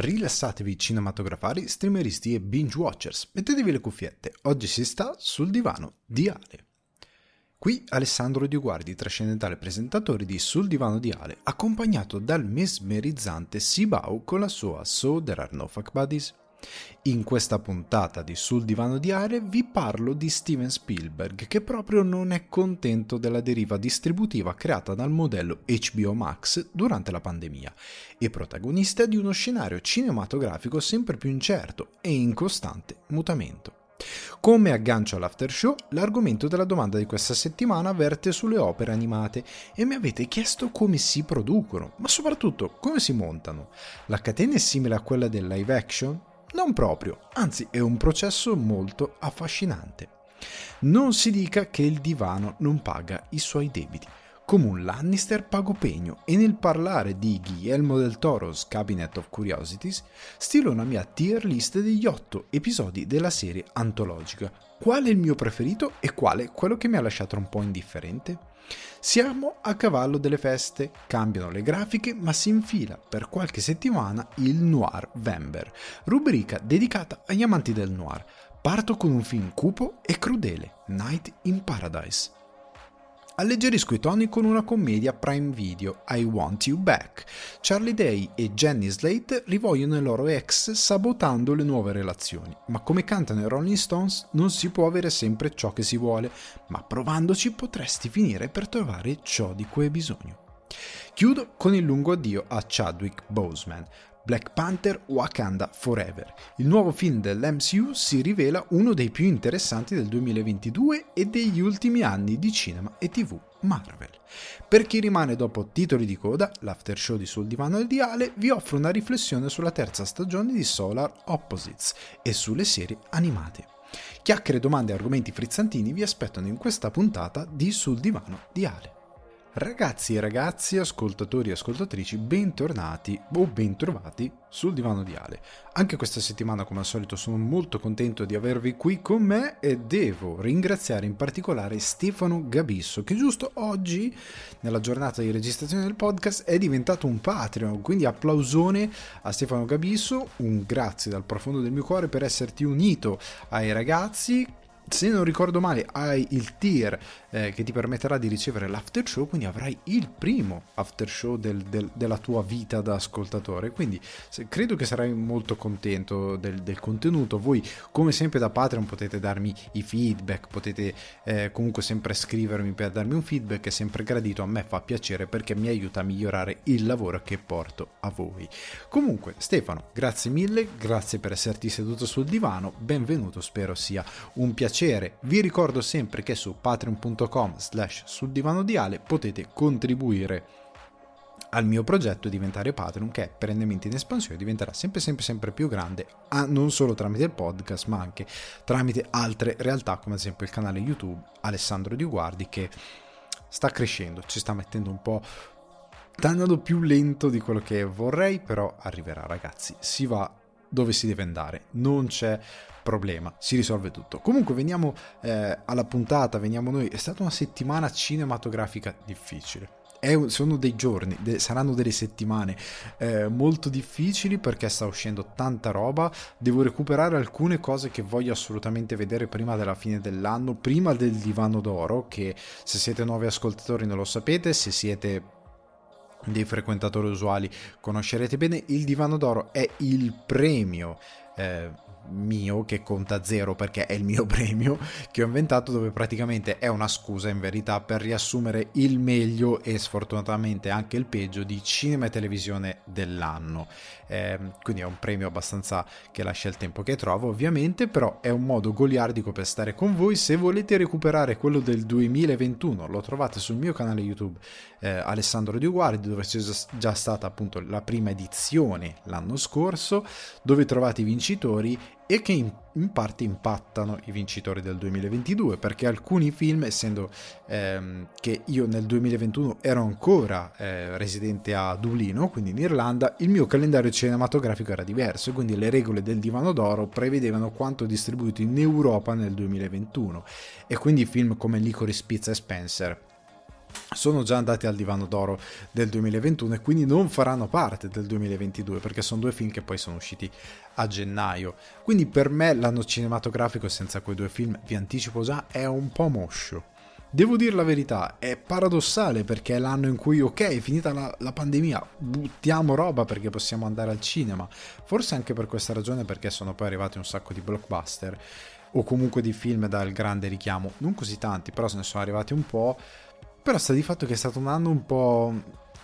Rilassatevi cinematografari, streameristi e binge watchers. Mettetevi le cuffiette. Oggi si sta sul divano di Ale. Qui Alessandro Dioguardi, trascendentale presentatore di Sul divano di Ale, accompagnato dal mesmerizzante Sibau con la sua So There Are No Fuck Buddies. In questa puntata di Sul divano di Ale vi parlo di Steven Spielberg che proprio non è contento della deriva distributiva creata dal modello HBO Max durante la pandemia e protagonista di uno scenario cinematografico sempre più incerto e in costante mutamento. Come aggancio all'after show, l'argomento della domanda di questa settimana verte sulle opere animate e mi avete chiesto come si producono, ma soprattutto come si montano. La catena è simile a quella del live action? Non proprio, anzi è un processo molto affascinante. Non si dica che il divano non paga i suoi debiti. Come un Lannister pago pegno e nel parlare di Guillermo del Toro's Cabinet of Curiosities stilo una mia tier list degli otto episodi della serie antologica. Qual è il mio preferito e quale quello che mi ha lasciato un po' indifferente? Siamo a cavallo delle feste, cambiano le grafiche, ma si infila per qualche settimana il Noir Vember, rubrica dedicata agli amanti del noir. Parto con un film cupo e crudele, Night in Paradise. Alleggerisco i toni con una commedia Prime Video, I Want You Back. Charlie Day e Jenny Slate rivogliono i loro ex sabotando le nuove relazioni, ma come cantano i Rolling Stones non si può avere sempre ciò che si vuole, ma provandoci potresti finire per trovare ciò di cui hai bisogno. Chiudo con il lungo addio a Chadwick Boseman, Black Panther Wakanda Forever. Il nuovo film dell'MCU si rivela uno dei più interessanti del 2022 e degli ultimi anni di cinema e tv Marvel. Per chi rimane dopo titoli di coda, l'after show di Sul Divano del Diale vi offre una riflessione sulla terza stagione di Solar Opposites e sulle serie animate. Chiacchiere, domande e argomenti frizzantini vi aspettano in questa puntata di Sul Divano di Ale. Ragazzi e ragazzi, ascoltatori e ascoltatrici, bentornati o bentrovati sul divano di Ale. Anche questa settimana, come al solito, sono molto contento di avervi qui con me e devo ringraziare in particolare Stefano Gabisso, che giusto oggi, nella giornata di registrazione del podcast, è diventato un Patreon. Quindi applausone a Stefano Gabisso, un grazie dal profondo del mio cuore per esserti unito ai ragazzi se non ricordo male, hai il tier eh, che ti permetterà di ricevere l'after show, quindi avrai il primo after show del, del, della tua vita da ascoltatore. Quindi se, credo che sarai molto contento del, del, contenuto. Voi, come sempre, da Patreon potete darmi i feedback, potete eh, comunque sempre scrivermi per darmi un feedback, è sempre gradito. A me fa piacere perché mi aiuta a migliorare il lavoro che porto a voi. Comunque, Stefano, grazie mille, grazie per esserti seduto sul divano. Benvenuto, spero sia un piacere. Vi ricordo sempre che su patreon.com slash sul divano di Ale potete contribuire al mio progetto diventare Patreon che è perennemente in espansione diventerà sempre sempre sempre più grande ah, non solo tramite il podcast ma anche tramite altre realtà come ad esempio il canale YouTube Alessandro Di Guardi che sta crescendo ci sta mettendo un po' sta andando più lento di quello che vorrei però arriverà ragazzi si va dove si deve andare non c'è problema, si risolve tutto. Comunque veniamo eh, alla puntata, veniamo noi, è stata una settimana cinematografica difficile. È, sono dei giorni, de, saranno delle settimane eh, molto difficili perché sta uscendo tanta roba. Devo recuperare alcune cose che voglio assolutamente vedere prima della fine dell'anno, prima del divano d'oro. Che se siete nuovi ascoltatori non lo sapete, se siete dei frequentatori usuali conoscerete bene. Il divano d'oro è il premio. Eh, mio che conta zero perché è il mio premio che ho inventato dove praticamente è una scusa in verità per riassumere il meglio e sfortunatamente anche il peggio di cinema e televisione dell'anno. Eh, quindi è un premio abbastanza che lascia il tempo che trovo ovviamente però è un modo goliardico per stare con voi. Se volete recuperare quello del 2021 lo trovate sul mio canale youtube eh, Alessandro Di Guardi dove c'è già stata appunto la prima edizione l'anno scorso dove trovate i vincitori e che in, in, parte impattano i vincitori del 2022 perché alcuni film essendo ehm, che io nel 2021 ero ancora eh, residente a Dublino quindi in Irlanda il mio calendario cinematografico era diverso quindi le regole del divano d'oro prevedevano quanto distribuito in Europa nel 2021 e quindi film come Licorice Pizza e Spencer sono già andati al divano d'oro del 2021 e quindi non faranno parte del 2022 perché sono due film che poi sono usciti a gennaio. Quindi per me l'anno cinematografico senza quei due film, vi anticipo già, è un po' moscio. Devo dire la verità, è paradossale perché è l'anno in cui, ok, è finita la, la, pandemia, buttiamo roba perché possiamo andare al cinema. Forse anche per questa ragione perché sono poi arrivati un sacco di blockbuster o comunque di film dal grande richiamo. Non così tanti, però se ne sono arrivati un po'. Però sta di fatto che è stato un anno un po'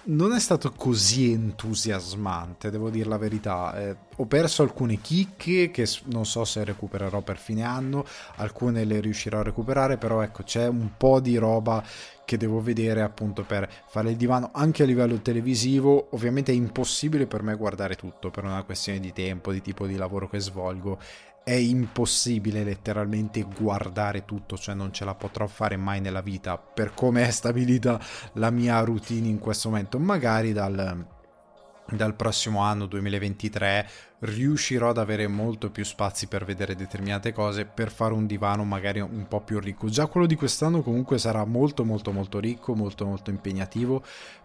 non è stato così entusiasmante, devo dire la verità. Eh, ho perso alcune chicche che non so se recupererò per fine anno, alcune le riuscirò a recuperare, però ecco c'è un po' di roba che devo vedere appunto per fare il divano anche a livello televisivo. Ovviamente è impossibile per me guardare tutto per una questione di tempo, di tipo di lavoro che svolgo è impossibile letteralmente guardare tutto, cioè non ce la potrò fare mai nella vita per come è stabilita la mia routine in questo momento. Magari dal, dal prossimo anno 2023 riuscirò ad avere molto più spazi per vedere determinate cose per fare un divano magari un po' più ricco già quello di quest'anno comunque sarà molto molto molto ricco molto molto impegnativo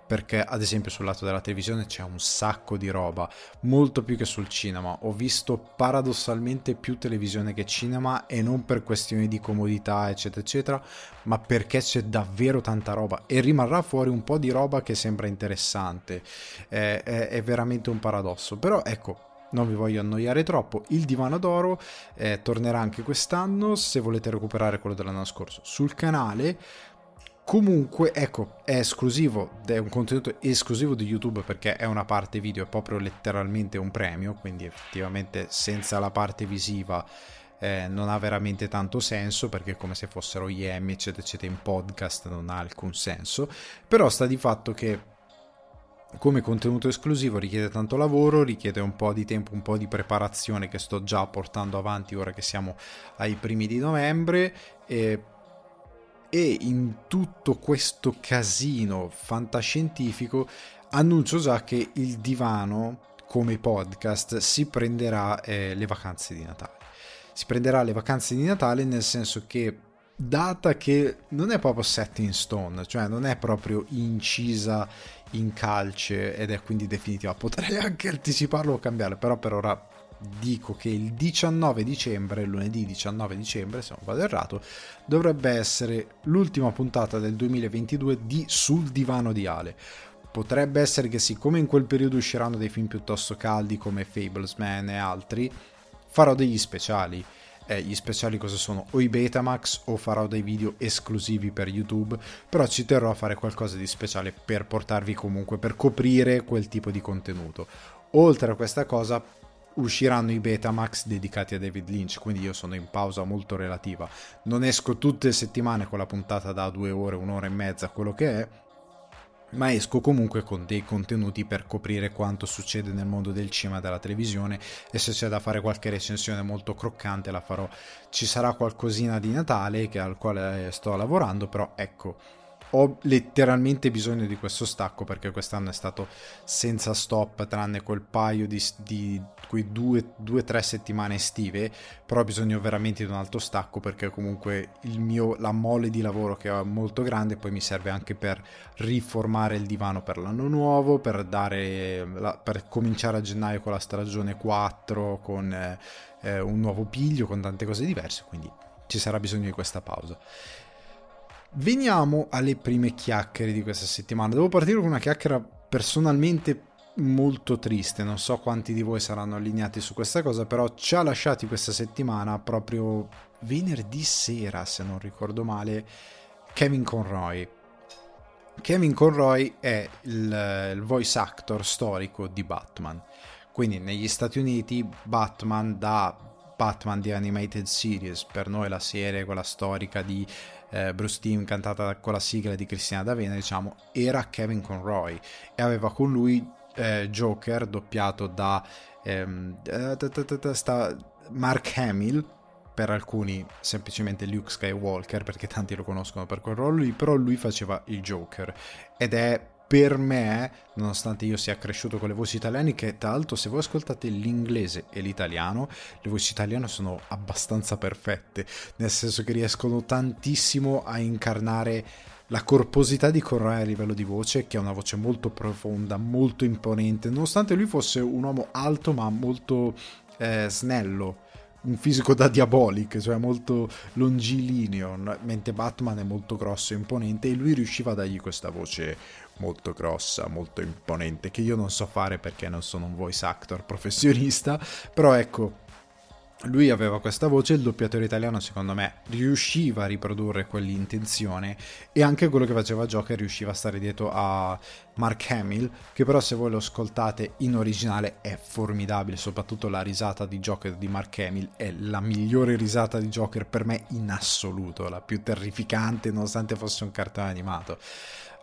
perché ad esempio sul lato della televisione c'è un sacco di roba, molto più che sul cinema. Ho visto paradossalmente più televisione che cinema e non per questioni di comodità, eccetera, eccetera, ma perché c'è davvero tanta roba e rimarrà fuori un po' di roba che sembra interessante. È, è, è veramente un paradosso, però ecco, non vi voglio annoiare troppo. Il divano d'oro eh, tornerà anche quest'anno. Se volete recuperare quello dell'anno scorso sul canale, Comunque, ecco, è esclusivo, è un contenuto esclusivo di YouTube perché è una parte video, è proprio letteralmente un premio, quindi effettivamente senza la parte visiva eh, non ha veramente tanto senso perché come se fossero IM eccetera eccetera in podcast non ha alcun senso, però sta di fatto che come contenuto esclusivo richiede tanto lavoro, richiede un po' di tempo, un po' di preparazione che sto già portando avanti ora che siamo ai primi di novembre e e in tutto questo casino fantascientifico annuncio già che il divano come podcast si prenderà eh, le vacanze di Natale. Si prenderà le vacanze di Natale nel senso che data che non è proprio set in stone, cioè non è proprio incisa in calce ed è quindi definitiva. Potrei anche anticiparlo o cambiarlo, però per ora dico che il 19 dicembre, lunedì 19 dicembre, se non vado errato, dovrebbe essere l'ultima puntata del 2022 di Sul divano di Ale. Potrebbe essere che siccome in quel periodo usciranno dei film piuttosto caldi come Fablesman e altri, farò degli speciali. Eh, gli speciali cosa sono? O i Betamax o farò dei video esclusivi per YouTube, però ci terrò a fare qualcosa di speciale per portarvi comunque, per coprire quel tipo di contenuto. Oltre a questa cosa usciranno i Betamax dedicati a David Lynch, quindi io sono in pausa molto relativa. Non esco tutte le settimane con la puntata da due ore, un'ora e mezza, quello che è, ma esco comunque con dei contenuti per coprire quanto succede nel mondo del cinema e della televisione e se c'è da fare qualche recensione molto croccante la farò. Ci sarà qualcosina di Natale che, al quale sto lavorando, però ecco ho letteralmente bisogno di questo stacco perché quest'anno è stato senza stop tranne quel paio di, di quei due o tre settimane estive però ho bisogno veramente di un altro stacco perché comunque mio, la mole di lavoro che ho è molto grande poi mi serve anche per riformare il divano per l'anno nuovo per, dare, per cominciare a gennaio con la stagione 4 con eh, un nuovo piglio con tante cose diverse quindi ci sarà bisogno di questa pausa Veniamo alle prime chiacchiere di questa settimana. Devo partire con una chiacchiera personalmente molto triste. Non so quanti di voi saranno allineati su questa cosa, però ci ha lasciati questa settimana proprio venerdì sera, se non ricordo male, Kevin Conroy. Kevin Conroy è il, il voice actor storico di Batman. Quindi negli Stati Uniti Batman da Batman The Animated Series, per noi la serie quella storica di eh, Bruce Team cantata con la sigla di Cristina D'Avena, diciamo, era Kevin Conroy e aveva con lui eh, Joker doppiato da ehm, Mark Hamill per alcuni semplicemente Luke Skywalker perché tanti lo conoscono per quel ruolo lì però lui faceva il Joker ed è per me, nonostante io sia cresciuto con le voci italiane, che tra l'altro se voi ascoltate l'inglese e l'italiano, le voci italiane sono abbastanza perfette, nel senso che riescono tantissimo a incarnare la corposità di Conroy a livello di voce, che è una voce molto profonda, molto imponente, nonostante lui fosse un uomo alto ma molto eh, snello, un fisico da diabolic, cioè molto longilineo, mentre Batman è molto grosso e imponente e lui riusciva a dargli questa voce molto grossa, molto imponente, che io non so fare perché non sono un voice actor professionista, però ecco, lui aveva questa voce, il doppiatore italiano secondo me riusciva a riprodurre quell'intenzione e anche quello che faceva Joker riusciva a stare dietro a Mark Hamill, che però se voi lo ascoltate in originale è formidabile, soprattutto la risata di Joker di Mark Hamill è la migliore risata di Joker per me in assoluto, la più terrificante nonostante fosse un cartone animato.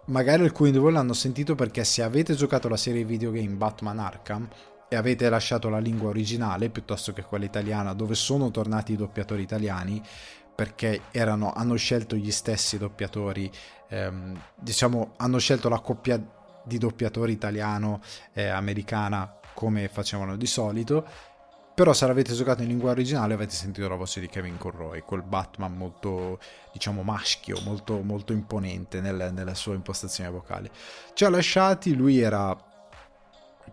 Magari alcuni di voi l'hanno sentito perché se avete giocato la serie videogame Batman Arkham e avete lasciato la lingua originale piuttosto che quella italiana dove sono tornati i doppiatori italiani perché erano, hanno scelto gli stessi doppiatori ehm, diciamo hanno scelto la coppia di doppiatori italiano e americana come facevano di solito. Però se l'avete giocato in lingua originale avete sentito la voce di Kevin Conroy quel Batman molto diciamo maschio molto, molto imponente nel, nella sua impostazione vocale. Ci ha lasciati lui era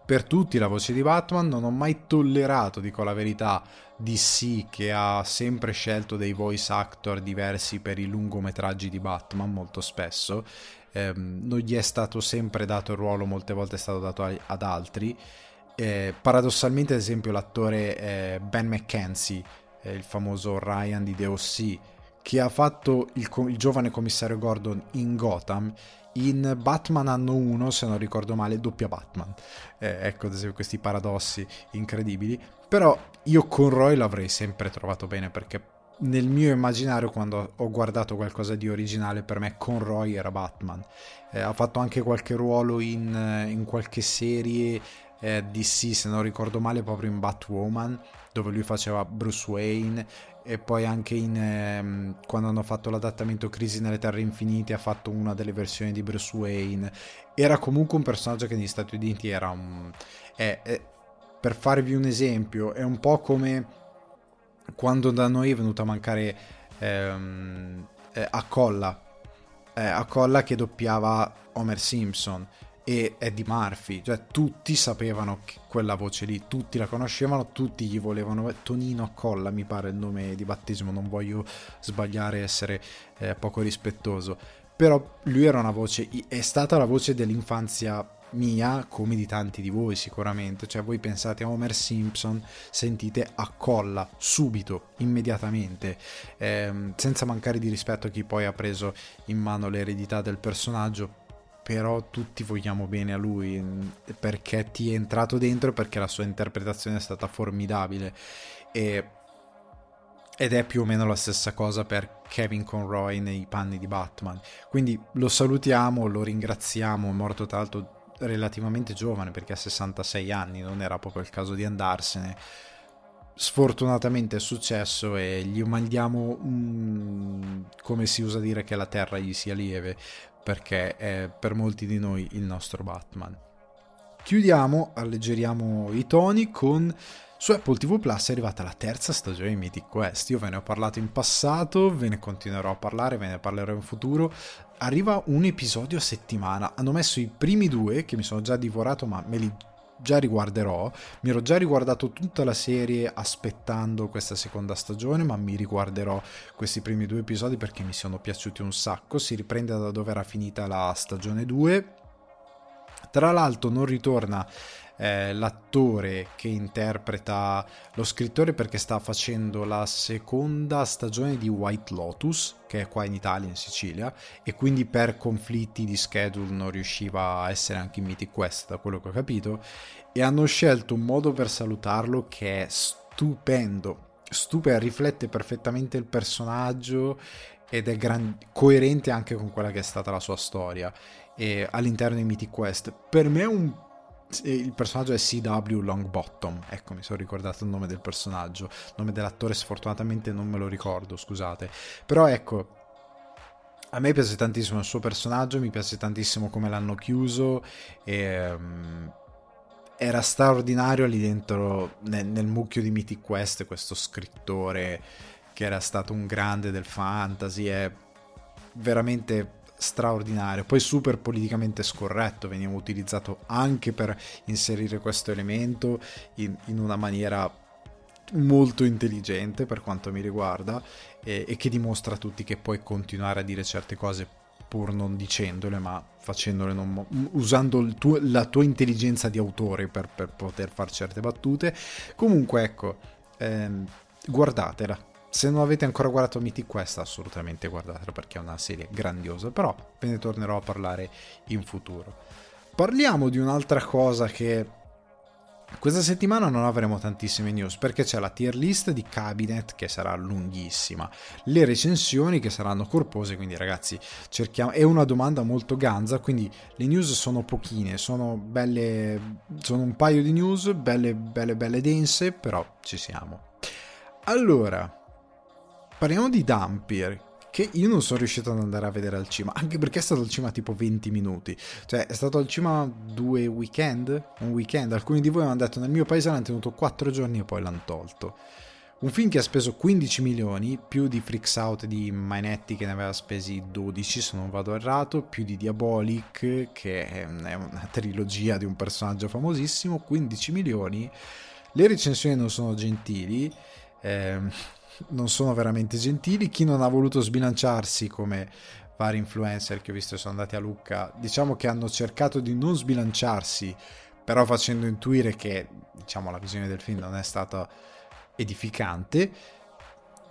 per tutti la voce di Batman, non ho mai tollerato, dico la verità, DC che ha sempre scelto dei voice actor diversi per i lungometraggi di Batman molto spesso, eh, non gli è stato sempre dato il ruolo, molte volte è stato dato ad altri. Eh, paradossalmente, ad esempio, l'attore eh, Ben McKenzie, il famoso Ryan di The O.C., che ha fatto il, il giovane commissario Gordon in Gotham, in Batman anno 1, se non ricordo male, doppia Batman. Eh, ecco, questi paradossi incredibili. Però io con Roy l'avrei sempre trovato bene perché nel mio immaginario, quando ho guardato qualcosa di originale, per me Conroy era Batman. Eh, ha fatto anche qualche ruolo in, eh, in qualche serie eh, DC, se non ricordo male, proprio in Batwoman, dove lui faceva Bruce Wayne e poi anche in, ehm, quando hanno fatto l'adattamento Crisi nelle Terre Infinite ha fatto una delle versioni di Bruce Wayne. Era comunque un personaggio che negli Stati Uniti era un è, è, per farvi un esempio è un po' come quando da noi è venuto a mancare ehm, eh, Colla eh, Colla che doppiava Homer Simpson e Eddie Murphy, cioè tutti sapevano quella voce lì, tutti la conoscevano, tutti gli volevano. Tonino Colla mi pare il nome di battesimo, non voglio sbagliare essere eh, poco rispettoso, però lui era una voce, è stata la voce dell'infanzia mia come di tanti di voi sicuramente, cioè voi pensate a Homer Simpson, sentite a colla subito, immediatamente, ehm, senza mancare di rispetto a chi poi ha preso in mano l'eredità del personaggio, però tutti vogliamo bene a lui mm, perché ti è entrato dentro e perché la sua interpretazione è stata formidabile. E, ed è più o meno la stessa cosa per Kevin Conroy nei panni di Batman. Quindi lo salutiamo, lo ringraziamo è morto tra l'altro relativamente giovane perché ha 66 anni non era proprio il caso di andarsene. Sfortunatamente è successo e gli mandiamo un, come si usa dire che la terra gli sia lieve perché è per molti di noi il nostro Batman. Chiudiamo, alleggeriamo i toni con su Apple TV Plus è arrivata la terza stagione di Mythic Quest. Io ve ne ho parlato in passato, ve ne continuerò a parlare, ve ne parlerò in futuro. Arriva un episodio a settimana. Hanno messo i primi due che mi sono già divorato, ma me li già riguarderò. Mi ero già riguardato tutta la serie aspettando questa seconda stagione, ma mi riguarderò questi primi due episodi perché mi sono piaciuti un sacco. Si riprende da dove era finita la stagione 2. Tra l'altro non ritorna eh, l'attore che interpreta lo scrittore perché sta facendo la seconda stagione di White Lotus, che è qua in Italia, in Sicilia, e quindi per conflitti di schedule non riusciva a essere anche in Mythic Quest, da quello che ho capito, e hanno scelto un modo per salutarlo che è stupendo. Stupendo, riflette perfettamente il personaggio ed è gran- coerente anche con quella che è stata la sua storia e all'interno di Mythic Quest. Per me è un il personaggio è CW Longbottom, ecco mi sono ricordato il nome del personaggio, il nome dell'attore sfortunatamente non me lo ricordo, scusate, però ecco, a me piace tantissimo il suo personaggio, mi piace tantissimo come l'hanno chiuso e um, era straordinario lì dentro nel, nel mucchio di Mythic Quest questo scrittore che era stato un grande del fantasy, è veramente straordinario, poi super politicamente scorretto, veniva utilizzato anche per inserire questo elemento in, in una maniera molto intelligente per quanto mi riguarda e, e, che dimostra a tutti che puoi continuare a dire certe cose pur non dicendole ma facendole non, usando tuo, la tua intelligenza di autore per, per, poter fare certe battute. Comunque ecco ehm, guardatela se non avete ancora guardato Mythic Quest assolutamente guardatela perché è una serie grandiosa però ve ne tornerò a parlare in futuro parliamo di un'altra cosa che questa settimana non avremo tantissime news perché c'è la tier list di Cabinet che sarà lunghissima, le recensioni che saranno corpose, quindi ragazzi cerchiamo, è una domanda molto ganza, quindi le news sono pochine, sono belle, sono un paio di news, belle, belle, belle dense, però ci siamo. Allora, parliamo di Dampier, che io non sono riuscito ad andare a vedere al cima, anche perché è stato al cima tipo 20 minuti, cioè è stato al cima due weekend, un weekend, alcuni di voi hanno detto nel mio paese l'hanno tenuto 4 giorni e poi l'hanno tolto. Un film che ha speso 15 milioni, più di Freaks Out di Mainetti che ne aveva spesi 12 se non vado errato, più di Diabolic che è una trilogia di un personaggio famosissimo, 15 milioni. Le recensioni non sono gentili. Eh, non sono veramente gentili. Chi non ha voluto sbilanciarsi come vari influencer che ho visto sono andati a Lucca, diciamo che hanno cercato di non sbilanciarsi, però facendo intuire che diciamo, la visione del film non è stata edificante.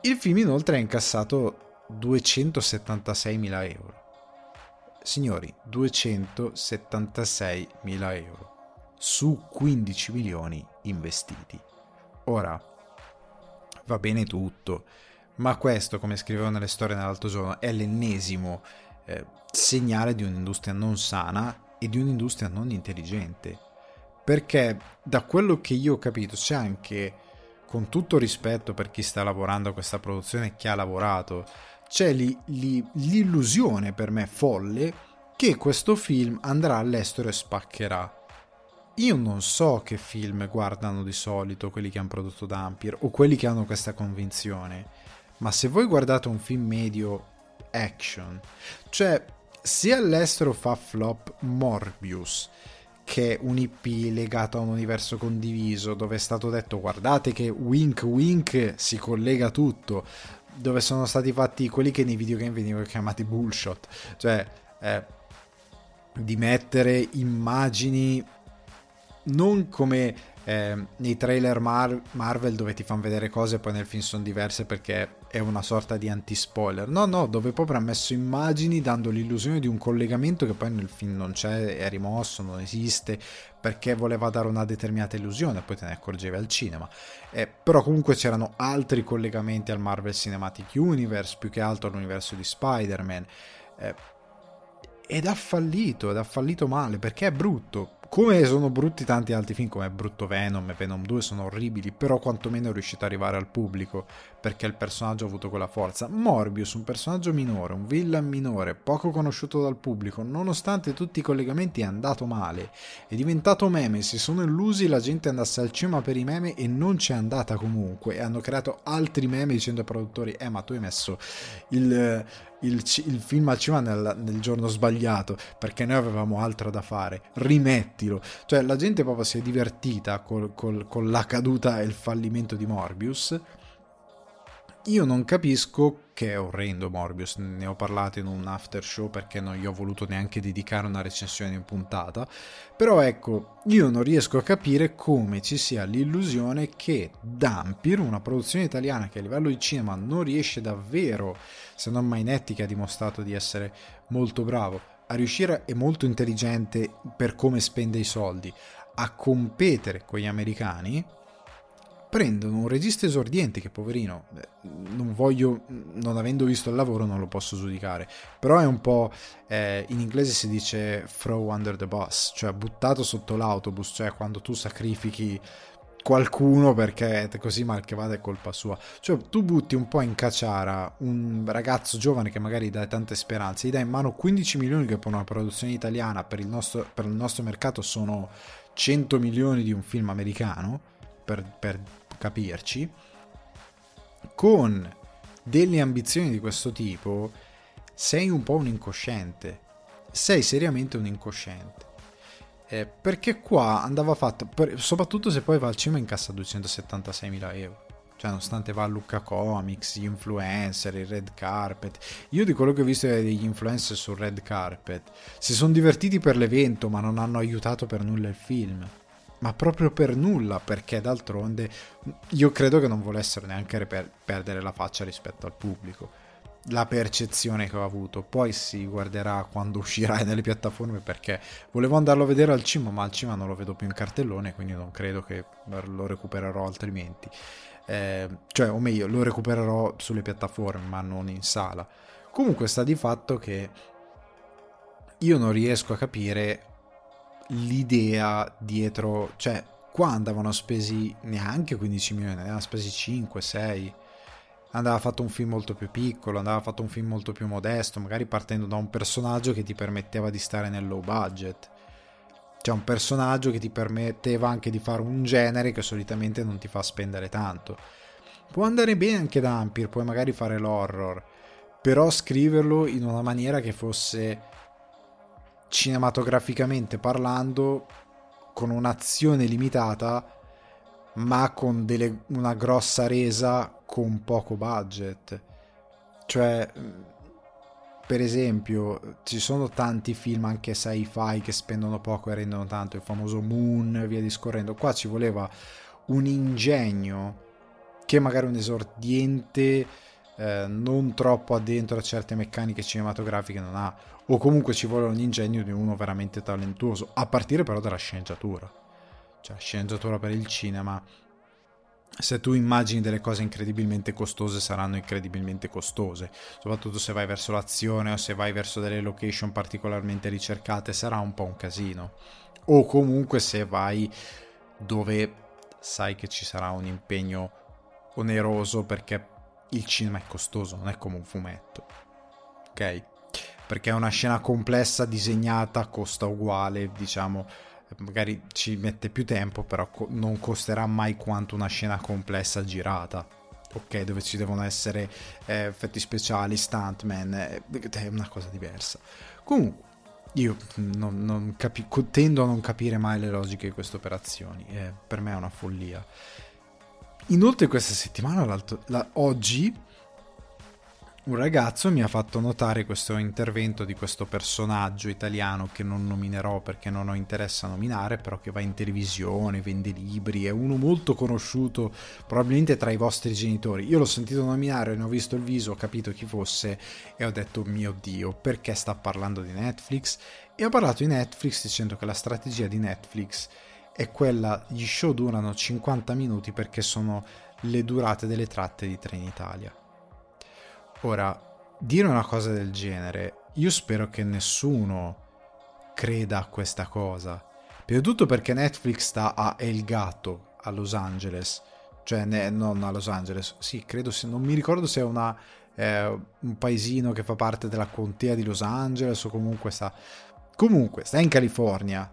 Il film inoltre ha incassato 276.000 euro. Signori, 276.000 euro su 15 milioni investiti. Ora, va bene tutto, ma questo, come scrivevo nelle storie nell'altro giorno, è l'ennesimo eh, segnale di un'industria non sana e di un'industria non intelligente. Perché da quello che io ho capito c'è anche, con tutto rispetto per chi sta lavorando a questa produzione e chi ha lavorato, c'è li, li, l'illusione per me folle che questo film andrà all'estero e spaccherà io non so che film guardano di solito quelli che hanno prodotto Dampier o quelli che hanno questa convinzione, ma se voi guardate un film medio action, cioè se all'estero fa flop Morbius, che è un IP legato a un universo condiviso, dove è stato detto guardate che wink wink si collega tutto, dove sono stati fatti quelli che nei videogame venivano chiamati bullshot, cioè eh, di mettere immagini non come eh, nei trailer Mar- Marvel dove ti fanno vedere cose e poi nel film sono diverse perché è una sorta di anti-spoiler. No, no, dove proprio ha messo immagini dando l'illusione di un collegamento che poi nel film non c'è, è rimosso, non esiste, perché voleva dare una determinata illusione, poi te ne accorgevi al cinema. Eh, però comunque c'erano altri collegamenti al Marvel Cinematic Universe, più che altro all'universo di Spider-Man. Eh, ed ha fallito, ed ha fallito male perché è brutto come sono brutti tanti altri film come Brutto Venom e Venom 2 sono orribili, però quantomeno è riuscito ad arrivare al pubblico perché il personaggio ha avuto quella forza. Morbius, un personaggio minore, un villain minore, poco conosciuto dal pubblico, nonostante tutti i collegamenti è andato male, è diventato meme, si sono illusi la gente andasse al cinema per i meme e non c'è andata comunque. E hanno creato altri meme dicendo ai produttori "Eh, ma tu hai messo il il, il, film al cinema nel, nel, giorno sbagliato perché noi avevamo altro da fare. Rimettilo. Cioè la gente proprio si è divertita col, col, con la caduta e il fallimento di Morbius io non capisco che è orrendo Morbius, ne ho parlato in un after show perché non gli ho voluto neanche dedicare una recensione in puntata, però ecco, io non riesco a capire come ci sia l'illusione che Dampir, una produzione italiana che a livello di cinema non riesce davvero, se non Mainetti che ha dimostrato di essere molto bravo, a riuscire e molto intelligente per come spende i soldi, a competere con gli americani, prendono un regista esordiente che poverino non voglio non avendo visto il lavoro non lo posso giudicare. Però è un po' eh, in inglese si dice throw under the bus cioè buttato sotto l'autobus cioè quando tu sacrifichi qualcuno perché così mal che vada è colpa sua. Cioè tu butti un po' in cacciara un ragazzo giovane che magari dà tante speranze gli dai in mano 15 milioni che per una produzione italiana per il nostro, per il nostro mercato sono 100 milioni di un film americano per, per capirci, con delle ambizioni di questo tipo, sei un po' un incosciente. Sei seriamente un incosciente. Eh, perché qua andava fatto, per, soprattutto se poi va al cinema incassa 276.000 euro. Cioè, nonostante va a Lucca Comics, gli influencer, il red carpet. Io di quello che ho visto degli influencer sul red carpet, si sono divertiti per l'evento, ma non hanno aiutato per nulla il film ma proprio per nulla, perché d'altronde io credo che non volessero neanche per- perdere la faccia rispetto al pubblico. La percezione che ho avuto, poi si guarderà quando uscirà nelle piattaforme perché volevo andarlo a vedere al cinema, ma al cinema non lo vedo più in cartellone, quindi non credo che lo recupererò altrimenti. Eh, cioè, o meglio, lo recupererò sulle piattaforme, ma non in sala. Comunque sta di fatto che io non riesco a capire l'idea dietro, cioè qua andavano spesi neanche 15 milioni, andavano spesi 5, 6. Andava fatto un film molto più piccolo, andava fatto un film molto più modesto, magari partendo da un personaggio che ti permetteva di stare nel low budget. Cioè un personaggio che ti permetteva anche di fare un genere che solitamente non ti fa spendere tanto. Può andare bene anche da Ampir, puoi magari fare l'horror, però scriverlo in una maniera che fosse cinematograficamente parlando con un'azione limitata ma con delle, una grossa resa con poco budget. Cioè per esempio ci sono tanti film anche sci-fi che spendono poco e rendono tanto il famoso Moon e via discorrendo. Qua ci voleva un ingegno che magari un esordiente eh, non troppo addentro a certe meccaniche cinematografiche non ha o comunque ci vuole un ingegno di uno veramente talentuoso, a partire però dalla sceneggiatura. Cioè, sceneggiatura per il cinema. Se tu immagini delle cose incredibilmente costose, saranno incredibilmente costose. Soprattutto se vai verso l'azione o se vai verso delle location particolarmente ricercate, sarà un po' un casino. O comunque se vai dove sai che ci sarà un impegno oneroso perché il cinema è costoso, non è come un fumetto. Ok? Perché è una scena complessa disegnata, costa uguale, diciamo, magari ci mette più tempo, però non costerà mai quanto una scena complessa girata. Ok, dove ci devono essere eh, effetti speciali, stuntman, eh, è una cosa diversa. Comunque, io non, non capi- tendo a non capire mai le logiche di queste operazioni, eh, per me è una follia. Inoltre questa settimana, la, oggi, un ragazzo mi ha fatto notare questo intervento di questo personaggio italiano che non nominerò perché non ho interesse a nominare, però che va in televisione, vende libri, è uno molto conosciuto probabilmente tra i vostri genitori. Io l'ho sentito nominare, ne ho visto il viso, ho capito chi fosse e ho detto mio Dio, perché sta parlando di Netflix? E ho parlato di Netflix dicendo che la strategia di Netflix è quella, gli show durano 50 minuti perché sono le durate delle tratte di Trenitalia Ora, dire una cosa del genere, io spero che nessuno creda a questa cosa. Prima di tutto perché Netflix sta a El Gato, a Los Angeles. Cioè, ne, non a Los Angeles. Sì, credo, se, non mi ricordo se è una, eh, un paesino che fa parte della contea di Los Angeles o comunque sta... Comunque, sta in California.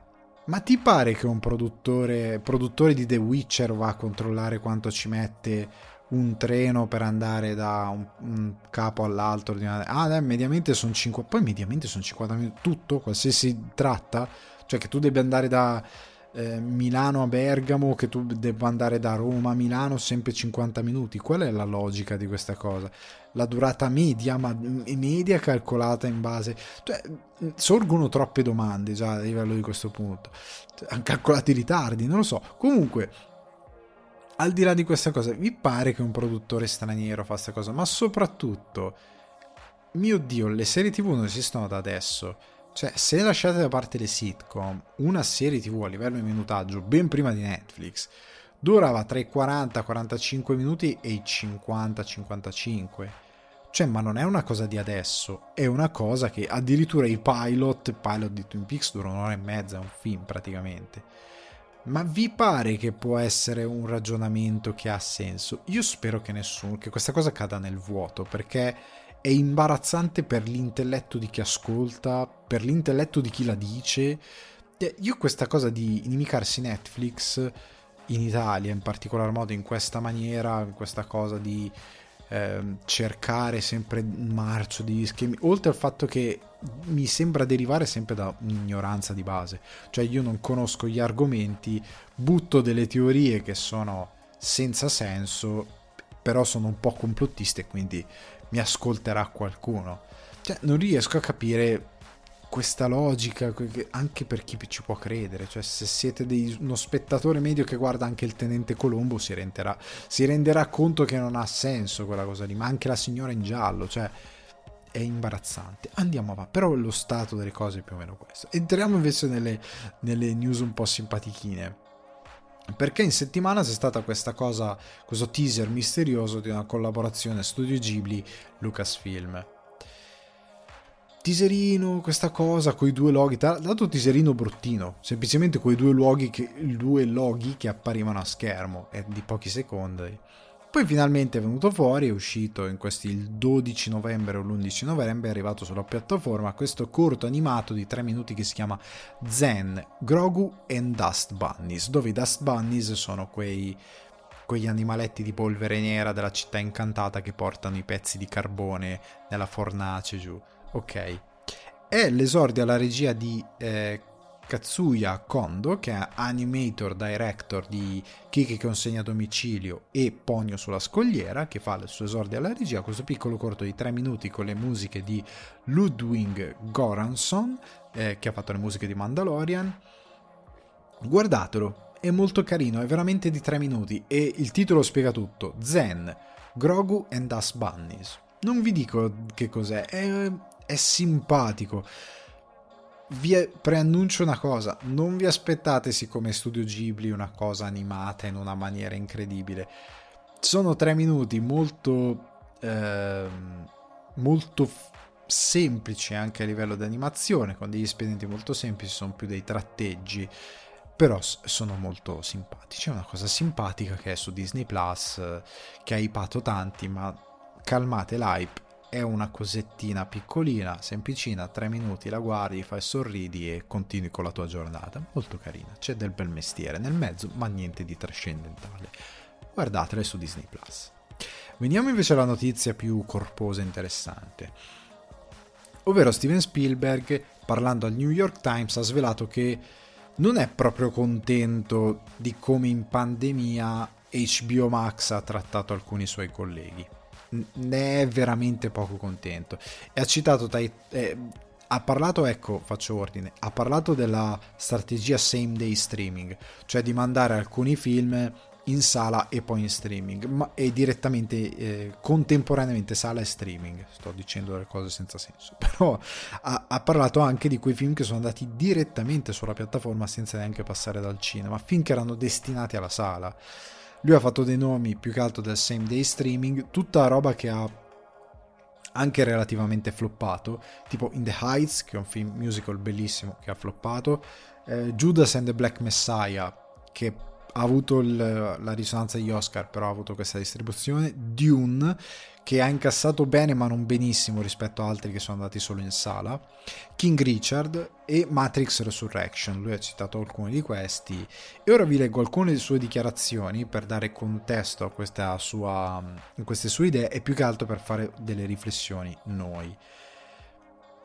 Ma ti pare che un produttore, produttore di The Witcher va a controllare quanto ci mette un treno per andare da un, un capo all'altro. Ah, dai, mediamente sono 5. Poi mediamente sono 50 minuti. Tutto, qualsiasi tratta. Cioè che tu devi andare da eh, Milano a Bergamo, che tu debba andare da Roma a Milano, sempre 50 minuti. Qual è la logica di questa cosa? La durata media, ma media calcolata in base. Cioè, sorgono troppe domande già a livello di questo punto. Hanno calcolato i ritardi, non lo so. Comunque al di là di questa cosa, vi pare che un produttore straniero fa questa cosa? Ma soprattutto, mio Dio, le serie TV non esistono da adesso. Cioè, se lasciate da parte le sitcom, una serie TV a livello di minutaggio, ben prima di Netflix, durava tra i 40 45 minuti e i 50 55. Cioè, ma non è una cosa di adesso, è una cosa che addirittura i pilot, pilot di Twin Peaks durano un'ora e mezza, è un film praticamente. Ma vi pare che può essere un ragionamento che ha senso? Io spero che nessuno, che questa cosa cada nel vuoto, perché è imbarazzante per l'intelletto di chi ascolta, per l'intelletto di chi la dice. Io questa cosa di inimicarsi Netflix in Italia, in particolar modo in questa maniera, in questa cosa di eh, cercare sempre marcio di schemi, oltre al fatto che mi sembra derivare sempre da un'ignoranza di base, cioè io non conosco gli argomenti, butto delle teorie che sono senza senso, però sono un po' complottiste, quindi mi ascolterà qualcuno. Cioè, non riesco a capire questa logica anche per chi ci può credere cioè se siete dei, uno spettatore medio che guarda anche il tenente Colombo si renderà, si renderà conto che non ha senso quella cosa lì ma anche la signora in giallo cioè è imbarazzante. Andiamo avanti. Però lo stato delle cose è più o meno questo. Entriamo invece nelle, nelle news un po' simpatichine. Perché in settimana c'è stata questa cosa, questo teaser misterioso di una collaborazione Studio Ghibli Teaserino, questa cosa, con i due loghi, dato teaserino bruttino, semplicemente con i due loghi che, due loghi che apparivano a schermo, è di pochi secondi. Poi finalmente è venuto fuori, è uscito in questi il 12 novembre o l'11 novembre, è arrivato sulla piattaforma questo corto animato di 3 minuti che si chiama Zen, Grogu and Dust Bunnies, dove i Dust Bunnies sono quei quegli animaletti di polvere nera della città incantata che portano i pezzi di carbone nella fornace giù. Ok. È l'esordio alla regia di eh, Katsuya Kondo, che è animator director di Kiki consegna a domicilio e Pogno sulla scogliera, che fa il suo esordio alla regia, questo piccolo corto di 3 minuti con le musiche di Ludwig Goranson, eh, che ha fatto le musiche di Mandalorian. Guardatelo, è molto carino, è veramente di 3 minuti e il titolo spiega tutto. Zen, Grogu and Us Bunnies. Non vi dico che cos'è, è è simpatico. Vi preannuncio una cosa, non vi aspettate siccome Studio Ghibli una cosa animata in una maniera incredibile. Sono tre minuti molto, eh, molto f- semplici anche a livello di animazione, con degli espedienti molto semplici, sono più dei tratteggi, però sono molto simpatici. È una cosa simpatica che è su Disney Plus, che ha ipato tanti, ma calmate l'hype è una cosettina piccolina, semplicina, tre minuti la guardi, fai sorridi e continui con la tua giornata. Molto carina, c'è del bel mestiere nel mezzo, ma niente di trascendentale. Guardatele su Disney Plus. Veniamo invece alla notizia più corposa e interessante. Ovvero Steven Spielberg, parlando al New York Times, ha svelato che non è proprio contento di come in pandemia HBO Max ha trattato alcuni suoi colleghi ne è veramente poco contento. E ha citato, dai, eh, ha parlato, ecco, faccio ordine, ha parlato della strategia same day streaming, cioè di mandare alcuni film in sala e poi in streaming, ma e direttamente eh, contemporaneamente sala e streaming. Sto dicendo delle cose senza senso, però ha, ha, parlato anche di quei film che sono andati direttamente sulla piattaforma senza neanche passare dal cinema, film che erano destinati alla sala. Lui ha fatto dei nomi più che altro del same day streaming, tutta roba che ha anche relativamente floppato, tipo In the Heights, che è un film musical bellissimo che ha floppato, eh, Judas and the Black Messiah, che ha avuto il, la risonanza degli Oscar, però ha avuto questa distribuzione, Dune, che ha incassato bene ma non benissimo rispetto a altri che sono andati solo in sala, King Richard e Matrix Resurrection, lui ha citato alcuni di questi e ora vi leggo alcune sue dichiarazioni per dare contesto a, sua, a queste sue idee e più che altro per fare delle riflessioni noi.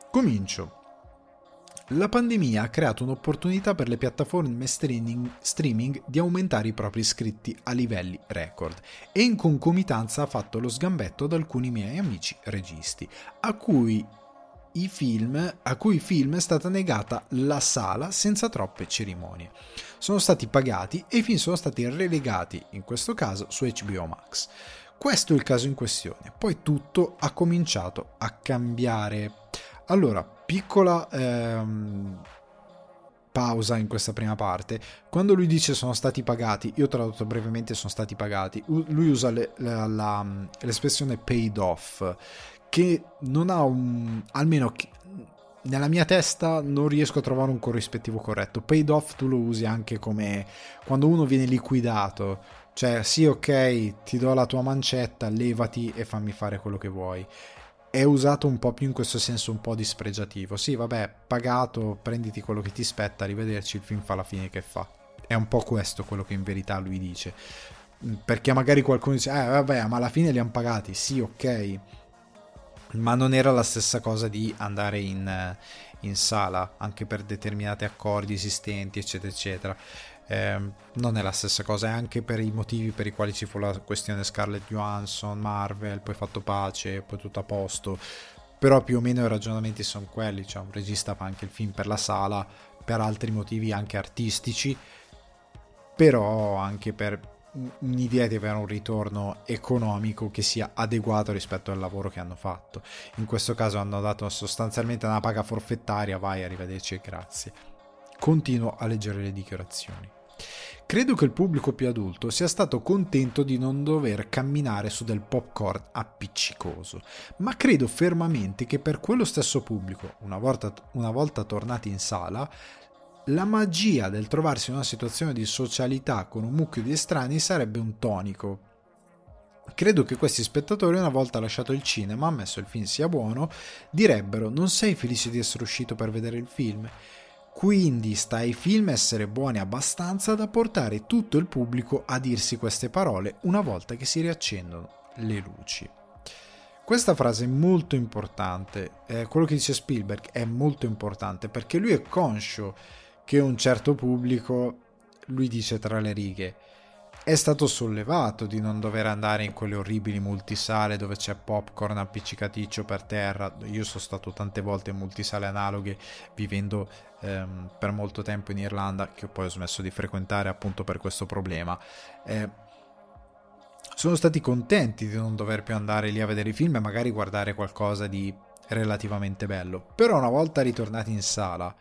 Comincio. La pandemia ha creato un'opportunità per le piattaforme streaming di aumentare i propri iscritti a livelli record e in concomitanza ha fatto lo sgambetto ad alcuni miei amici registi, a cui i film, a cui film è stata negata la sala senza troppe cerimonie. Sono stati pagati e i film sono stati relegati, in questo caso su HBO Max. Questo è il caso in questione. Poi tutto ha cominciato a cambiare. Allora, piccola ehm, pausa in questa prima parte. Quando lui dice sono stati pagati, io ho tradotto brevemente sono stati pagati, lui usa le, la, la, l'espressione paid off, che non ha un... almeno nella mia testa non riesco a trovare un corrispettivo corretto. Paid off tu lo usi anche come quando uno viene liquidato. Cioè, sì, ok, ti do la tua mancetta, levati e fammi fare quello che vuoi è usato un po' più in questo senso un po' dispregiativo. Sì, vabbè, pagato, prenditi quello che ti spetta, arrivederci, il film fa la fine che fa. È un po' questo quello che in verità lui dice. perché magari qualcuno dice, eh vabbè, ma alla fine li hanno pagati, sì, ok, ma non era la stessa cosa di andare in, in sala, anche per determinati accordi esistenti, eccetera, eccetera. Eh, non è la stessa cosa, è anche per i motivi per i quali ci fu la questione Scarlett Johansson, Marvel, poi fatto pace, poi tutto a posto. Però più o meno i ragionamenti sono quelli, cioè un regista fa anche il film per la sala, per altri motivi anche artistici, però anche per un'idea di avere un ritorno economico che sia adeguato rispetto al lavoro che hanno fatto. In questo caso hanno dato sostanzialmente una paga forfettaria, vai, arrivederci e grazie. Continuo a leggere le dichiarazioni. Credo che il pubblico più adulto sia stato contento di non dover camminare su del popcorn appiccicoso, ma credo fermamente che per quello stesso pubblico, una volta, una volta tornati in sala, la magia del trovarsi in una situazione di socialità con un mucchio di estranei sarebbe un tonico. Credo che questi spettatori, una volta lasciato il cinema, ammesso il film sia buono, direbbero: Non sei felice di essere uscito per vedere il film? Quindi sta ai film essere buoni abbastanza da portare tutto il pubblico a dirsi queste parole una volta che si riaccendono le luci. Questa frase è molto importante, eh, quello che dice Spielberg è molto importante perché lui è conscio che un certo pubblico, lui dice tra le righe, è stato sollevato di non dover andare in quelle orribili multisale dove c'è popcorn appiccicaticcio per terra. Io sono stato tante volte in multisale analoghe vivendo ehm, per molto tempo in Irlanda, che poi ho smesso di frequentare appunto per questo problema. Eh, sono stati contenti di non dover più andare lì a vedere i film e magari guardare qualcosa di relativamente bello. Però una volta ritornati in sala,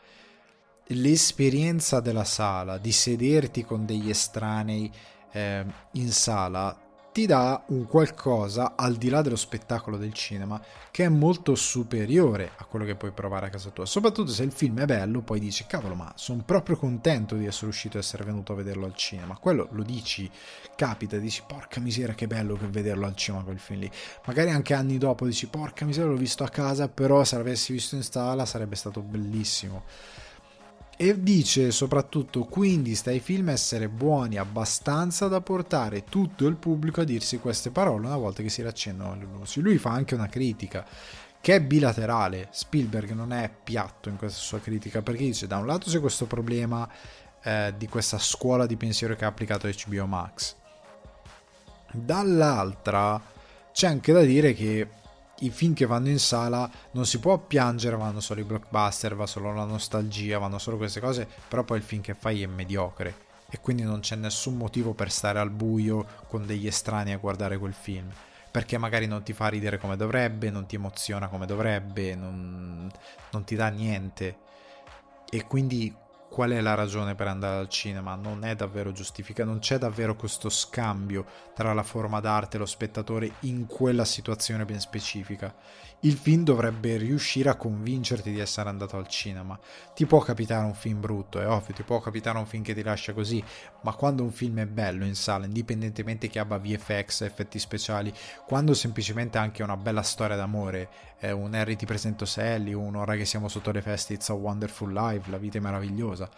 l'esperienza della sala, di sederti con degli estranei eh, in sala ti dà un qualcosa al di là dello spettacolo del cinema che è molto superiore a quello che puoi provare a casa tua. Soprattutto se il film è bello, poi dici cavolo, ma sono proprio contento di essere uscito e essere venuto a vederlo al cinema. Quello lo dici, capita, dici porca miseria che bello che vederlo al cinema quel film lì. Magari anche anni dopo dici porca miseria l'ho visto a casa, però se l'avessi visto in sala sarebbe stato bellissimo. E dice soprattutto quindi stai film essere buoni abbastanza da portare tutto il pubblico a dirsi queste parole una volta che si riaccendono le luci. Lui fa anche una critica che è bilaterale. Spielberg non è piatto in questa sua critica perché dice da un lato c'è questo problema eh, di questa scuola di pensiero che ha applicato HBO Max, dall'altra c'è anche da dire che i film che vanno in sala non si può piangere, vanno solo i blockbuster, va solo la nostalgia, vanno solo queste cose, però poi il film che fai è mediocre e quindi non c'è nessun motivo per stare al buio con degli estranei a guardare quel film. Perché magari non ti fa ridere come dovrebbe, non ti emoziona come dovrebbe, non, non ti dà niente. E quindi qual è la ragione per andare al cinema? Non è davvero giustificato, non c'è davvero questo scambio tra la forma d'arte e lo spettatore in quella situazione ben specifica il film dovrebbe riuscire a convincerti di essere andato al cinema. Ti può capitare un film brutto, è ovvio, ti può capitare un film che ti lascia così, ma quando un film è bello in sala, indipendentemente che abbia VFX, effetti speciali, quando semplicemente anche una bella storia d'amore, eh, un Harry ti presento Sally, un ora che siamo sotto le feste, It's a Wonderful Life, la vita è meravigliosa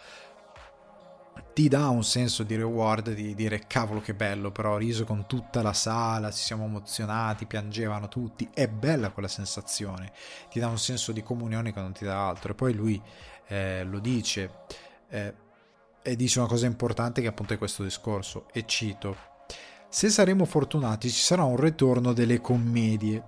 ti dà un senso di reward di dire cavolo che bello, però ho riso con tutta la sala, ci siamo emozionati, piangevano tutti, è bella quella sensazione, ti dà un senso di comunione che non ti dà altro. E poi lui eh, lo dice eh, e dice una cosa importante che appunto è questo discorso, e cito. Se saremo fortunati ci sarà un ritorno delle commedie,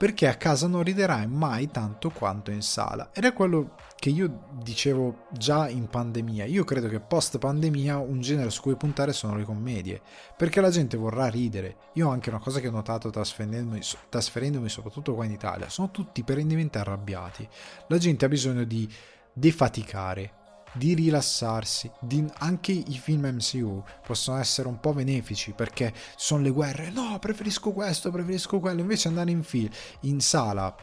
perché a casa non riderai mai tanto quanto in sala. Ed è quello che io dicevo già in pandemia. Io credo che post pandemia un genere su cui puntare sono le commedie, perché la gente vorrà ridere. Io ho anche una cosa che ho notato trasferendomi, trasferendomi soprattutto qua in Italia, sono tutti perennemente arrabbiati. La gente ha bisogno di defaticare, di rilassarsi. Di... Anche i film MCU possono essere un po' benefici perché sono le guerre. No, preferisco questo, preferisco quello. Invece andare in film, in sala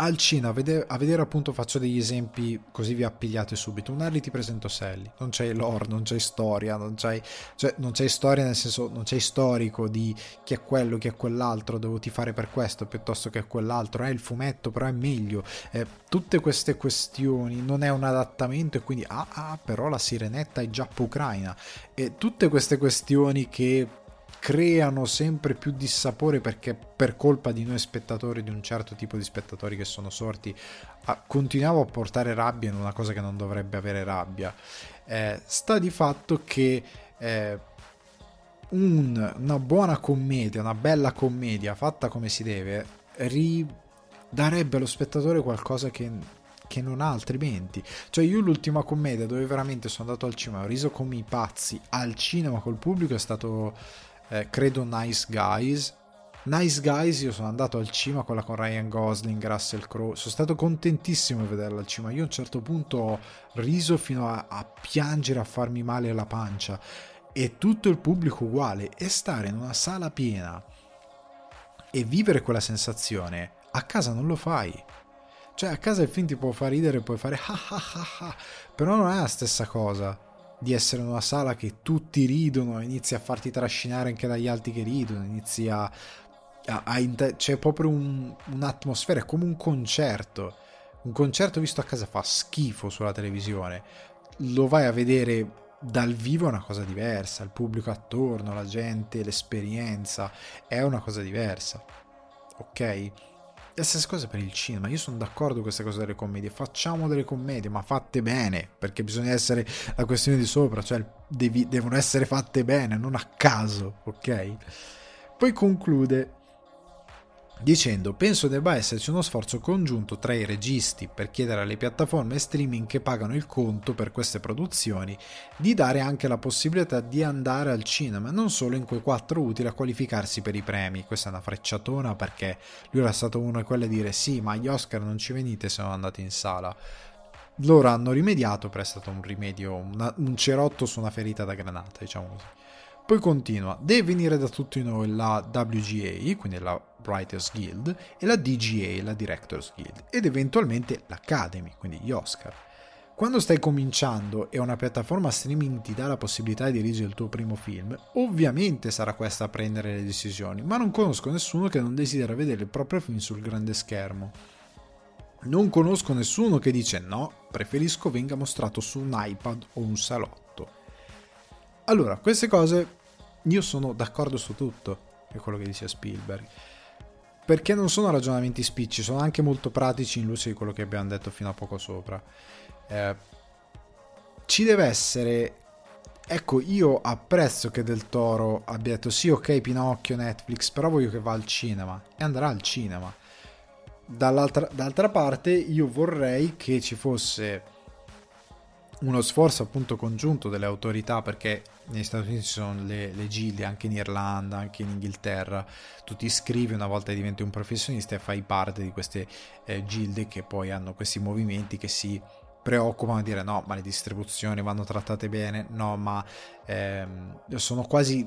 al cinema a vedere, a vedere, appunto faccio degli esempi così vi appigliate subito. Un Harry ti presento Sally. Non c'è lore non c'è storia non c'è, cioè, non c'è storia nel senso non c'è storico di chi è quello chi è quell'altro devo ti fare per questo piuttosto che quell'altro. È il fumetto però è meglio. Eh, tutte queste questioni non è un adattamento e quindi ah, ah però la sirenetta è giappo ucraina. E tutte queste questioni che creano sempre più dissapore perché per colpa di noi spettatori, di un certo tipo di spettatori che sono sorti, a, continuiamo a portare rabbia in una cosa che non dovrebbe avere rabbia. Eh, sta di fatto che eh, un, una buona commedia, una bella commedia fatta come si deve, ri, darebbe allo spettatore qualcosa che, che non ha altrimenti. Cioè, io l'ultima commedia dove veramente sono andato al cinema, ho riso come i pazzi al cinema col pubblico è stato, eh, credo, Nice Guys. Nice Guys, io sono andato al cinema, quella con Ryan Gosling, Russell Crowe, sono stato contentissimo di vederla al cinema. Io a un certo punto ho riso fino a, a piangere, a farmi male alla pancia e tutto il pubblico uguale e stare in una sala piena e vivere quella sensazione a casa non lo fai. Cioè a casa il film ti può far ridere, puoi fare ah ah ah ah, però non è la stessa cosa di essere in una sala che tutti ridono, inizi a farti trascinare anche dagli altri che ridono, inizi a... a, a inter- c'è proprio un, un'atmosfera, è come un concerto. Un concerto visto a casa fa schifo sulla televisione, lo vai a vedere dal vivo è una cosa diversa, il pubblico attorno, la gente, l'esperienza è una cosa diversa. Ok? La stessa cosa per il cinema, io sono d'accordo con queste cose delle commedie, facciamo delle commedie, ma fatte bene, perché bisogna essere la questione di sopra, cioè devi, devono essere fatte bene, non a caso, ok? Poi conclude dicendo penso debba esserci uno sforzo congiunto tra i registi per chiedere alle piattaforme streaming che pagano il conto per queste produzioni di dare anche la possibilità di andare al cinema, non solo in quei quattro utili a qualificarsi per i premi. Questa è una frecciatona perché lui era stato uno di quelli a dire sì, ma gli Oscar non ci venite se non andate in sala. Loro hanno rimediato, però è stato un rimedio, una, un cerotto su una ferita da granata, diciamo così. Poi continua, deve venire da tutti noi la WGA, quindi la Writers Guild, e la DGA, la Directors Guild, ed eventualmente l'Academy, quindi gli Oscar. Quando stai cominciando e una piattaforma streaming ti dà la possibilità di dirigere il tuo primo film, ovviamente sarà questa a prendere le decisioni, ma non conosco nessuno che non desidera vedere il proprio film sul grande schermo. Non conosco nessuno che dice no, preferisco venga mostrato su un iPad o un salotto. Allora, queste cose io sono d'accordo su tutto, è quello che dice Spielberg. Perché non sono ragionamenti spicci, sono anche molto pratici in luce di quello che abbiamo detto fino a poco sopra. Eh, ci deve essere. Ecco, io apprezzo che Del Toro abbia detto sì, ok, Pinocchio, Netflix, però voglio che va al cinema. E andrà al cinema. Dall'altra, d'altra parte, io vorrei che ci fosse uno sforzo appunto congiunto delle autorità perché negli Stati Uniti ci sono le, le gilde anche in Irlanda, anche in Inghilterra, tu ti iscrivi una volta diventi un professionista e fai parte di queste eh, gilde che poi hanno questi movimenti che si preoccupano di dire no ma le distribuzioni vanno trattate bene, no ma ehm, sono quasi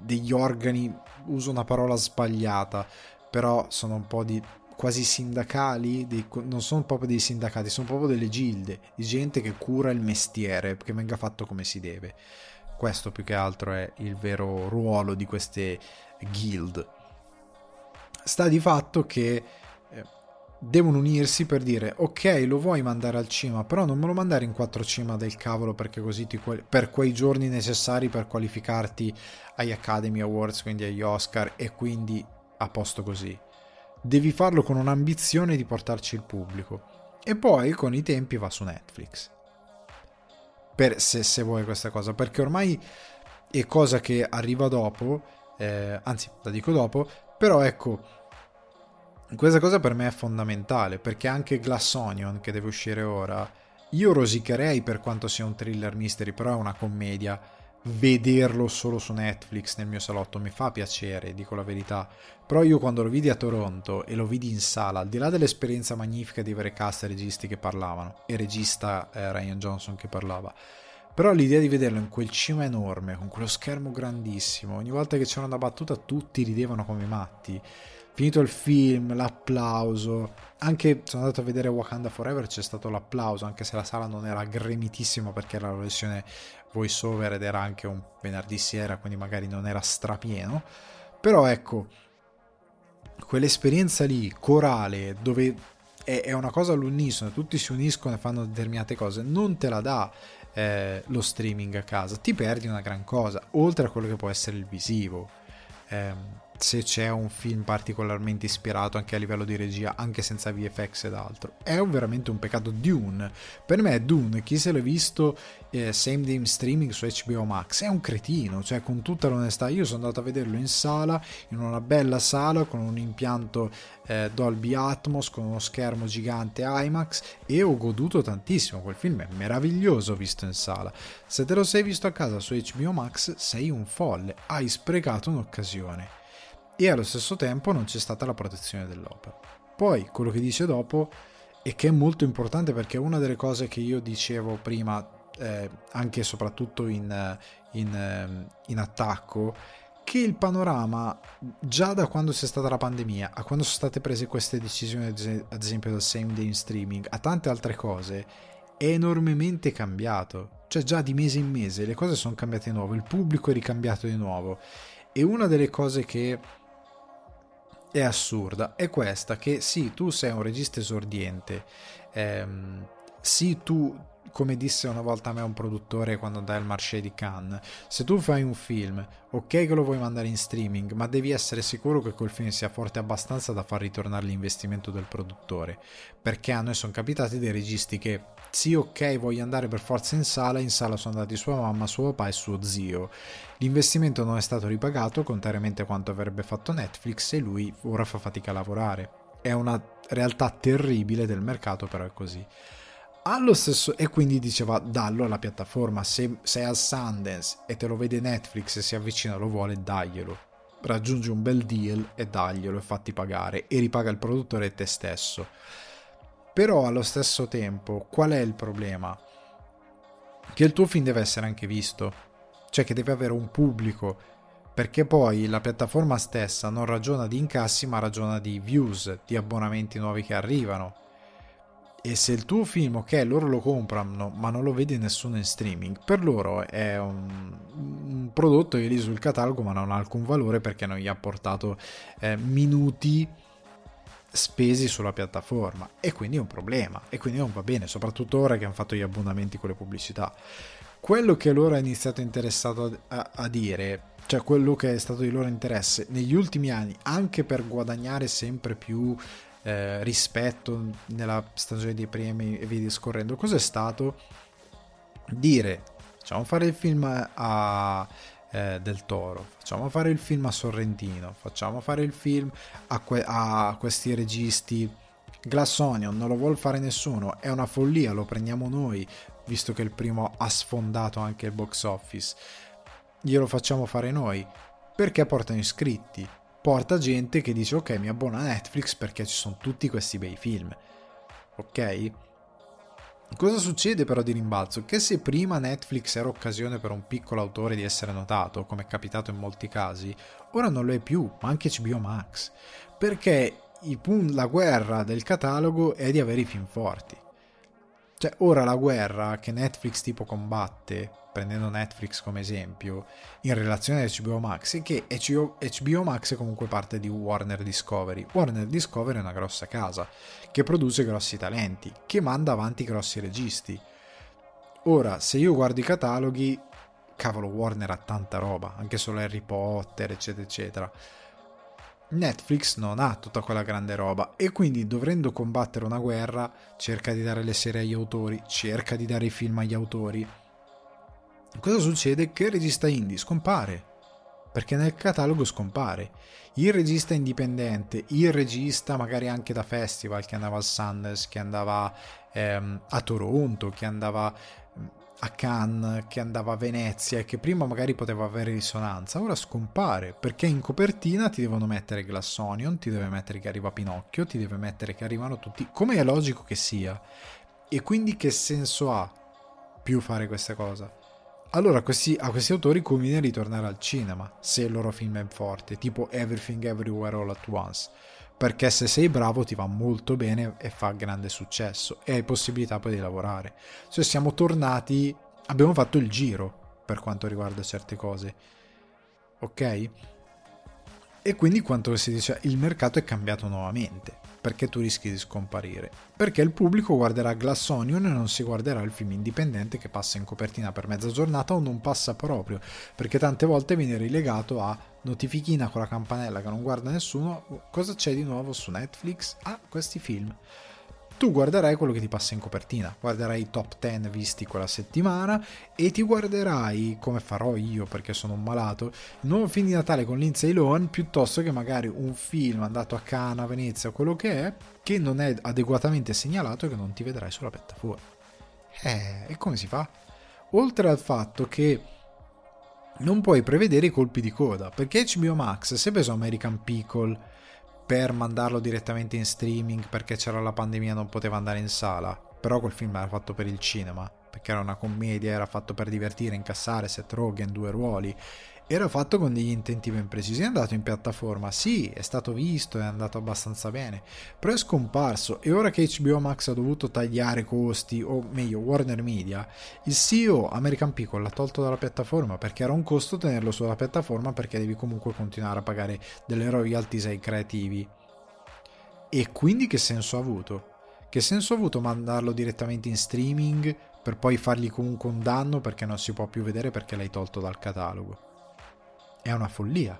degli organi, uso una parola sbagliata, però sono un po' di quasi sindacali, dei, non sono proprio dei sindacati, sono proprio delle gilde di gente che cura il mestiere, che venga fatto come si deve. Questo più che altro è il vero ruolo di queste guild. Sta di fatto che eh, devono unirsi per dire ok lo vuoi mandare al cinema però non me lo mandare in quattro cinema del cavolo perché così ti, per quei giorni necessari per qualificarti agli Academy Awards quindi agli Oscar e quindi a posto così devi farlo con un'ambizione di portarci il pubblico. E poi con i tempi va su Netflix. Per, se, se vuoi questa cosa, perché ormai è cosa che arriva dopo, eh, anzi la dico dopo, però ecco, questa cosa per me è fondamentale, perché anche Glass Onion che deve uscire ora, io rosicherei per quanto sia un thriller mystery, però è una commedia vederlo solo su Netflix nel mio salotto mi fa piacere, dico la verità. Però io quando lo vidi a Toronto e lo vidi in sala, al di là dell'esperienza magnifica di avere cast e registi che parlavano, e regista eh, Ryan Johnson che parlava, però l'idea di vederlo in quel cima enorme, con quello schermo grandissimo, ogni volta che c'era una battuta tutti ridevano come matti. Finito il film, l'applauso, anche sono andato a vedere Wakanda Forever, c'è stato l'applauso, anche se la sala non era gremitissima perché era la versione voice over ed era anche un venerdì sera, quindi magari non era strapieno. Però ecco, quell'esperienza lì, corale, dove è, è una cosa all'unisono, tutti si uniscono e fanno determinate cose, non te la dà eh, lo streaming a casa, ti perdi una gran cosa, oltre a quello che può essere il visivo. Eh, se c'è un film particolarmente ispirato anche a livello di regia, anche senza VFX ed altro. È veramente un peccato. Dune, per me Dune, chi se l'ha visto eh, same day streaming su HBO Max, è un cretino, cioè con tutta l'onestà, io sono andato a vederlo in sala, in una bella sala con un impianto eh, Dolby Atmos, con uno schermo gigante IMAX e ho goduto tantissimo, quel film è meraviglioso visto in sala. Se te lo sei visto a casa su HBO Max, sei un folle, hai sprecato un'occasione e allo stesso tempo non c'è stata la protezione dell'opera. Poi quello che dice dopo e che è molto importante perché una delle cose che io dicevo prima, eh, anche e soprattutto in, in, eh, in attacco, che il panorama già da quando c'è stata la pandemia a quando sono state prese queste decisioni ad esempio del same day in streaming a tante altre cose è enormemente cambiato cioè già di mese in mese le cose sono cambiate di nuovo il pubblico è ricambiato di nuovo e una delle cose che è assurda è questa che sì tu sei un regista esordiente ehm, sì tu come disse una volta a me un produttore quando andai al Marché di Cannes, se tu fai un film, ok che lo vuoi mandare in streaming, ma devi essere sicuro che quel film sia forte abbastanza da far ritornare l'investimento del produttore, perché a noi sono capitati dei registi che sì ok voglio andare per forza in sala, in sala sono andati sua mamma, suo papà e suo zio. L'investimento non è stato ripagato, contrariamente a quanto avrebbe fatto Netflix, e lui ora fa fatica a lavorare. È una realtà terribile del mercato, però è così. Stesso e quindi diceva dallo alla piattaforma. Se sei al Sundance e te lo vede Netflix e si avvicina lo vuole daglielo. Raggiungi un bel deal e daglielo e fatti pagare e ripaga il produttore e te stesso. Però allo stesso tempo qual è il problema? Che il tuo film deve essere anche visto cioè che deve avere un pubblico perché poi la piattaforma stessa non ragiona di incassi ma ragiona di views di abbonamenti nuovi che arrivano e se il tuo film, ok, loro lo comprano, ma non lo vede nessuno in streaming, per loro è un, un prodotto che è lì sul catalogo, ma non ha alcun valore perché non gli ha portato eh, minuti spesi sulla piattaforma. E quindi è un problema. E quindi non va bene, soprattutto ora che hanno fatto gli abbonamenti con le pubblicità. Quello che loro hanno iniziato interessato a, a dire cioè quello che è stato di loro interesse negli ultimi anni, anche per guadagnare sempre più eh, rispetto nella stagione dei premi e via discorrendo, cos'è stato dire facciamo fare il film a eh, del Toro, facciamo fare il film a Sorrentino, facciamo fare il film a, que- a questi registi. Glass Onion non lo vuole fare nessuno, è una follia, lo prendiamo noi, visto che il primo ha sfondato anche il box office. Glielo facciamo fare noi, perché portano iscritti, porta gente che dice ok mi abbono a Netflix perché ci sono tutti questi bei film. Ok? Cosa succede però di rimbalzo? Che se prima Netflix era occasione per un piccolo autore di essere notato, come è capitato in molti casi, ora non lo è più, ma anche HBO Max. Perché la guerra del catalogo è di avere i film forti. Cioè, ora la guerra che Netflix tipo combatte prendendo Netflix come esempio, in relazione a HBO Max, è che HBO Max è comunque parte di Warner Discovery. Warner Discovery è una grossa casa che produce grossi talenti, che manda avanti grossi registi. Ora, se io guardo i cataloghi, cavolo, Warner ha tanta roba, anche solo Harry Potter, eccetera, eccetera. Netflix non ha tutta quella grande roba e quindi dovendo combattere una guerra cerca di dare le serie agli autori, cerca di dare i film agli autori Cosa succede? Che il regista indie scompare, perché nel catalogo scompare. Il regista indipendente, il regista magari anche da festival che andava al Sundance, che andava ehm, a Toronto, che andava a Cannes, che andava a Venezia e che prima magari poteva avere risonanza, ora scompare perché in copertina ti devono mettere Glass Onion, ti deve mettere che arriva Pinocchio, ti deve mettere che arrivano tutti, come è logico che sia. E quindi che senso ha più fare questa cosa? allora questi, a questi autori conviene ritornare al cinema se il loro film è forte, tipo Everything Everywhere All At Once, perché se sei bravo ti va molto bene e fa grande successo e hai possibilità poi di lavorare. Cioè siamo tornati, abbiamo fatto il giro per quanto riguarda certe cose, ok? E quindi quanto si dice, il mercato è cambiato nuovamente. Perché tu rischi di scomparire. Perché il pubblico guarderà Glass Onion e non si guarderà il film indipendente che passa in copertina per mezza giornata o non passa proprio, perché tante volte viene rilegato a notifichina con la campanella che non guarda nessuno, cosa c'è di nuovo su Netflix? Ah, questi film tu guarderai quello che ti passa in copertina, guarderai i top 10 visti quella settimana e ti guarderai, come farò io perché sono un malato, il nuovo film di Natale con Lindsay Lohan piuttosto che magari un film andato a Cannes, a Venezia, quello che è, che non è adeguatamente segnalato e che non ti vedrai sulla piattaforma. Eh, e come si fa? Oltre al fatto che non puoi prevedere i colpi di coda, perché HBO Max, se preso American Pickle, per mandarlo direttamente in streaming perché c'era la pandemia e non poteva andare in sala. Però quel film era fatto per il cinema, perché era una commedia, era fatto per divertire, incassare Seth Rogen, due ruoli era fatto con degli intenti ben precisi. È andato in piattaforma, sì, è stato visto, è andato abbastanza bene, però è scomparso e ora che HBO Max ha dovuto tagliare costi, o meglio Warner Media, il CEO American Pickle l'ha tolto dalla piattaforma perché era un costo tenerlo sulla piattaforma perché devi comunque continuare a pagare delle royalties ai creativi. E quindi che senso ha avuto? Che senso ha avuto mandarlo direttamente in streaming per poi fargli comunque un danno perché non si può più vedere perché l'hai tolto dal catalogo? È una follia.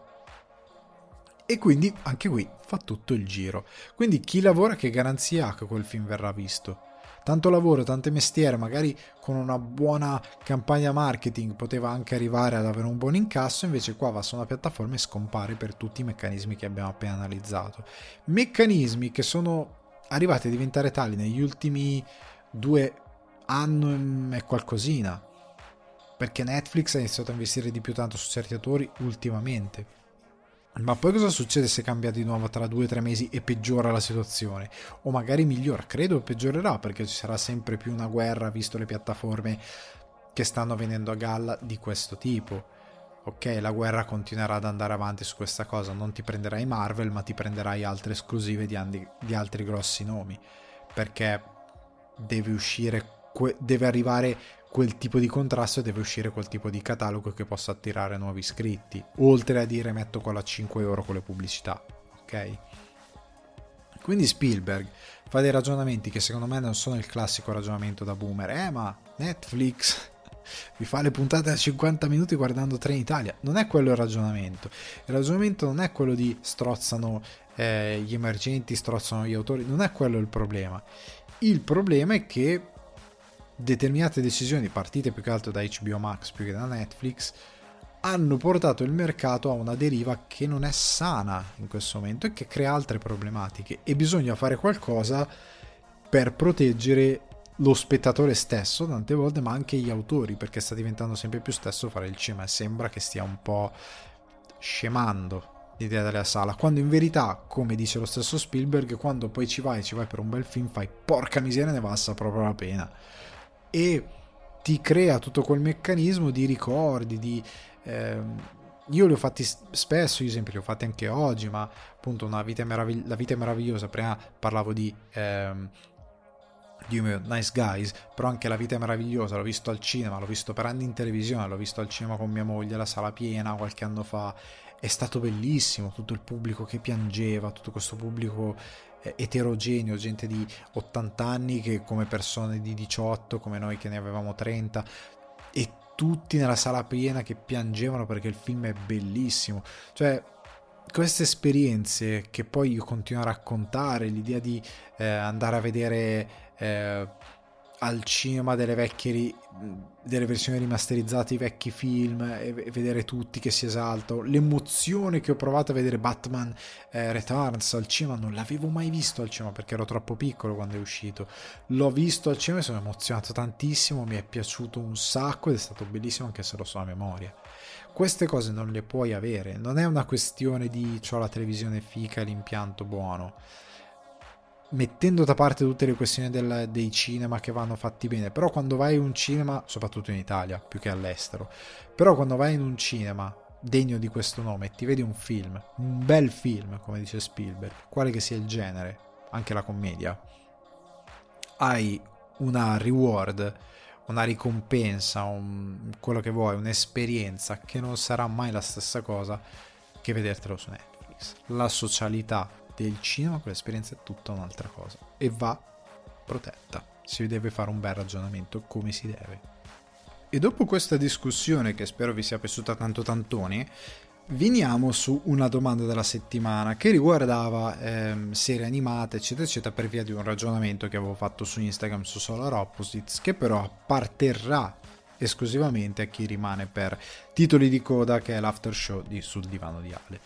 E quindi anche qui fa tutto il giro. Quindi chi lavora che garanzia ha che quel film verrà visto? Tanto lavoro, tante mestiere, magari con una buona campagna marketing poteva anche arrivare ad avere un buon incasso, invece qua va su una piattaforma e scompare per tutti i meccanismi che abbiamo appena analizzato. Meccanismi che sono arrivati a diventare tali negli ultimi due anni e qualcosina perché Netflix ha iniziato a investire di più tanto su certi attori ultimamente. Ma poi cosa succede se cambia di nuovo tra due o tre mesi e peggiora la situazione? O magari migliora? Credo peggiorerà perché ci sarà sempre più una guerra visto le piattaforme che stanno venendo a galla di questo tipo. Ok, la guerra continuerà ad andare avanti su questa cosa, non ti prenderai Marvel ma ti prenderai altre esclusive di, andi- di altri grossi nomi. Perché deve uscire, que- deve arrivare quel tipo di contrasto deve uscire quel tipo di catalogo che possa attirare nuovi iscritti, oltre a dire metto quello a 5 euro con le pubblicità, ok? Quindi Spielberg fa dei ragionamenti che secondo me non sono il classico ragionamento da boomer, eh ma Netflix vi fa le puntate a 50 minuti guardando tre in Italia, non è quello il ragionamento, il ragionamento non è quello di strozzano eh, gli emergenti, strozzano gli autori, non è quello il problema, il problema è che determinate decisioni partite più che altro da HBO Max più che da Netflix hanno portato il mercato a una deriva che non è sana in questo momento e che crea altre problematiche. E bisogna fare qualcosa per proteggere lo spettatore stesso tante volte ma anche gli autori perché sta diventando sempre più stesso fare il cinema. E sembra che stia un po' scemando l'idea della sala quando in verità come dice lo stesso Spielberg quando poi ci vai ci vai per un bel film fai porca miseria ne valsa proprio la pena e ti crea tutto quel meccanismo di ricordi, di... Ehm, io li ho fatti spesso, gli esempi li ho fatti anche oggi, ma appunto una vita meravigli- la vita è meravigliosa, prima parlavo di... Ehm, di Nice Guys, però anche La vita è meravigliosa, l'ho visto al cinema, l'ho visto per anni in televisione, l'ho visto al cinema con mia moglie, la sala piena qualche anno fa, è stato bellissimo, tutto il pubblico che piangeva, tutto questo pubblico eterogeneo, gente di 80 anni che come persone di 18, come noi che ne avevamo 30 e tutti nella sala piena che piangevano perché il film è bellissimo. Cioè, queste esperienze che poi io continuo a raccontare, l'idea di eh, andare a vedere eh, al cinema delle vecchie delle versioni rimasterizzate i vecchi film e vedere tutti che si esaltano. L'emozione che ho provato a vedere Batman eh, Returns al cinema non l'avevo mai visto al cinema perché ero troppo piccolo quando è uscito. L'ho visto al cinema e sono emozionato tantissimo mi è piaciuto un sacco ed è stato bellissimo anche se lo so a memoria. Queste cose non le puoi avere non è una questione di ho la televisione fica l'impianto buono mettendo da parte tutte le questioni del, dei cinema che vanno fatti bene, però quando vai in un cinema, soprattutto in Italia, più che all'estero, però quando vai in un cinema degno di questo nome e ti vedi un film, un bel film, come dice Spielberg, quale che sia il genere, anche la commedia, hai una reward, una ricompensa, un, quello che vuoi, un'esperienza che non sarà mai la stessa cosa che vedertelo su Netflix. La socialità del cinema quell'esperienza è tutta un'altra cosa e va protetta. Si deve fare un bel ragionamento come si deve. E dopo questa discussione, che spero vi sia piaciuta tanto tantoni, veniamo su una domanda della settimana che riguardava ehm, serie animate, eccetera, eccetera, per via di un ragionamento che avevo fatto su Instagram su Solar Opposites, che però apparterrà esclusivamente a chi rimane per titoli di coda, che è l'after show di Sul Divano di Ale.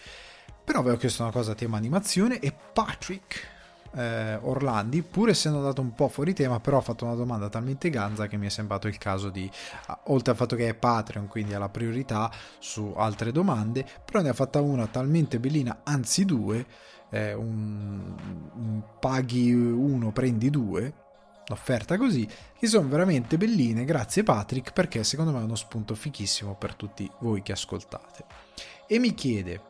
Però avevo chiesto una cosa a tema animazione e Patrick eh, Orlandi, pur essendo andato un po' fuori tema, però ha fatto una domanda talmente ganza che mi è sembrato il caso di, oltre al fatto che è Patreon, quindi ha la priorità su altre domande, però ne ha fatta una talmente bellina, anzi due, eh, un, un paghi uno, prendi due, un'offerta così, che sono veramente belline, grazie Patrick, perché secondo me è uno spunto fichissimo per tutti voi che ascoltate. E mi chiede,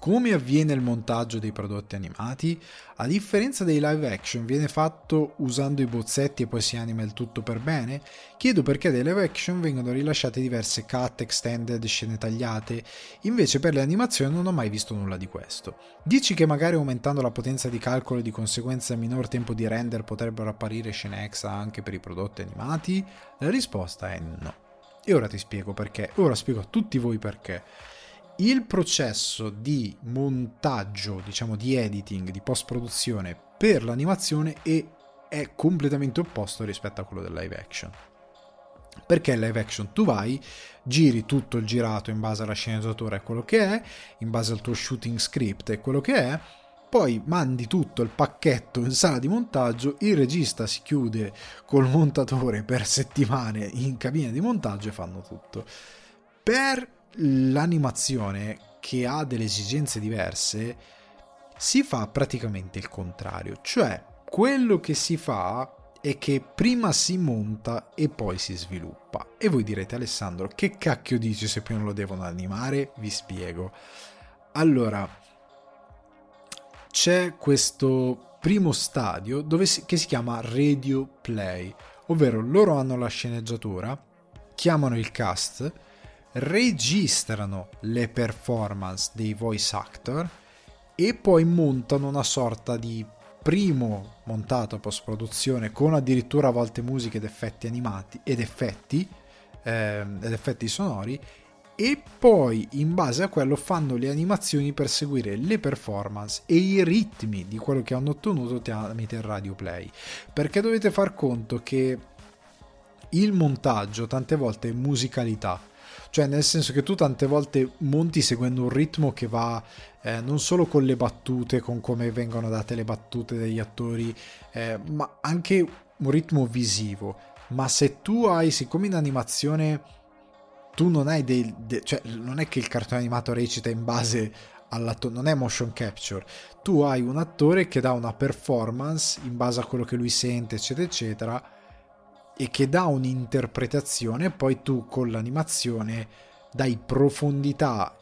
come avviene il montaggio dei prodotti animati? A differenza dei live action, viene fatto usando i bozzetti e poi si anima il tutto per bene? Chiedo perché dei live action vengono rilasciate diverse cut, extended, scene tagliate, invece per le animazioni non ho mai visto nulla di questo. Dici che magari aumentando la potenza di calcolo e di conseguenza minor tempo di render potrebbero apparire scene extra anche per i prodotti animati? La risposta è no. E ora ti spiego perché, ora spiego a tutti voi perché il processo di montaggio, diciamo di editing, di post produzione per l'animazione è, è completamente opposto rispetto a quello del live action. Perché live action tu vai, giri tutto il girato in base alla sceneggiatura e quello che è, in base al tuo shooting script e quello che è, poi mandi tutto il pacchetto in sala di montaggio, il regista si chiude col montatore per settimane in cabina di montaggio e fanno tutto. Per l'animazione che ha delle esigenze diverse si fa praticamente il contrario, cioè quello che si fa è che prima si monta e poi si sviluppa. E voi direte Alessandro, che cacchio dici se prima lo devono animare? Vi spiego. Allora, c'è questo primo stadio si, che si chiama radio play, ovvero loro hanno la sceneggiatura, chiamano il cast, registrano le performance dei voice actor e poi montano una sorta di primo montato post produzione con addirittura a volte musiche ed effetti animati ed effetti eh, ed effetti sonori e poi in base a quello fanno le animazioni per seguire le performance e i ritmi di quello che hanno ottenuto tramite il radio play. Perché dovete far conto che il montaggio tante volte è musicalità cioè nel senso che tu tante volte monti seguendo un ritmo che va eh, non solo con le battute, con come vengono date le battute degli attori, eh, ma anche un ritmo visivo. Ma se tu hai, siccome in animazione tu non hai dei... De, cioè non è che il cartone animato recita in base all'attore, non è motion capture, tu hai un attore che dà una performance in base a quello che lui sente, eccetera, eccetera e che dà un'interpretazione, poi tu con l'animazione dai profondità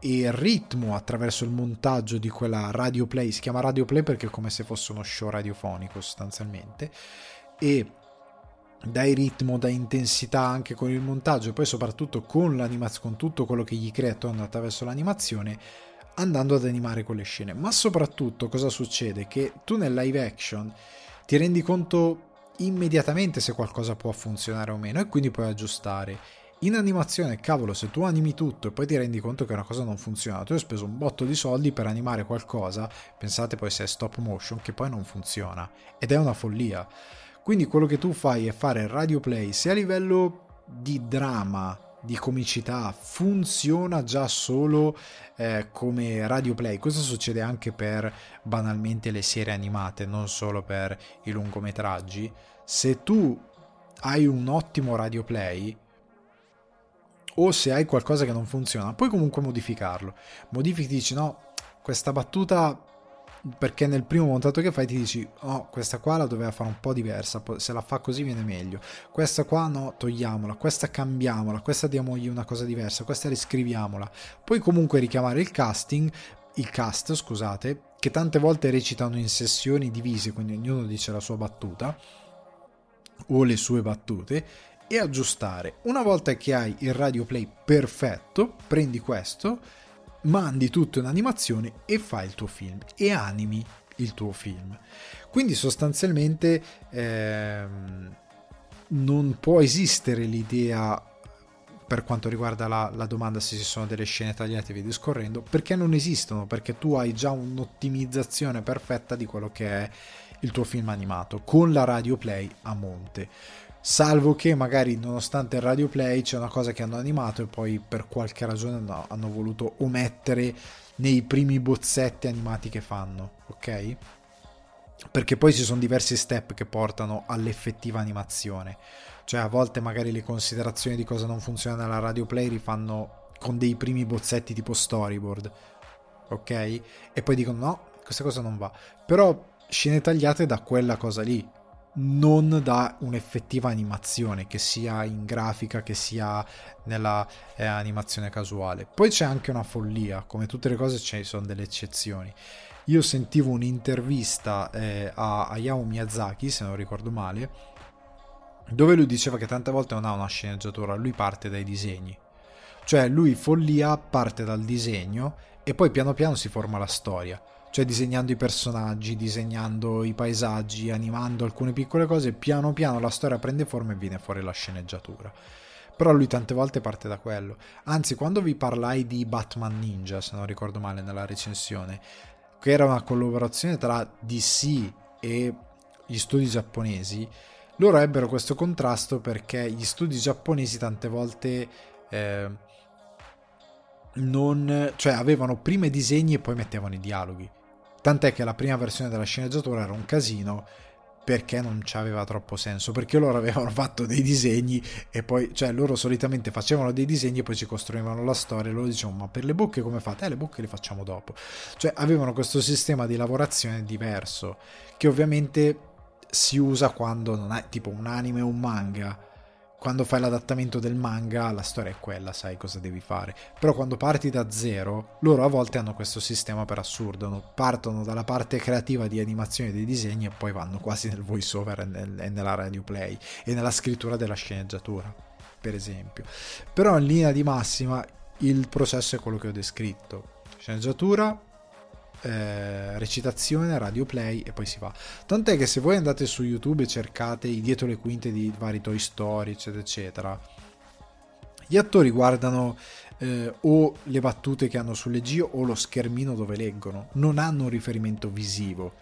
e ritmo attraverso il montaggio di quella radio play, si chiama radio play perché è come se fosse uno show radiofonico sostanzialmente, e dai ritmo, dai intensità anche con il montaggio e poi soprattutto con l'animazione, con tutto quello che gli crea attorno attraverso l'animazione, andando ad animare quelle scene. Ma soprattutto cosa succede? Che tu nel live action ti rendi conto immediatamente se qualcosa può funzionare o meno e quindi puoi aggiustare. In animazione, cavolo, se tu animi tutto e poi ti rendi conto che una cosa non funziona, tu hai speso un botto di soldi per animare qualcosa, pensate poi se è stop motion, che poi non funziona. Ed è una follia. Quindi quello che tu fai è fare radio play sia a livello di drama, di comicità, funziona già solo eh, come radio play. Questo succede anche per banalmente le serie animate, non solo per i lungometraggi. Se tu hai un ottimo radio play o se hai qualcosa che non funziona, puoi comunque modificarlo. Modifichi dici no, questa battuta perché nel primo montato che fai ti dici oh questa qua la doveva fare un po' diversa se la fa così viene meglio. Questa qua no togliamola questa cambiamola questa diamogli una cosa diversa questa riscriviamola. Puoi comunque richiamare il casting il cast scusate che tante volte recitano in sessioni divise quindi ognuno dice la sua battuta o le sue battute e aggiustare. Una volta che hai il radio play perfetto prendi questo mandi tutto in animazione e fai il tuo film e animi il tuo film. Quindi sostanzialmente ehm, non può esistere l'idea per quanto riguarda la, la, domanda se ci sono delle scene tagliate e via discorrendo, perché non esistono, perché tu hai già un'ottimizzazione perfetta di quello che è il tuo film animato, con la radio play a monte. Salvo che magari nonostante il radio play c'è una cosa che hanno animato e poi per qualche ragione no, hanno voluto omettere nei primi bozzetti animati che fanno, ok? Perché poi ci sono diversi step che portano all'effettiva animazione. Cioè a volte magari le considerazioni di cosa non funziona nella radio play rifanno con dei primi bozzetti tipo storyboard, ok? E poi dicono no, questa cosa non va. Però scene tagliate da quella cosa lì, non da un'effettiva animazione, che sia in grafica, che sia nella eh, animazione casuale. Poi c'è anche una follia, come tutte le cose ci sono delle eccezioni. Io sentivo un'intervista eh, a Hayao Miyazaki, se non ricordo male, dove lui diceva che tante volte non ha una sceneggiatura, lui parte dai disegni. Cioè lui follia parte dal disegno e poi piano piano si forma la storia cioè disegnando i personaggi, disegnando i paesaggi, animando alcune piccole cose, piano piano la storia prende forma e viene fuori la sceneggiatura. Però lui tante volte parte da quello. Anzi, quando vi parlai di Batman Ninja, se non ricordo male nella recensione, che era una collaborazione tra DC e gli studi giapponesi, loro ebbero questo contrasto perché gli studi giapponesi tante volte eh, non, cioè avevano prima i disegni e poi mettevano i dialoghi. Tant'è che la prima versione della sceneggiatura era un casino perché non c'aveva troppo senso, perché loro avevano fatto dei disegni e poi, cioè loro solitamente facevano dei disegni e poi ci costruivano la storia e loro dicevano ma per le bocche come fate? Eh le bocche le facciamo dopo. Cioè avevano questo sistema di lavorazione diverso che ovviamente si usa quando non hai tipo un anime o un manga quando fai l'adattamento del manga la storia è quella, sai cosa devi fare. Però quando parti da zero, loro a volte hanno questo sistema per assurdo, partono dalla parte creativa di animazione dei disegni e poi vanno quasi nel voice over e, nel, e nella radio play e nella scrittura della sceneggiatura, per esempio. Però in linea di massima il processo è quello che ho descritto. Sceneggiatura, eh, recitazione, radio play e poi si va. Tant'è che se voi andate su YouTube e cercate i dietro le quinte di vari Toy Story, eccetera, eccetera, gli attori guardano eh, o le battute che hanno sulle G o lo schermino dove leggono, non hanno un riferimento visivo.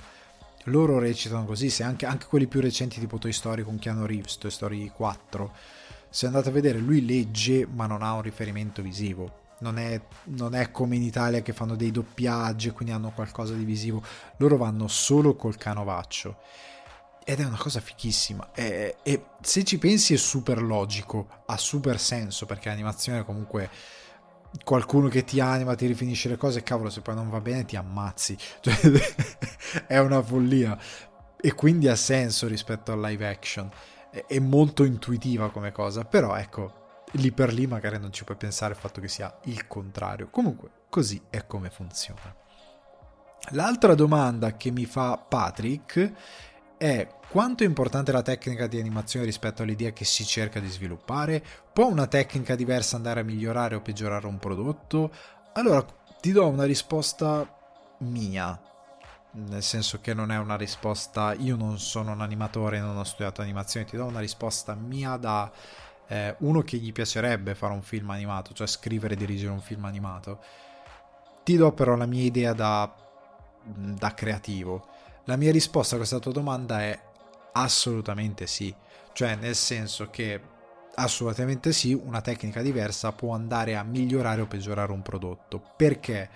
Loro recitano così, se anche, anche quelli più recenti tipo Toy Story con Keanu Reeves, Toy Story 4, se andate a vedere lui legge ma non ha un riferimento visivo non è, non è, come in Italia che fanno dei doppiaggi e quindi hanno qualcosa di visivo. Loro vanno solo col canovaccio. Ed è una cosa fichissima. E, e se ci pensi è super logico, ha super senso, perché l'animazione comunque qualcuno che ti anima, ti rifinisce le cose, cavolo, se poi non va bene ti ammazzi. Cioè, è una follia. E quindi ha senso rispetto al live action. È molto intuitiva come cosa, però ecco, lì per lì magari non ci puoi pensare al fatto che sia il contrario. Comunque, così è come funziona. L'altra domanda che mi fa Patrick è quanto è importante la tecnica di animazione rispetto all'idea che si cerca di sviluppare? Può una tecnica diversa andare a migliorare o peggiorare un prodotto? Allora, ti do una risposta mia, nel senso che non è una risposta, io non sono un animatore, non ho studiato animazione, ti do una risposta mia da eh, uno che gli piacerebbe fare un film animato, cioè scrivere e dirigere un film animato. Ti do però la mia idea da, da creativo. La mia risposta a questa tua domanda è assolutamente sì, cioè nel senso che assolutamente sì, una tecnica diversa può andare a migliorare o peggiorare un prodotto. Perché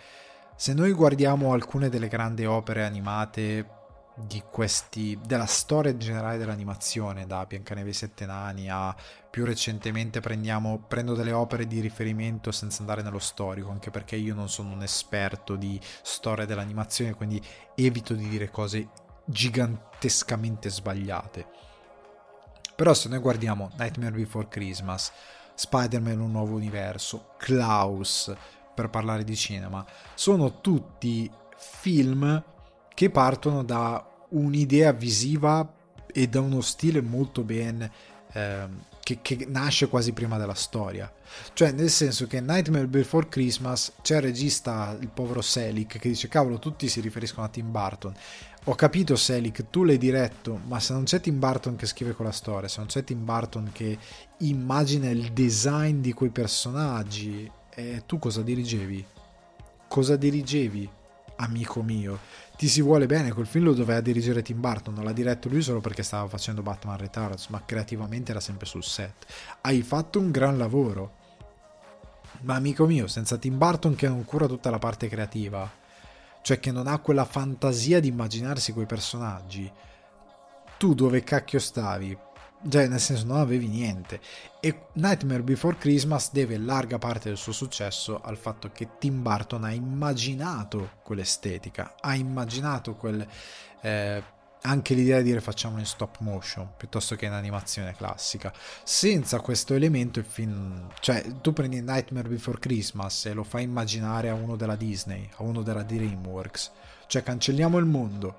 se noi guardiamo alcune delle grandi opere animate di questi, della storia generale dell'animazione, da Biancaneve e Sette Nani a più recentemente prendiamo, prendo delle opere di riferimento senza andare nello storico, anche perché io non sono un esperto di storia dell'animazione, quindi evito di dire cose gigantescamente sbagliate. Però se noi guardiamo Nightmare Before Christmas, Spider-Man Un Nuovo Universo, Klaus, per parlare di cinema, sono tutti film che partono da un'idea visiva e da uno stile molto ben eh, che, che, nasce quasi prima della storia. Cioè, nel senso che Nightmare Before Christmas c'è il regista, il povero Selick, che dice: Cavolo, tutti si riferiscono a Tim Burton. Ho capito, Selick, tu l'hai diretto, ma se non c'è Tim Burton che scrive quella storia, se non c'è Tim Burton che immagina il design di quei personaggi, eh, tu cosa dirigevi? Cosa dirigevi, amico mio? ti si vuole bene, quel film lo doveva dirigere Tim Burton, non l'ha diretto lui solo perché stava facendo Batman Returns, ma creativamente era sempre sul set. Hai fatto un gran lavoro. Ma amico mio, senza Tim Burton che non cura tutta la parte creativa, cioè che non ha quella fantasia di immaginarsi quei personaggi, tu dove cacchio stavi? Cioè, nel senso, non avevi niente. E Nightmare Before Christmas deve larga parte del suo successo al fatto che Tim Burton ha immaginato quell'estetica, ha immaginato quel. Eh, anche l'idea di dire facciamolo in stop motion piuttosto che in animazione classica. Senza questo elemento il film, cioè tu prendi Nightmare Before Christmas e lo fai immaginare a uno della Disney, a uno della DreamWorks, cioè cancelliamo il mondo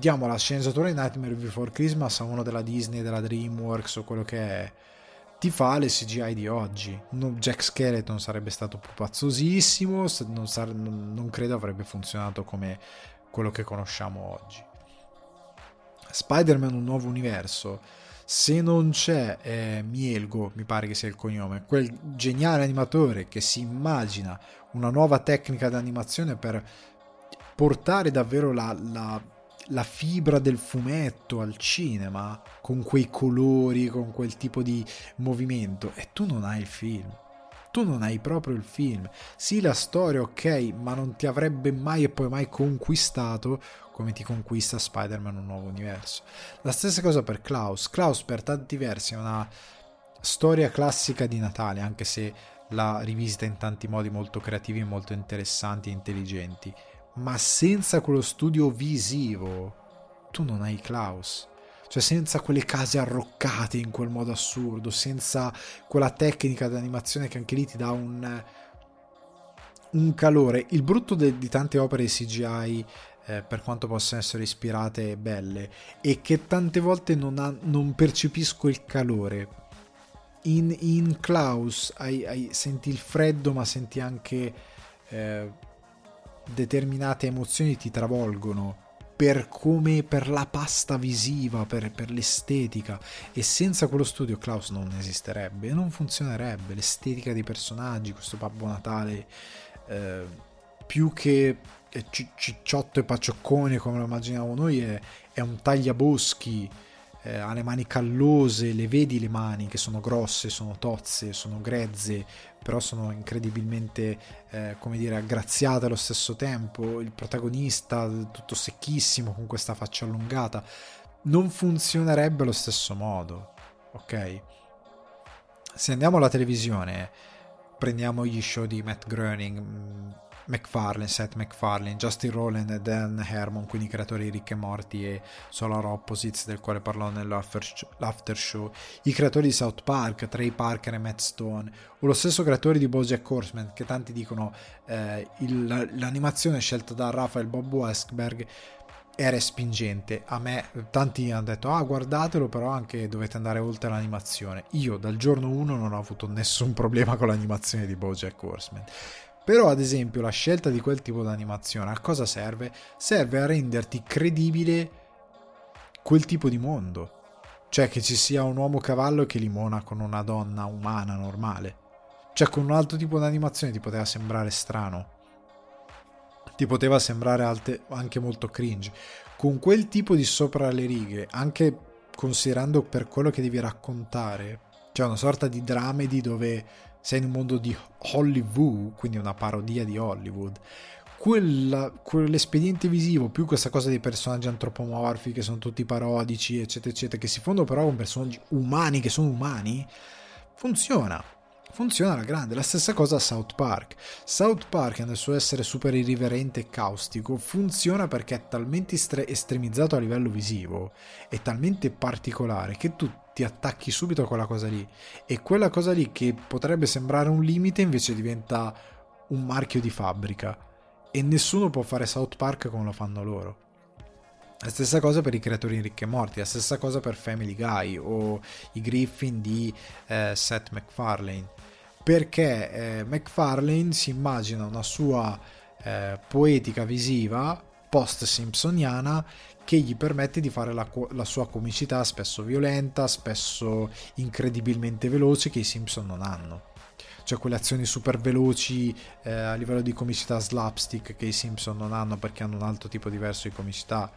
diamo la sceneggiatura di Nightmare Before Christmas a uno della Disney, della DreamWorks o quello che è, ti fa le CGI di oggi. No, Jack Skeleton sarebbe stato pupazzosissimo, non, sare- non credo avrebbe funzionato come quello che conosciamo oggi. Spider-Man un nuovo universo. Se non c'è eh, Mielgo, mi pare che sia il cognome, quel geniale animatore che si immagina una nuova tecnica d'animazione per portare davvero la, la la fibra del fumetto al cinema, con quei colori, con quel tipo di movimento, e tu non hai il film. Tu non hai proprio il film. Sì, la storia, ok, ma non ti avrebbe mai e poi mai conquistato come ti conquista Spider-Man un nuovo universo. La stessa cosa per Klaus. Klaus per tanti versi è una storia classica di Natale, anche se la rivisita in tanti modi molto creativi, molto interessanti e intelligenti ma senza quello studio visivo tu non hai Klaus. Cioè senza quelle case arroccate in quel modo assurdo, senza quella tecnica di animazione che anche lì ti dà un, un calore. Il brutto de, di tante opere CGI, eh, per quanto possano essere ispirate e belle, è che tante volte non, ha, non percepisco il calore. In, in Klaus hai, hai, senti il freddo, ma senti anche... Eh, determinate emozioni ti travolgono per come per la pasta visiva, per, per, l'estetica. E senza quello studio Klaus non esisterebbe, non funzionerebbe l'estetica dei personaggi, questo Babbo Natale eh, più che cicciotto e paccioccone come lo immaginiamo noi è, è un tagliaboschi eh, ha le mani callose, le vedi le mani che sono grosse, sono tozze, sono grezze, però sono incredibilmente, eh, come dire, aggraziate allo stesso tempo. Il protagonista, tutto secchissimo, con questa faccia allungata, non funzionerebbe allo stesso modo, ok? Se andiamo alla televisione, prendiamo gli show di Matt Groening, mm, McFarlane, Seth MacFarlane, Justin Rowland e Dan Hermon, quindi i creatori di Rick e Morty e Solar Opposites, del quale parlò nell'after show, i creatori di South Park, Trey Parker e Matt Stone, o lo stesso creatore di Bojack Horseman, che tanti dicono eh, il, l'animazione scelta da Rafael Bob Westberg era spingente. A me tanti hanno detto "Ah, guardatelo, però anche dovete andare oltre l'animazione". Io dal giorno 1 non ho avuto nessun problema con l'animazione di Bojack Horseman. Però, ad esempio, la scelta di quel tipo di animazione a cosa serve? Serve a renderti credibile quel tipo di mondo. Cioè che ci sia un uomo cavallo che limona con una donna umana normale. Cioè con un altro tipo di animazione ti poteva sembrare strano. Ti poteva sembrare alte, anche molto cringe. Con quel tipo di sopra le righe, anche considerando per quello che devi raccontare, cioè una sorta di dramedy dove sei in un mondo di Hollywood, quindi una parodia di Hollywood, quella, quell'espediente visivo più questa cosa dei personaggi antropomorfi che sono tutti parodici, eccetera, eccetera, che si fondono però con personaggi umani che sono umani, funziona. Funziona alla grande. La stessa cosa a South Park. South Park, nel suo essere super irriverente e caustico, funziona perché è talmente estremizzato a livello visivo, è talmente particolare che tu ti attacchi subito a quella cosa lì. E quella cosa lì che potrebbe sembrare un limite invece diventa un marchio di fabbrica. E nessuno può fare South Park come lo fanno loro. La stessa cosa per i creatori di Ricche e Morti, la stessa cosa per Family Guy o i Griffin di eh, Seth MacFarlane. Perché eh, MacFarlane si immagina una sua eh, poetica visiva post-simpsoniana che gli permette di fare la, la, sua comicità spesso violenta, spesso incredibilmente veloce che i Simpson non hanno. Cioè quelle azioni super veloci eh, a livello di comicità slapstick che i Simpson non hanno perché hanno un altro tipo diverso di comicità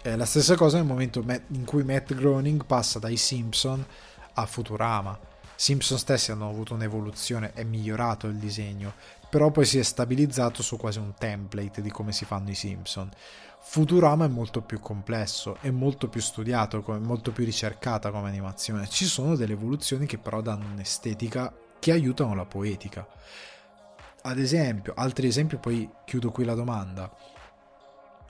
è la stessa cosa nel momento in cui Matt Groening passa dai Simpson a Futurama. Simpson stessi hanno avuto un'evoluzione, è migliorato il disegno, però poi si è stabilizzato su quasi un template di come si fanno i Simpson. Futurama è molto più complesso, è molto più studiato, è molto più ricercata come animazione. Ci sono delle evoluzioni che però danno un'estetica che aiutano la poetica. Ad esempio, altri esempi, poi chiudo qui la domanda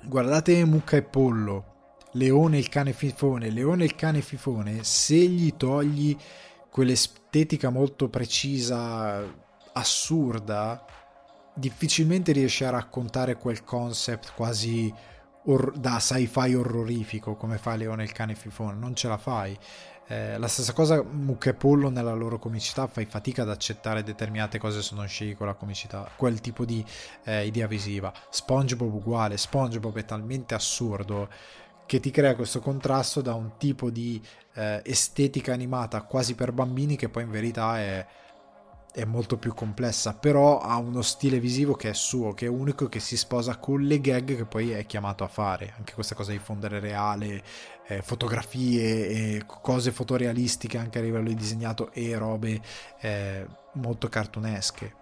guardate Mucca e Pollo, Leone il cane fifone, Leone il cane fifone, se gli togli quell'estetica molto precisa, assurda, difficilmente riesci a raccontare quel concept quasi or- da sci-fi orrorifico come fa Leone il cane fifone, non ce la fai. Eh, la stessa cosa Mucca e Pollo nella loro comicità fai fatica ad accettare determinate cose se non scegli quella comicità, quel tipo di eh, idea visiva. SpongeBob uguale, SpongeBob è talmente assurdo che ti crea questo contrasto da un tipo di eh, estetica animata quasi per bambini che poi in verità è è molto più complessa, però ha uno stile visivo che è suo, che è unico, che si sposa con le gag che poi è chiamato a fare. Anche questa cosa di fondere reale, eh, fotografie e cose fotorealistiche anche a livello di disegnato e robe eh, molto cartunesche.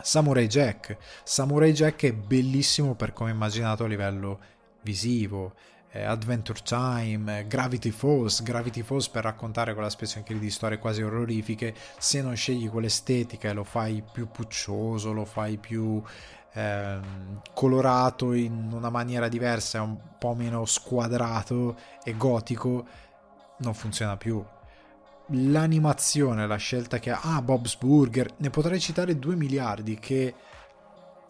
Samurai Jack. Samurai Jack è bellissimo per come è immaginato a livello visivo Adventure Time, Gravity Falls, Gravity Falls per raccontare quella specie anche di storie quasi orrorifiche, se non scegli quell'estetica e lo fai più puccioso, lo fai più eh, colorato in una maniera diversa, un po' meno squadrato e gotico, non funziona più. L'animazione, la scelta che ha, ah, Bob's Burger, ne potrei citare 2 miliardi che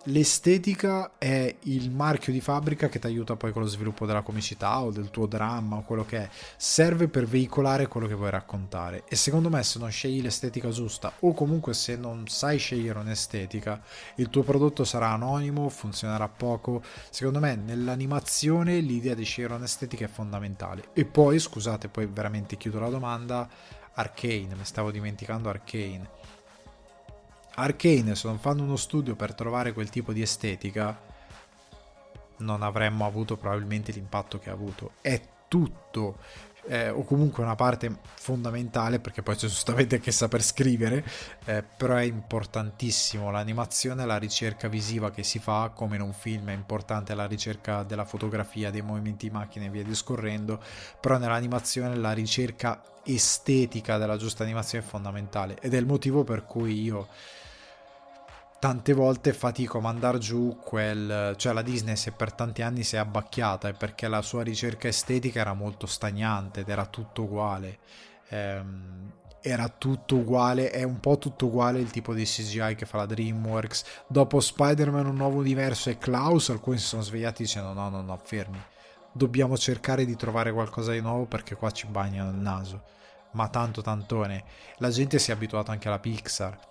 l'estetica è il marchio di fabbrica che ti aiuta poi con lo sviluppo della comicità o del tuo dramma o quello che è. Serve per veicolare quello che vuoi raccontare. E secondo me se non scegli l'estetica giusta o comunque se non sai scegliere un'estetica il tuo prodotto sarà anonimo funzionerà poco. Secondo me nell'animazione l'idea di scegliere un'estetica è fondamentale. E poi scusate poi veramente chiudo la domanda. Arcane mi stavo dimenticando Arcane Arcane, se non fanno uno studio per trovare quel tipo di estetica, non avremmo avuto probabilmente l'impatto che ha avuto. È tutto, eh, o comunque una parte fondamentale, perché poi c'è giustamente anche saper scrivere, eh, però è importantissimo l'animazione, la ricerca visiva che si fa, come in un film è importante la ricerca della fotografia, dei movimenti di macchina e via discorrendo, però nell'animazione la ricerca estetica della giusta animazione è fondamentale ed è il motivo per cui io tante volte fatico a mandare giù quel... cioè la Disney se per tanti anni si è abbacchiata è perché la sua ricerca estetica era molto stagnante ed era tutto uguale. Ehm, era tutto uguale, è un po' tutto uguale il tipo di CGI che fa la DreamWorks. Dopo Spider-Man Un nuovo universo e Klaus, alcuni si sono svegliati dicendo no, no, no, fermi. Dobbiamo cercare di trovare qualcosa di nuovo perché qua ci bagnano il naso. Ma tanto tantone. La gente si è abituata anche alla Pixar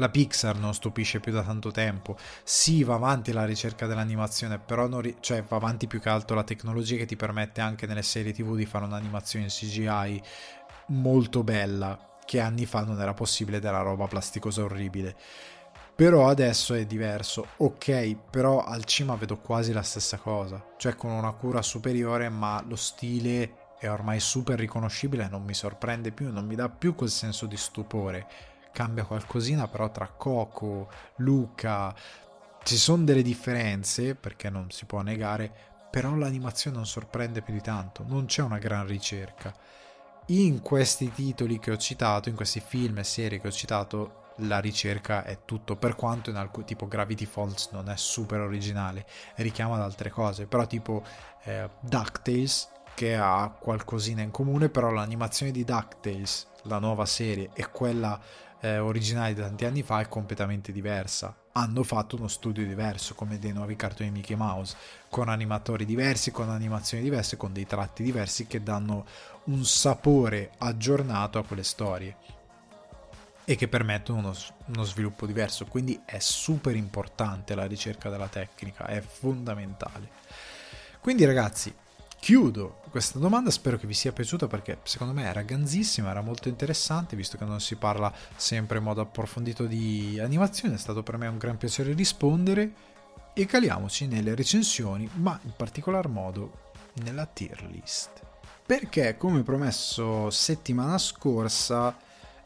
la Pixar non stupisce più da tanto tempo. Sì, va avanti la ricerca dell'animazione, però ri- cioè, va avanti più che altro la tecnologia che ti permette anche nelle serie TV di fare un'animazione in CGI molto bella, che anni fa non era possibile della roba plasticosa orribile. Però adesso è diverso. Ok, però al cima vedo quasi la stessa cosa, cioè con una cura superiore, ma lo stile è ormai super riconoscibile, non mi sorprende più, non mi dà più quel senso di stupore cambia qualcosina, però tra Coco, Luca ci sono delle differenze perché non si può negare, però l'animazione non sorprende più di tanto, non c'è una gran ricerca. In questi titoli che ho citato, in questi film e serie che ho citato, la ricerca è tutto, per quanto in alcuni tipo Gravity Falls non è super originale, richiama ad altre cose, però tipo eh, DuckTales che ha qualcosina in comune, però l'animazione di DuckTales, la nuova serie, e quella eh, originali di tanti anni fa è completamente diversa. Hanno fatto uno studio diverso, come dei nuovi cartoni Mickey Mouse, con animatori diversi, con animazioni diverse, con dei tratti diversi che danno un sapore aggiornato a quelle storie e che permettono uno, uno, sviluppo diverso. Quindi è super importante la ricerca della tecnica, è fondamentale. Quindi ragazzi, chiudo questa domanda, spero che vi sia piaciuta perché secondo me era ganzissima, era molto interessante, visto che non si parla sempre in modo approfondito di animazione, è stato per me un gran piacere rispondere e caliamoci nelle recensioni, ma in particolar modo nella tier list. Perché come promesso settimana scorsa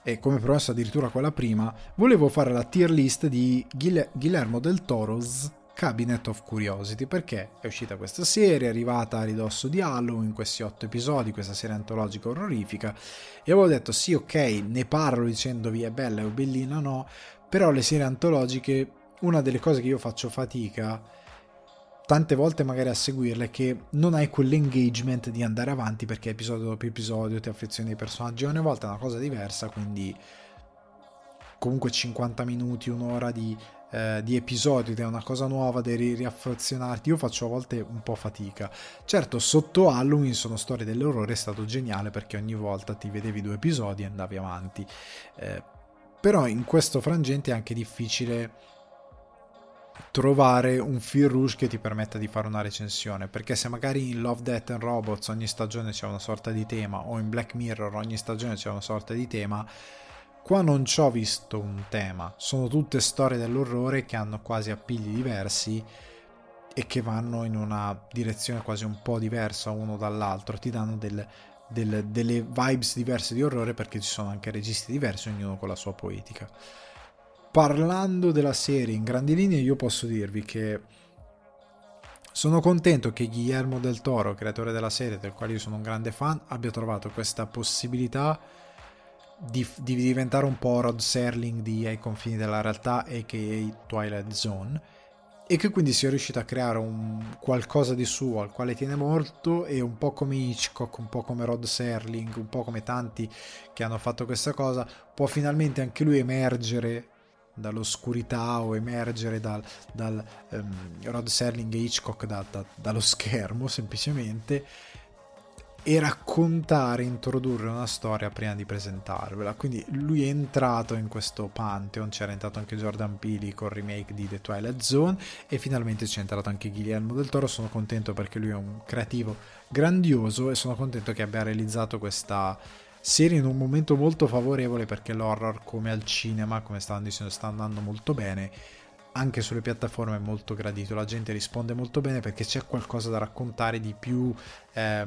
e come promesso addirittura quella prima, volevo fare la tier list di Guillermo del Toro's Cabinet of Curiosity perché è uscita questa serie, è arrivata a ridosso di Halloween, questi otto episodi, questa serie antologica orrorifica. E avevo detto sì ok, ne parlo dicendovi è bella o bellina no, però le serie antologiche, una delle cose che io faccio fatica tante volte magari a seguirle è che non hai quell'engagement di andare avanti perché episodio dopo episodio ti affezioni ai personaggi, ogni volta è una cosa diversa, quindi comunque 50 minuti, un'ora di eh, di episodi ed è una cosa nuova, devi riaffezionarti. Io faccio a volte un po' fatica. Certo, sotto Halloween sono storie dell'orrore, è stato geniale perché ogni volta ti vedevi due episodi e andavi avanti. Eh, però in questo frangente è anche difficile trovare un fil rouge che ti permetta di fare una recensione perché se magari in Love, Death and Robots ogni stagione c'è una sorta di tema o in Black Mirror ogni stagione c'è una sorta di tema Qua non ci ho visto un tema, sono tutte storie dell'orrore che hanno quasi appigli diversi e che vanno in una direzione quasi un po' diversa uno dall'altro, ti danno del, del, delle vibes diverse di orrore perché ci sono anche registi diversi, ognuno con la sua poetica. Parlando della serie in grandi linee, io posso dirvi che sono contento che Guillermo del Toro, creatore della serie, del quale io sono un grande fan, abbia trovato questa possibilità di, di, diventare un po' Rod Serling di Ai confini della realtà a.k.a. Twilight Zone e che quindi sia riuscito a creare un qualcosa di suo al quale tiene molto e un po' come Hitchcock, un po' come Rod Serling, un po' come tanti che hanno fatto questa cosa, può finalmente anche lui emergere dall'oscurità o emergere dal, dal um, Rod Serling e Hitchcock da, da, dallo schermo semplicemente e raccontare, introdurre una storia prima di presentarvela. Quindi lui è entrato in questo pantheon, c'era entrato anche Jordan Peele con il remake di The Twilight Zone e finalmente c'è entrato anche Guillermo del Toro. Sono contento perché lui è un creativo grandioso e sono contento che abbia realizzato questa serie in un momento molto favorevole perché l'horror come al cinema, come stavano dicendo, sta andando molto bene anche sulle piattaforme è molto gradito, la gente risponde molto bene perché c'è qualcosa da raccontare di più eh,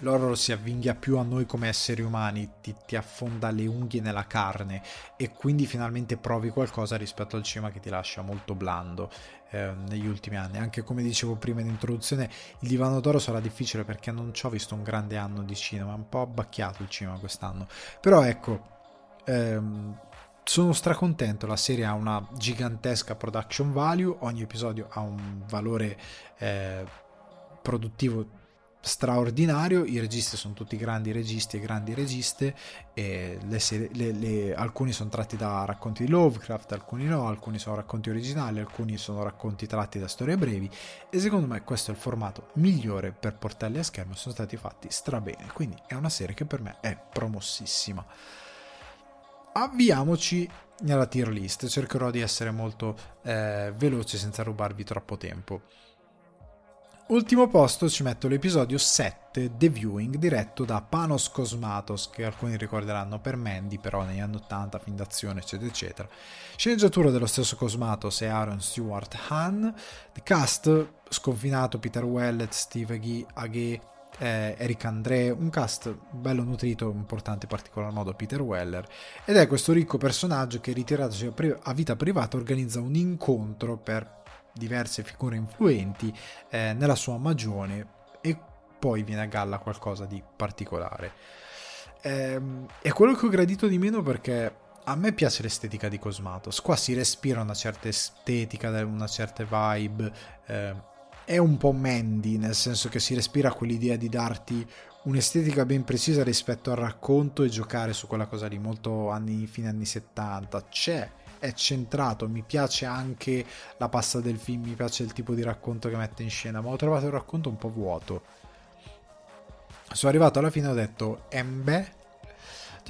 l'horror si avvinghia più a noi come esseri umani, ti, ti, affonda le unghie nella carne e quindi finalmente provi qualcosa rispetto al cinema che ti lascia molto blando eh, negli ultimi anni. Anche come dicevo prima in introduzione, il divano d'oro sarà difficile perché non ci ho visto un grande anno di cinema, un po' abbacchiato il cinema quest'anno. Però ecco, ehm, sono stracontento, la serie ha una gigantesca production value, ogni episodio ha un valore eh, produttivo straordinario, i registi sono tutti grandi registi e grandi registe, e le serie, le, le, alcuni sono tratti da racconti di Lovecraft, alcuni no, alcuni sono racconti originali, alcuni sono racconti tratti da storie brevi e secondo me questo è il formato migliore per portarli a schermo, sono stati fatti strabene, quindi è una serie che per me è promossissima. Avviamoci nella tier list, cercherò di essere molto eh, veloce senza rubarvi troppo tempo. Ultimo posto ci metto l'episodio 7, The Viewing, diretto da Panos Cosmatos, che alcuni ricorderanno per Mandy, però negli anni 80, film d'azione, eccetera, eccetera. Sceneggiatura dello stesso Cosmatos e Aaron Stewart Hahn. The cast, sconfinato Peter Wellet, Steve Agee, eh, Eric André, un cast bello nutrito, importante in particolar modo Peter Weller, ed è questo ricco personaggio che ritiratosi a vita privata organizza un incontro per diverse figure influenti eh, nella sua magione e poi viene a galla qualcosa di particolare. Eh, è quello che ho gradito di meno perché a me piace l'estetica di Cosmatos, qua si respira una certa estetica, una certa vibe, eh, è un po' Mandy, nel senso che si respira quell'idea di darti un'estetica ben precisa rispetto al racconto e giocare su quella cosa lì, molto anni, fine anni 70. C'è, è centrato, mi piace anche la pasta del film, mi piace il tipo di racconto che mette in scena, ma ho trovato il racconto un po' vuoto. Sono arrivato alla fine e ho detto, Embe,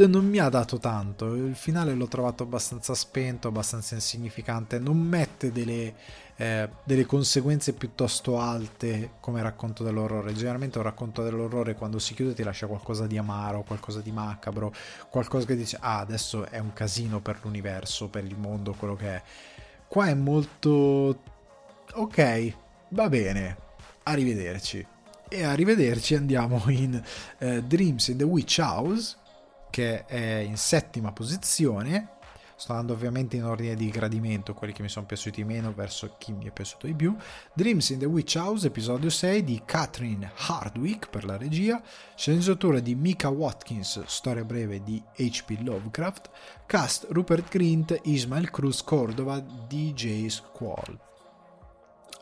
non mi ha dato tanto. Il finale l'ho trovato abbastanza spento, abbastanza insignificante. Non mette delle, eh, delle conseguenze piuttosto alte come racconto dell'orrore. Generalmente un racconto dell'orrore quando si chiude ti lascia qualcosa di amaro, qualcosa di macabro, qualcosa che dice ah adesso è un casino per l'universo, per il mondo, quello che è. Qua è molto ok, va bene, arrivederci. E arrivederci andiamo in uh, Dreams in the Witch House che è in settima posizione. Sto andando ovviamente in ordine di gradimento, quelli che mi sono piaciuti meno verso chi mi è piaciuto di più. Dreams in the Witch House, episodio 6 di Catherine Hardwick per la regia, sceneggiatura di Mika Watkins, storia breve di H.P. Lovecraft, cast Rupert Grint, Ismael Cruz Cordova, DJ Squall.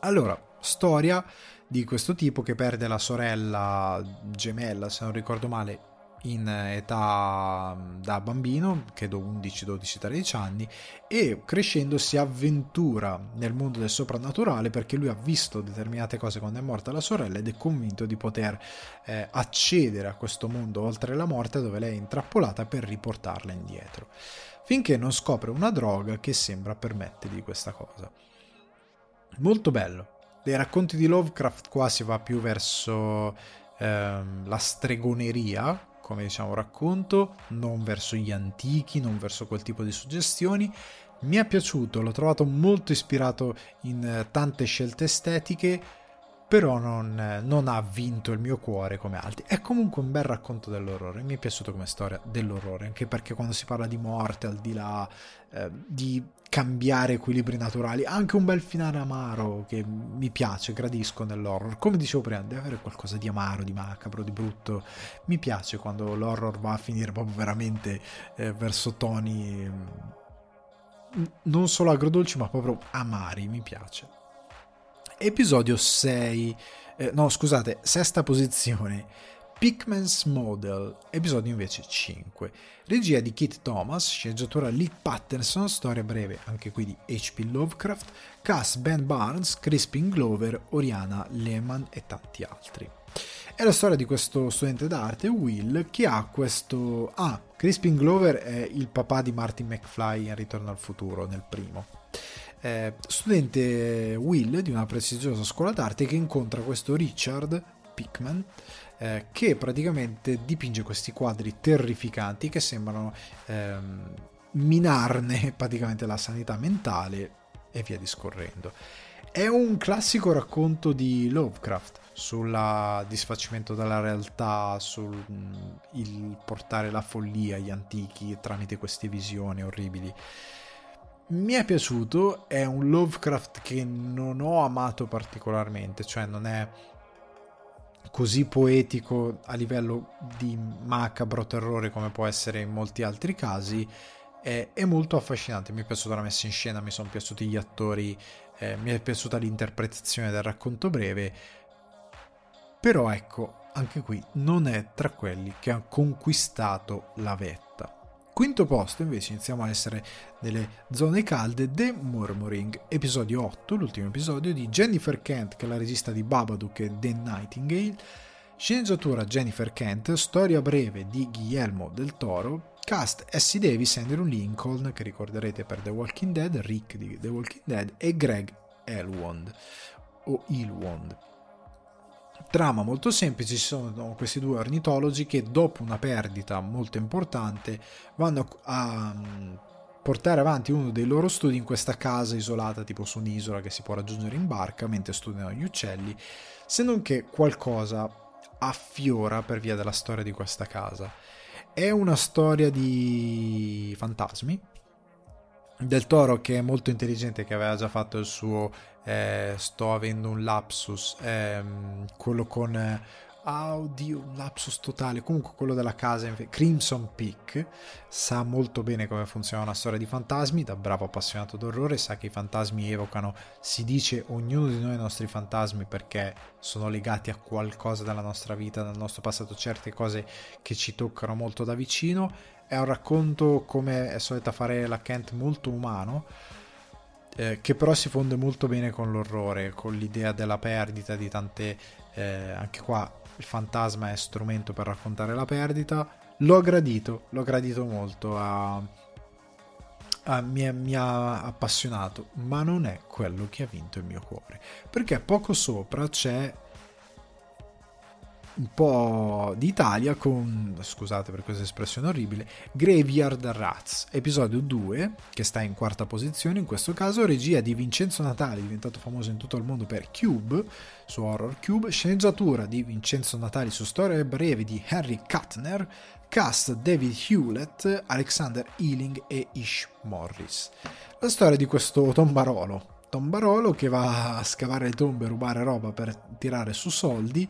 Allora, storia di questo tipo che perde la sorella gemella, se non ricordo male, in età mm, da bambino, credo 11, 12, 13 anni, e crescendo si avventura nel mondo del soprannaturale perché lui ha visto determinate cose quando è morta la sorella ed è convinto di poter eh, accedere a questo mondo oltre la morte dove lei è intrappolata per riportarla indietro, finché non scopre una droga che sembra permettergli questa cosa. Molto bello. Dei racconti di Lovecraft qua si va più verso ehm, la stregoneria, come diciamo racconto, non verso gli antichi, non verso quel tipo di suggestioni. Mi è piaciuto, l'ho trovato molto ispirato in eh, tante scelte estetiche, però non, non, ha vinto il mio cuore come altri. È comunque un bel racconto dell'orrore, mi è piaciuto come storia dell'orrore, anche perché quando si parla di morte, al di là eh, di cambiare equilibri naturali, anche un bel finale amaro che mi piace, gradisco nell'horror. Come dicevo prima, deve avere qualcosa di amaro, di macabro, di brutto. Mi piace quando l'horror va a finire proprio veramente eh, verso toni mm, non solo agrodolci, ma proprio amari, mi piace episodio 6, eh, no scusate, sesta posizione, Pickman's Model, episodio invece 5. Regia di Kit Thomas, sceneggiatura Lee Patterson, storia breve anche qui di H.P. Lovecraft, cast Ben Barnes, Crispin Glover, Oriana Lehman e tanti altri. È la storia di questo studente d'arte, Will, che ha questo... Ah, Crispin Glover è il papà di Martin McFly in Ritorno al futuro, nel primo eh, studente Will di una prestigiosa scuola d'arte che incontra questo Richard Pickman eh, che praticamente dipinge questi quadri terrificanti che sembrano ehm, minarne praticamente la sanità mentale e via discorrendo. È un classico racconto di Lovecraft sul disfacimento della realtà, sul mm, portare la follia agli antichi tramite queste visioni orribili mi è piaciuto, è un Lovecraft che non ho amato particolarmente, cioè non è così poetico a livello di macabro terrore come può essere in molti altri casi, è, è molto affascinante, mi è piaciuta la messa in scena, mi sono piaciuti gli attori, eh, mi è piaciuta l'interpretazione del racconto breve, però ecco, anche qui non è tra quelli che ha conquistato la vetta. Quinto posto invece iniziamo a essere nelle zone calde, The Murmuring, episodio 8, l'ultimo episodio di Jennifer Kent, che è la regista di Babadook e The Nightingale, sceneggiatura Jennifer Kent, storia breve di Guillermo del Toro, cast Essie Davis, Andrew Lincoln, che ricorderete per The Walking Dead, Rick di The Walking Dead e Greg Elwond o Ilwond. Trama molto semplice, ci sono questi due ornitologi che dopo una perdita molto importante vanno a mm, portare avanti uno dei loro studi in questa casa isolata tipo su un'isola che si può raggiungere in barca mentre studiano gli uccelli, se non che qualcosa affiora per via della storia di questa casa. È una storia di fantasmi, del Toro che è molto intelligente, che aveva già fatto il suo eh, sto avendo un lapsus, ehm, quello con ah oddio, un lapsus totale, comunque quello della casa, Crimson Peak, sa molto bene come funziona una storia di fantasmi, da bravo appassionato d'orrore, sa che i fantasmi evocano, si dice, ognuno di noi i nostri fantasmi perché sono legati a qualcosa della nostra vita, dal nostro passato, certe cose che ci toccano molto da vicino. È un racconto, come è solita fare la Kent, molto umano, eh, che però si fonde molto bene con l'orrore, con l'idea della perdita di tante... Eh, anche qua il fantasma è strumento per raccontare la perdita. L'ho gradito, l'ho gradito molto. A, a, mi, mi, ha appassionato, ma non è quello che ha vinto il mio cuore. Perché poco sopra c'è un po' d'Italia con, scusate per questa espressione orribile, Graveyard Rats, episodio 2, che sta in quarta posizione in questo caso, regia di Vincenzo Natali, diventato famoso in tutto il mondo per Cube, su Horror Cube, sceneggiatura di Vincenzo Natali su storie brevi di Henry Kuttner, cast David Hewlett, Alexander Ealing e Ish Morris. La storia di questo tombarolo, tombarolo che va a scavare le tombe e rubare roba per tirare su soldi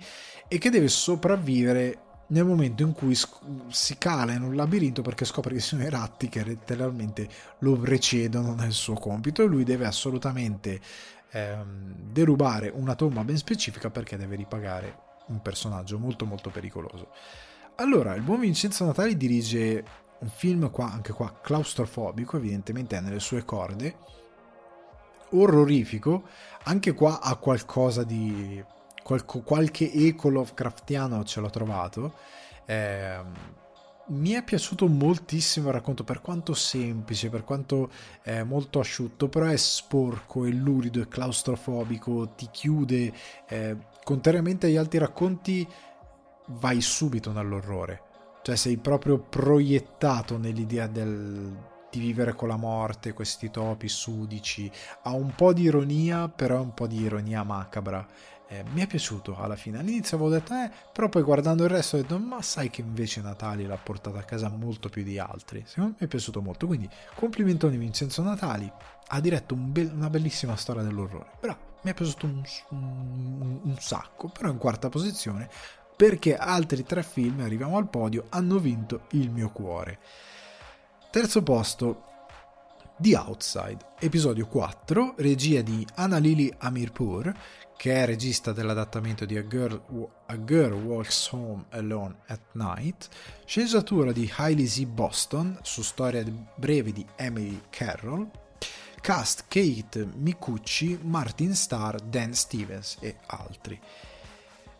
e che deve sopravvivere nel momento in cui si cala in un labirinto perché scopre che sono i ratti che letteralmente lo precedono nel suo compito e lui deve assolutamente ehm, derubare una tomba ben specifica perché deve ripagare un personaggio molto molto pericoloso. Allora, il buon Vincenzo Natali dirige un film qua, anche qua claustrofobico, evidentemente è nelle sue corde, orrorifico, anche qua ha qualcosa di qualco, qualche eco Lovecraftiano ce l'ho trovato. Eh, mi è piaciuto moltissimo il racconto, per quanto semplice, per quanto è molto asciutto, però è sporco, è lurido, è claustrofobico, ti chiude. Eh, contrariamente agli altri racconti, vai subito nell'orrore. Cioè sei proprio proiettato nell'idea del, di vivere con la morte, questi topi sudici. Ha un po' di ironia, però è un po' di ironia macabra eh, mi è piaciuto alla fine. All'inizio avevo detto, eh, però poi guardando il resto ho detto, ma sai che invece Natali l'ha portata a casa molto più di altri. Secondo me è piaciuto molto. Quindi, complimentoni Vincenzo Natali. Ha diretto un be- una bellissima storia dell'orrore. Però mi è piaciuto un, un, un sacco. Però in quarta posizione, perché altri tre film, arriviamo al podio, hanno vinto il mio cuore. Terzo posto, The Outside, episodio 4, regia di Anna Lili Amirpur, che è regista dell'adattamento di A Girl, A Girl Walks Home Alone at Night, sceneggiatura di Hailey Z. Boston su storia breve di Emily Carroll, cast Kate Mikucci, Martin Starr, Dan Stevens e altri.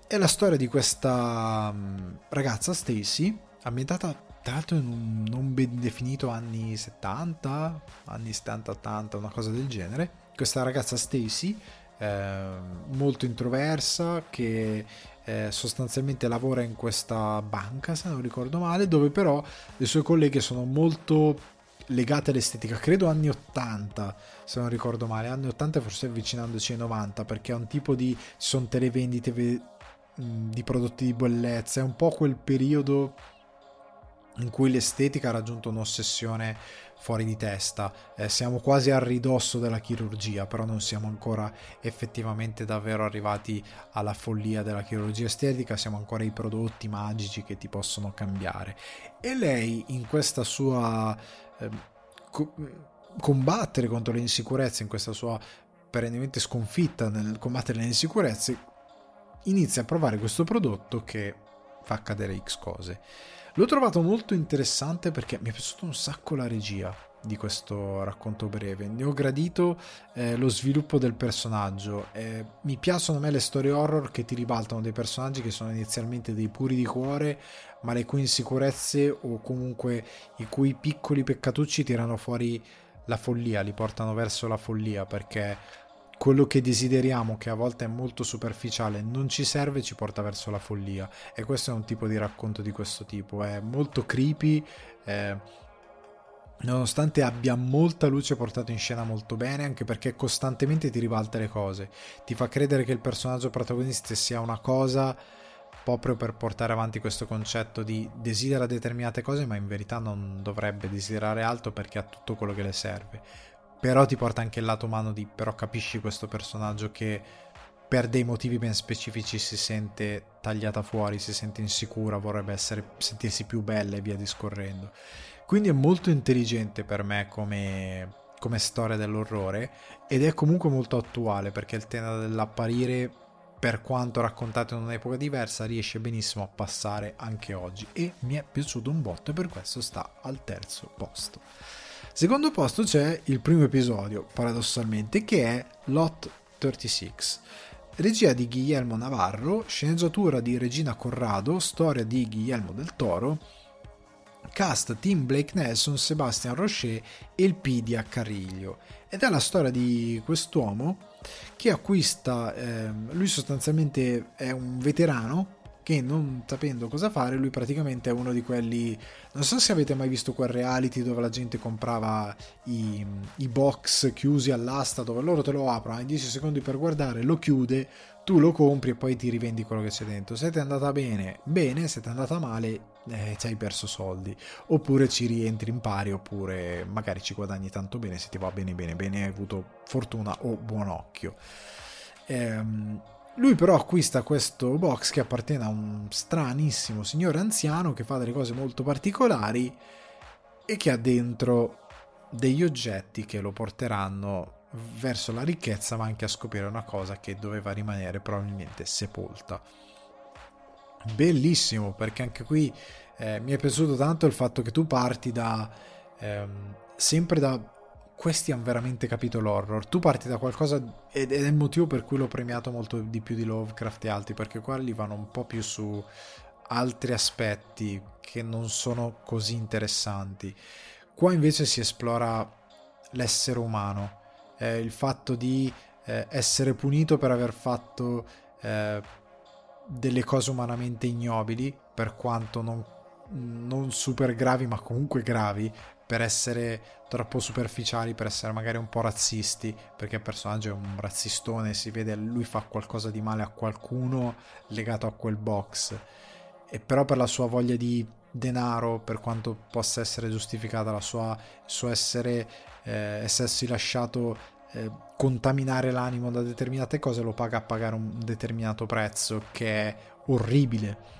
È la storia di questa mm, ragazza Stacy, ambientata tra l'altro in un non ben definito anni 70, anni 70-80, una cosa del genere. Questa ragazza Stacy eh, molto introversa che eh, sostanzialmente lavora in questa banca, se non ricordo male, dove però le sue colleghe sono molto legate all'estetica, credo anni 80, se non ricordo male, anni 80 forse avvicinandoci ai 90, perché è un tipo di sono televendite di prodotti di bellezza, è un po' quel periodo in cui l'estetica ha raggiunto un'ossessione fuori di testa. Eh, siamo quasi a ridosso della chirurgia, però non siamo ancora effettivamente davvero arrivati alla follia della chirurgia estetica, siamo ancora ai prodotti magici che ti possono cambiare. E lei in questa sua eh, co- combattere contro le insicurezze, in questa sua perennemente sconfitta nel combattere le insicurezze, inizia a provare questo prodotto che fa accadere X cose. L'ho trovato molto interessante perché mi è piaciuto un sacco la regia di questo racconto breve. Ne ho gradito eh, lo sviluppo del personaggio. Eh, mi piacciono a me le storie horror che ti ribaltano dei personaggi che sono inizialmente dei puri di cuore, ma le cui insicurezze o comunque i cui piccoli peccatucci tirano fuori la follia, li portano verso la follia perché quello che desideriamo, che a volte è molto superficiale, non ci serve, ci porta verso la follia. E questo è un tipo di racconto di questo tipo. È molto creepy. Eh, nonostante abbia molta luce portato in scena molto bene, anche perché costantemente ti ribalta le cose. Ti fa credere che il personaggio protagonista sia una cosa proprio per portare avanti questo concetto di desidera determinate cose, ma in verità non dovrebbe desiderare altro perché ha tutto quello che le serve però ti porta anche il lato umano di però capisci questo personaggio che per dei motivi ben specifici si sente tagliata fuori, si sente insicura, vorrebbe essere, sentirsi più bella e via discorrendo. Quindi è molto intelligente per me come, come storia dell'orrore ed è comunque molto attuale perché il tema dell'apparire per quanto raccontato in un'epoca diversa riesce benissimo a passare anche oggi e mi è piaciuto un botto e per questo sta al terzo posto. Secondo posto c'è il primo episodio, paradossalmente, che è Lot 36 regia di Guillermo Navarro, sceneggiatura di Regina Corrado, storia di Guillermo del Toro, cast Tim Blake Nelson, Sebastian Rocher e il Pidia Cariglio. Ed è la storia di quest'uomo che acquista, eh, lui sostanzialmente è un veterano che non sapendo cosa fare, lui praticamente è uno di quelli. Non so se avete mai visto quel reality dove la gente comprava i, i box chiusi all'asta, dove loro te lo aprono, hai 10 secondi per guardare, lo chiude, tu lo compri e poi ti rivendi quello che c'è dentro. Se ti è andata bene, bene, se ti è andata male, eh, ci hai perso soldi. Oppure ci rientri in pari, oppure magari ci guadagni tanto bene, se ti va bene, bene, bene, hai avuto fortuna o buon occhio. Ehm lui però acquista questo box che appartiene a un stranissimo signore anziano che fa delle cose molto particolari e che ha dentro degli oggetti che lo porteranno verso la ricchezza ma anche a scoprire una cosa che doveva rimanere probabilmente sepolta. Bellissimo perché anche qui eh, mi è piaciuto tanto il fatto che tu parti da ehm, sempre da questi hanno veramente capito l'horror. Tu parti da qualcosa ed è il motivo per cui l'ho premiato molto di più di Lovecraft e altri, perché quelli vanno un po' più su altri aspetti che non sono così interessanti. Qua invece si esplora l'essere umano, eh, il fatto di eh, essere punito per aver fatto eh, delle cose umanamente ignobili, per quanto non, non super gravi, ma comunque gravi, per essere troppo superficiali, per essere magari un po' razzisti, perché il personaggio è un razzistone, si vede lui fa qualcosa di male a qualcuno legato a quel box, e però per la sua voglia di denaro, per quanto possa essere giustificata la sua, suo essere, eh, essersi lasciato eh, contaminare l'animo da determinate cose, lo paga a pagare un determinato prezzo che è orribile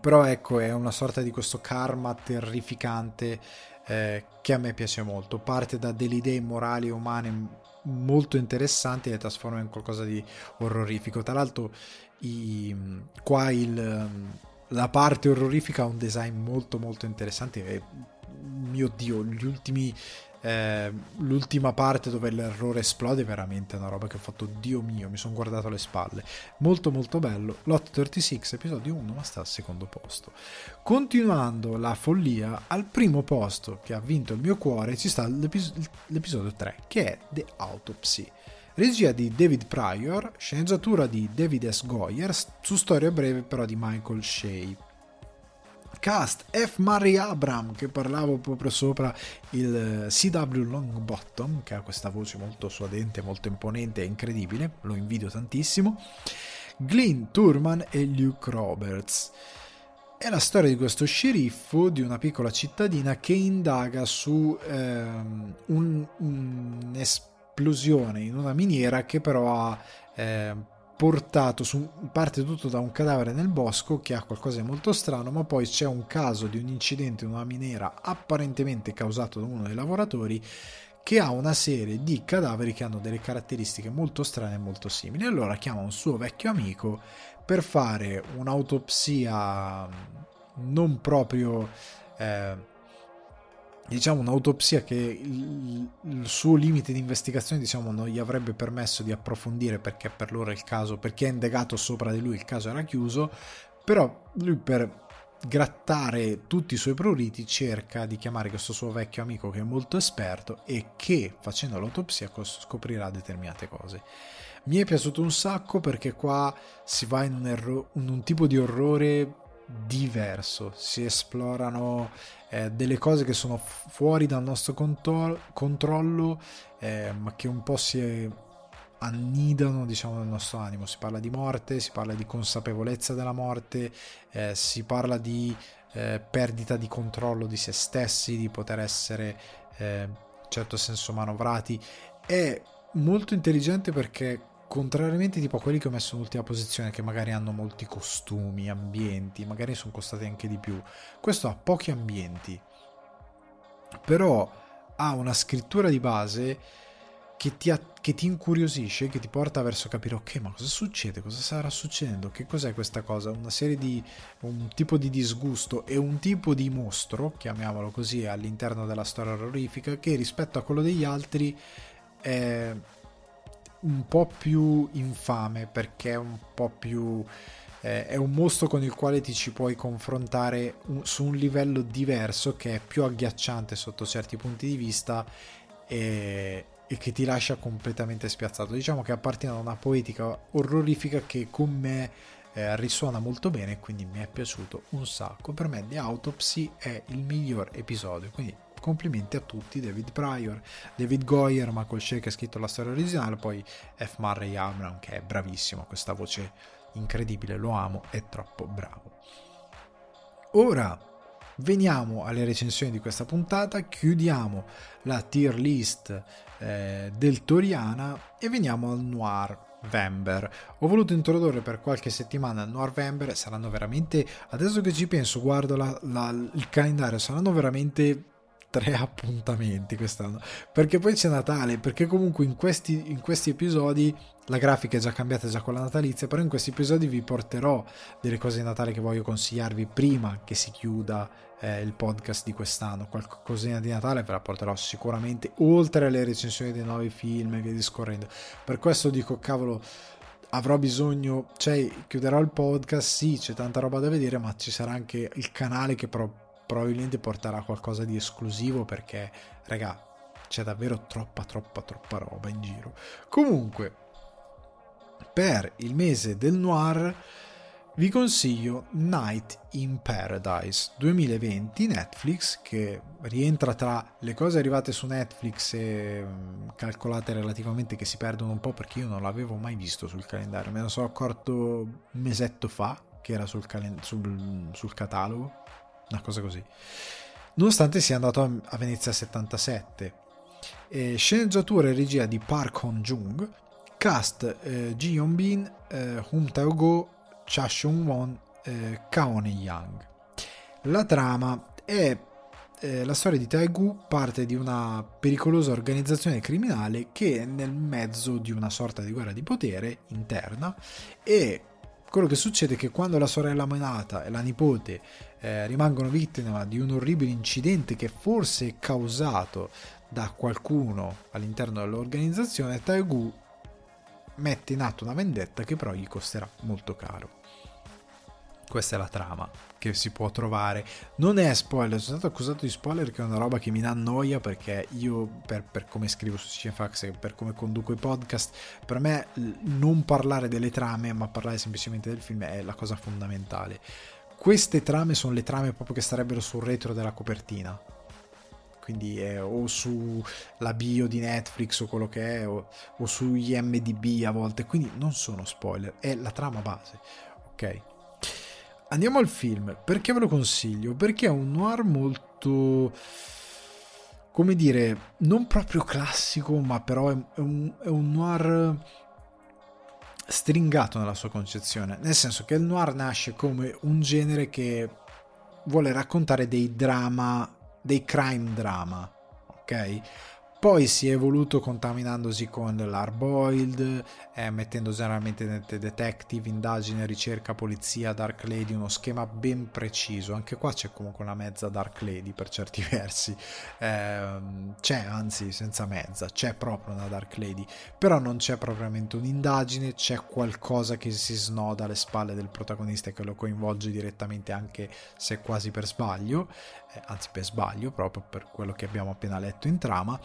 però ecco, è una sorta di questo karma terrificante eh, che a me piace molto. Parte da delle idee morali e umane molto interessanti e le trasforma in qualcosa di orrorifico. Tra l'altro, i, qua il, la parte orrorifica ha un design molto molto interessante. E, mio dio, gli ultimi eh, l'ultima parte dove l'errore esplode è veramente una roba che ho fatto Dio mio mi sono guardato alle spalle. Molto molto bello. Lot 36 episodio 1 ma sta al secondo posto. Continuando la follia al primo posto che ha vinto il mio cuore ci sta l'epis- l'episodio 3 che è The Autopsy. Regia di David Pryor sceneggiatura di David S. Goyer su storia breve però di Michael Shea cast F. Murray Abram che parlavo proprio sopra il eh, CW Longbottom che ha questa voce molto suadente, molto imponente e incredibile, lo invidio tantissimo Glenn Turman e Luke Roberts è la storia di questo sceriffo di una piccola cittadina che indaga su ehm, un, un'esplosione in una miniera che però ha eh, portato su parte tutto da un cadavere nel bosco che ha qualcosa di molto strano, ma poi c'è un caso di un incidente in una miniera apparentemente causato da uno dei lavoratori che ha una serie di cadaveri che hanno delle caratteristiche molto strane e molto simili. Allora chiama un suo vecchio amico per fare un'autopsia non proprio eh, diciamo un'autopsia che il, il, suo limite di investigazione diciamo non gli avrebbe permesso di approfondire perché per loro il caso perché è indagato sopra di lui il caso era chiuso però lui per grattare tutti i suoi pruriti cerca di chiamare questo suo vecchio amico che è molto esperto e che facendo l'autopsia scoprirà determinate cose. Mi è piaciuto un sacco perché qua si va in un, erro- in un tipo di orrore diverso si esplorano eh, delle cose che sono fuori dal nostro contro- controllo, eh, ma che un po' si annidano diciamo nel nostro animo. Si parla di morte, si parla di consapevolezza della morte, eh, si parla di eh, perdita di controllo di se stessi, di poter essere eh, in certo senso manovrati. È molto intelligente perché contrariamente tipo a quelli che ho messo in ultima posizione, che magari hanno molti costumi, ambienti, magari sono costati anche di più, questo ha pochi ambienti, però ha una scrittura di base che ti, che ti, incuriosisce, che ti porta verso capire, ok, ma cosa succede? Cosa starà succedendo? Che cos'è questa cosa? Una serie di, un tipo di disgusto e un tipo di mostro, chiamiamolo così, all'interno della storia orrorifica, che rispetto a quello degli altri è un po' più infame, perché è un po' più... Eh, è un mostro con il quale ti ci puoi confrontare un, su un livello diverso, che è più agghiacciante sotto certi punti di vista. E, e che ti lascia completamente spiazzato. Diciamo che appartiene a una poetica orrorifica che con me eh, risuona molto bene, quindi mi è piaciuto un sacco. Per me The Autopsy è il miglior episodio, quindi complimenti a tutti, David Pryor, David Goyer, Michael Shea che ha scritto la storia originale, poi F. Murray Abram che è bravissimo, questa voce incredibile, lo amo, è troppo bravo. Ora veniamo alle recensioni di questa puntata, chiudiamo la tier list eh, del Toriana e veniamo al Noir Vember. Ho voluto introdurre per qualche settimana il Vember, saranno veramente, adesso che ci penso, guardo la, la, il calendario, saranno veramente tre appuntamenti quest'anno. Perché poi c'è Natale perché comunque in questi, in questi episodi la grafica è già cambiata già con la natalizia però in questi episodi vi porterò delle cose di Natale che voglio consigliarvi prima che si chiuda eh, il podcast di quest'anno. Qualcosina di Natale ve la porterò sicuramente oltre alle recensioni dei nuovi film e via discorrendo. Per questo dico cavolo avrò bisogno cioè chiuderò il podcast sì c'è tanta roba da vedere ma ci sarà anche il canale che però probabilmente porterà qualcosa di esclusivo perché, raga, c'è davvero troppa, troppa, troppa roba in giro. Comunque, per il mese del noir vi consiglio Night in Paradise 2020 Netflix che rientra tra le cose arrivate su Netflix e mm, calcolate relativamente che si perdono un po' perché io non l'avevo mai visto sul calendario me ne sono accorto un mesetto fa che era sul, calen- sul, sul catalogo una cosa così. Nonostante sia andato a Venezia 77. Eh, sceneggiatura e regia di Park Hong-jung, cast eh, Ji Yeon-bin, eh, Hum Tae-go, Cha Seung-won, eh, Kaone Yang. La trama è eh, la storia di Taegu parte di una pericolosa organizzazione criminale che è nel mezzo di una sorta di guerra di potere interna e quello che succede è che quando la sorella menata e la nipote eh, rimangono vittime di un orribile incidente che forse è causato da qualcuno all'interno dell'organizzazione, Taegu mette in atto una vendetta che però gli costerà molto caro. Questa è la trama che si può trovare. Non è spoiler, sono stato accusato di spoiler che è una roba che mi annoia perché io, per, per come scrivo su Cinefax e per come conduco i podcast, per me non parlare delle trame ma parlare semplicemente del film è la cosa fondamentale. Queste trame sono le trame proprio che starebbero sul retro della copertina. Quindi è o sulla bio di Netflix o quello che è o, o su IMDB a volte. Quindi non sono spoiler è la trama base ok andiamo al film. Perché ve lo consiglio? Perché è un noir molto come dire non proprio classico ma però è un, è un noir stringato nella sua concezione, nel senso che il noir nasce come un genere che vuole raccontare dei drama, dei crime drama, ok? Poi si è evoluto contaminandosi con l'hard boiled, eh, mettendo generalmente detective, indagine, ricerca, polizia, dark lady, uno schema ben preciso. Anche qua c'è comunque una mezza dark lady per certi versi. Eh, c'è, anzi, senza mezza, c'è proprio una dark lady, però non c'è propriamente un'indagine, c'è qualcosa che si snoda alle spalle del protagonista e che lo coinvolge direttamente anche se quasi per sbaglio, eh, anzi per sbaglio, proprio per quello che abbiamo appena letto in trama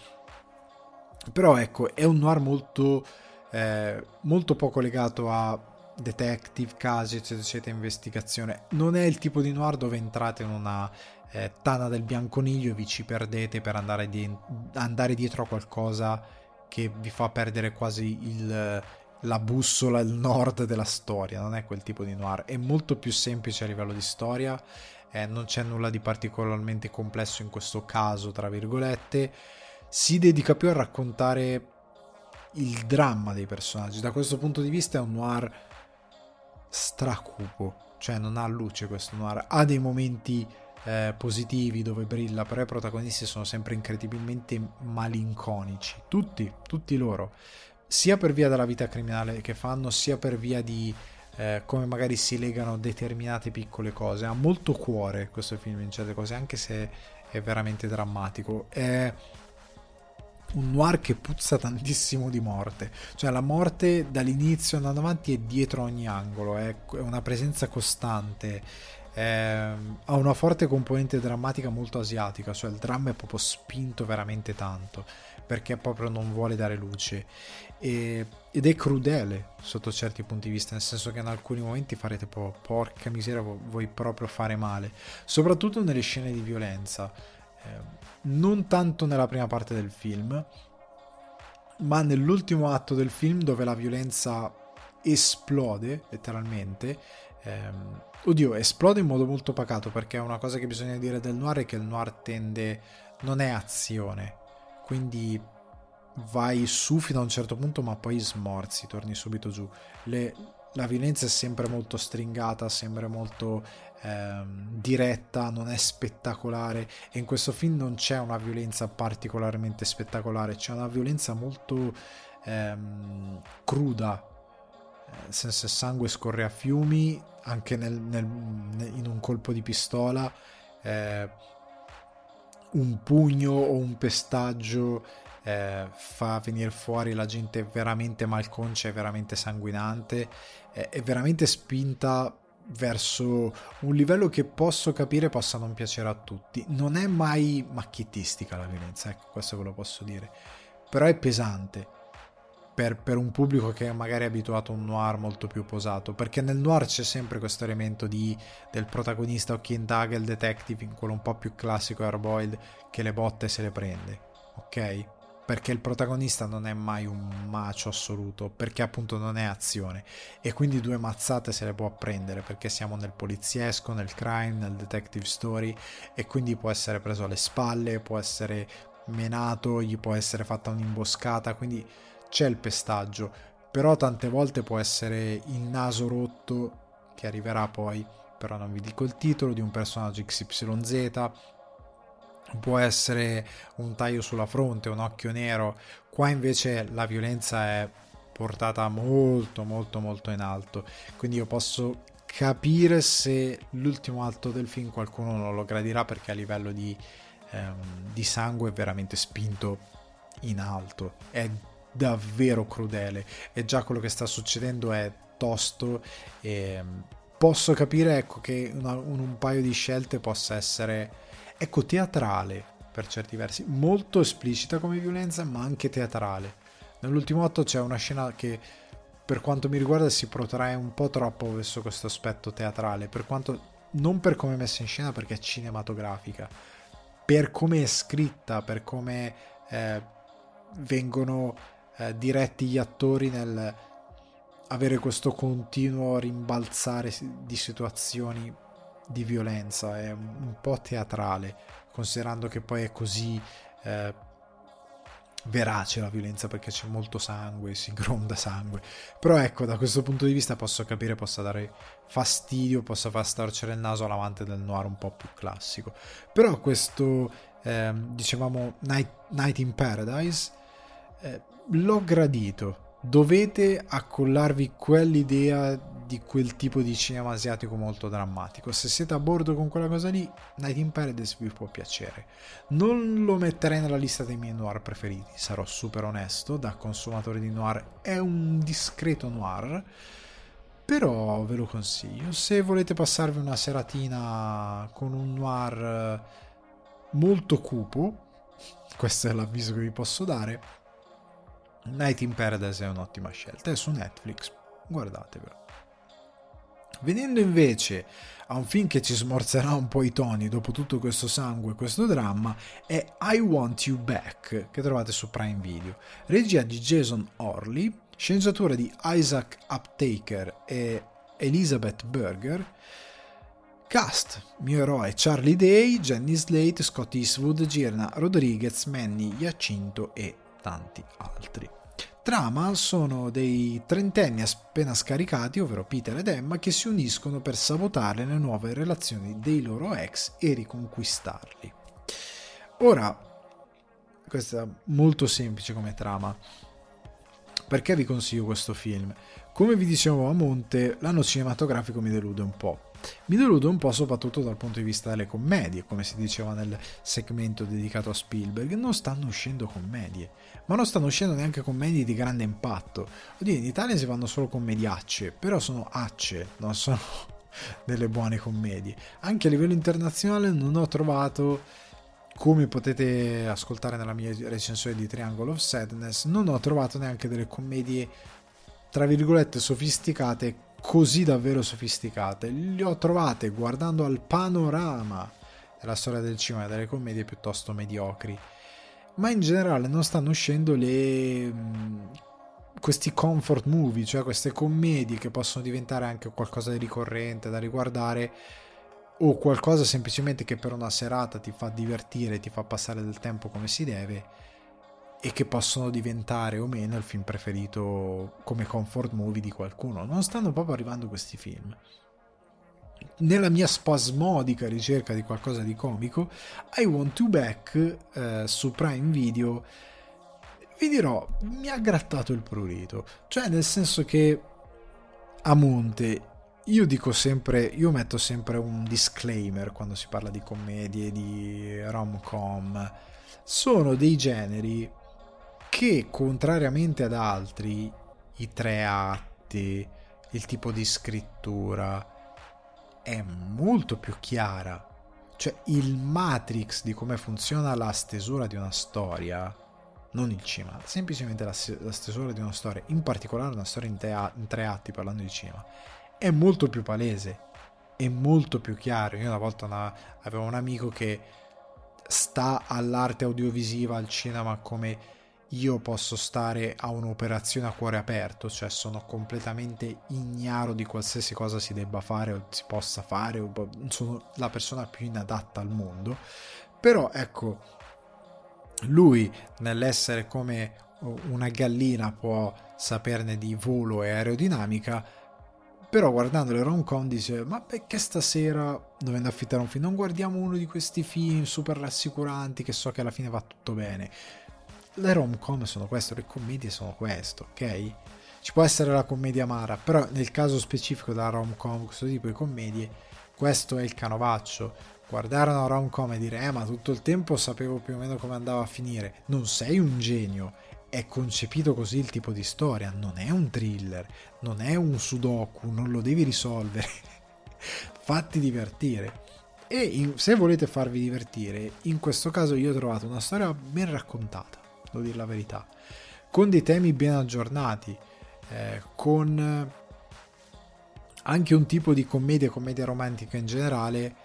però ecco, è un noir molto, eh, molto poco legato a detective, casi, eccetera, eccetera, investigazione. Non è il tipo di noir dove entrate in una eh, tana del bianconiglio e vi ci perdete per andare, di- andare dietro a qualcosa che vi fa perdere quasi il, la bussola, il nord della storia. Non è quel tipo di noir, è molto più semplice a livello di storia. Eh, non c'è nulla di particolarmente complesso in questo caso, tra virgolette si dedica più a raccontare il dramma dei personaggi. Da questo punto di vista è un noir stracupo, cioè non ha luce questo noir, ha dei momenti eh, positivi dove brilla, però i protagonisti sono sempre incredibilmente malinconici, tutti, tutti loro, sia per via della vita criminale che fanno, sia per via di eh, come magari si legano determinate piccole cose. Ha molto cuore questo film in certe cose, anche se è veramente drammatico. È un noir che puzza tantissimo di morte. Cioè la morte dall'inizio andando avanti è dietro ogni angolo, è una presenza costante. ha una forte componente drammatica molto asiatica, cioè il dramma è proprio spinto veramente tanto perché proprio non vuole dare luce e, ed è crudele sotto certi punti di vista, nel senso che in alcuni momenti farete po' porca miseria, vuoi proprio fare male, soprattutto nelle scene di violenza, eh, non tanto nella prima parte del film, ma nell'ultimo atto del film dove la violenza esplode letteralmente. Ehm, oddio, esplode in modo molto pacato perché una cosa che bisogna dire del noir è che il noir tende, non è azione, quindi vai su fino a un certo punto ma poi smorzi, torni subito giù. Le, la violenza è sempre molto stringata, sempre molto ehm, diretta, non è spettacolare e in questo film non c'è una violenza particolarmente spettacolare, c'è una violenza molto ehm, cruda, nel senso il sangue scorre a fiumi anche nel, nel, in un colpo di pistola. Eh, un pugno o un pestaggio eh, fa venire fuori la gente veramente malconcia e veramente sanguinante, eh, è veramente spinta verso un livello che posso capire possa non piacere a tutti. Non è mai macchiettistica la violenza, ecco, questo ve lo posso dire, però è pesante. Per, per, un pubblico che è magari abituato a un noir molto più posato, perché nel noir c'è sempre questo elemento di, del protagonista occhi in daga, il detective, in quello un po' più classico Airboiled, che le botte se le prende, ok? Perché il protagonista non è mai un macio assoluto, perché appunto non è azione. E quindi due mazzate se le può prendere perché siamo nel poliziesco, nel crime, nel detective story e quindi può essere preso alle spalle, può essere menato, gli può essere fatta un'imboscata, quindi c'è il pestaggio, però tante volte può essere il naso rotto che arriverà poi, però non vi dico il titolo, di un personaggio XYZ può essere un taglio sulla fronte, un occhio nero, qua invece la violenza è portata molto molto molto in alto, quindi io posso capire se l'ultimo atto del film qualcuno non lo gradirà perché a livello di, ehm, di sangue è veramente spinto in alto, è davvero crudele. E già quello che sta succedendo è tosto. E posso capire ecco, che una, un, un paio di scelte possa essere ecco, teatrale per certi versi, molto esplicita come violenza, ma anche teatrale. Nell'ultimo atto c'è una scena che, per quanto mi riguarda, si protrae un po' troppo verso questo aspetto teatrale, per quanto non per come è messa in scena, perché è cinematografica, per come è scritta, per come eh, vengono eh, diretti gli attori nel avere questo continuo rimbalzare di situazioni di violenza, è un po' teatrale, considerando che poi è così eh, verace la violenza perché c'è molto sangue, si gronda sangue. Però ecco, da questo punto di vista posso capire possa dare fastidio, possa far starcere il naso all'amante del noir un po' più classico. Però questo, eh, dicevamo, Night, Night in Paradise, eh, l'ho gradito dovete accollarvi quell'idea di quel tipo di cinema asiatico molto drammatico. Se siete a bordo con quella cosa lì, Night in Paradise vi può piacere. Non lo metterei nella lista dei miei noir preferiti, sarò super onesto, da consumatore di noir è un discreto noir, però ve lo consiglio. Se volete passarvi una seratina con un noir molto cupo, questo è l'avviso che vi posso dare, Night in Paradise è un'ottima scelta, è su Netflix, guardatevelo. Venendo invece a un film che ci smorzerà un po' i toni dopo tutto questo sangue e questo dramma, è I Want You Back, che trovate su Prime Video. Regia di Jason Orley, sceneggiatura di Isaac Uptaker e Elizabeth Berger. Cast, mio eroe Charlie Day, Jenny Slate, Scott Eastwood, Girna Rodriguez, Manny Giacinto e tanti altri. Trama sono dei trentenni appena scaricati, ovvero Peter ed Emma, che si uniscono per sabotare le nuove relazioni dei loro ex e riconquistarli. Ora, questa è molto semplice come trama. Perché vi consiglio questo film? Come vi dicevo a monte, l'anno cinematografico mi delude un po'. Mi delude un po' soprattutto dal punto di vista delle commedie, come si diceva nel segmento dedicato a Spielberg, non stanno uscendo commedie, ma non stanno uscendo neanche commedie di grande impatto. Oddio, in Italia si fanno solo commediacce, però sono acce, non sono delle buone commedie. Anche a livello internazionale non ho trovato come potete ascoltare nella mia recensione di Triangle of Sadness, non ho trovato neanche delle commedie tra virgolette sofisticate così davvero sofisticate. Le ho trovate guardando al panorama della storia del cinema e delle commedie piuttosto mediocri. Ma in generale non stanno uscendo le mm, questi comfort movie, cioè queste commedie che possono diventare anche qualcosa di ricorrente da riguardare o qualcosa semplicemente che per una serata ti fa divertire, ti fa passare del tempo come si deve e che possono diventare o meno il film preferito come comfort movie di qualcuno. Non stanno proprio arrivando questi film. Nella mia spasmodica ricerca di qualcosa di comico, I Want to Back eh, su Prime Video, vi dirò, mi ha grattato il prurito. Cioè, nel senso che a monte io dico sempre, io metto sempre un disclaimer quando si parla di commedie, di rom-com. Sono dei generi che contrariamente ad altri, i tre atti, il tipo di scrittura è molto più chiara. Cioè il matrix di come funziona la stesura di una storia, non il cinema, semplicemente la, stesura di una storia, in particolare una storia in, te- in tre atti parlando di cinema, è molto più palese, è molto più chiaro. Io una volta una, avevo un amico che sta all'arte audiovisiva, al cinema come io posso stare a un'operazione a cuore aperto, cioè sono completamente ignaro di qualsiasi cosa si debba fare o si possa fare, o sono la persona più inadatta al mondo. Però ecco, lui nell'essere come una gallina può saperne di volo e aerodinamica, però guardando le rom-com dice ma perché stasera dovendo affittare un film non guardiamo uno di questi film super rassicuranti che so che alla fine va tutto bene le rom-com sono questo, le commedie sono questo, ok? Ci può essere la commedia amara, però nel caso specifico della rom-com, questo tipo di commedie, questo è il canovaccio. Guardare una rom-com e dire, eh, ma tutto il tempo sapevo più o meno come andava a finire. Non sei un genio, è concepito così il tipo di storia, non è un thriller, non è un sudoku, non lo devi risolvere. Fatti divertire. E in, se volete farvi divertire, in questo caso io ho trovato una storia ben raccontata devo dire la verità, con dei temi ben aggiornati, eh, con eh, anche un tipo di commedia, commedia romantica in generale,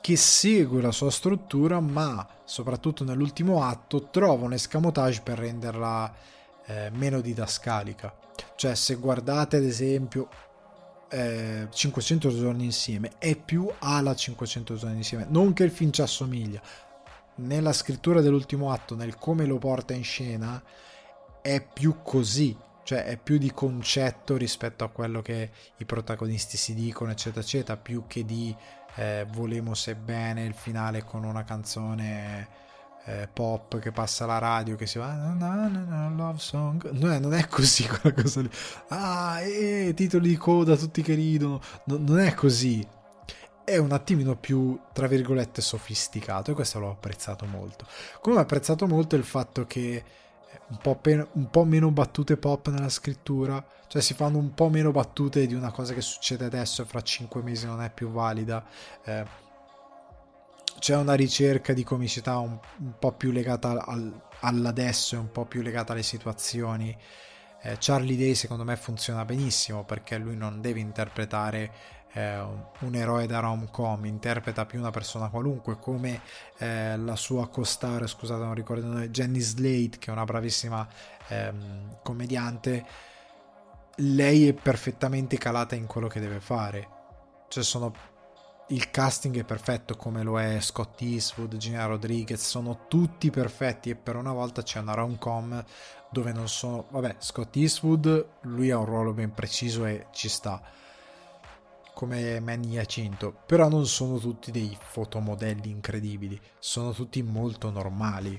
che segue la sua struttura, ma soprattutto nell'ultimo atto trova un escamotage per renderla eh, meno didascalica. Cioè, se guardate ad esempio eh, 500 giorni insieme, è più alla 500 giorni insieme, non che il film ci assomiglia, nella scrittura dell'ultimo atto, nel come lo porta in scena, è più così, cioè è più di concetto rispetto a quello che i protagonisti si dicono, eccetera, eccetera, più che di eh, volemo se bene il finale con una canzone eh, pop che passa alla radio che si va no, no, no, love song no, non è così quella cosa lì. Ah eh, titoli di coda tutti che ridono. No, non è così è un attimino più, tra virgolette, sofisticato e questo l'ho apprezzato molto. Come ho apprezzato molto il fatto che un po, pen- un po' meno battute pop nella scrittura, cioè si fanno un po' meno battute di una cosa che succede adesso e fra cinque mesi non è più valida. Eh, c'è una ricerca di comicità un, un po' più legata al, all'adesso e un po' più legata alle situazioni. Eh, Charlie Day secondo me funziona benissimo perché lui non deve interpretare eh, un eroe da rom-com, interpreta più una persona qualunque, come eh, la sua costare, scusate non ricordo il nome, Jenny Slate, che è una bravissima ehm, commediante, lei è perfettamente calata in quello che deve fare. Cioè sono il casting è perfetto come lo è Scott Eastwood, Gina Rodriguez, sono tutti perfetti e per una volta c'è una rom-com dove non sono... Vabbè, Scott Eastwood, lui ha un ruolo ben preciso e ci sta, come Manny Jacinto, però non sono tutti dei fotomodelli incredibili, sono tutti molto normali.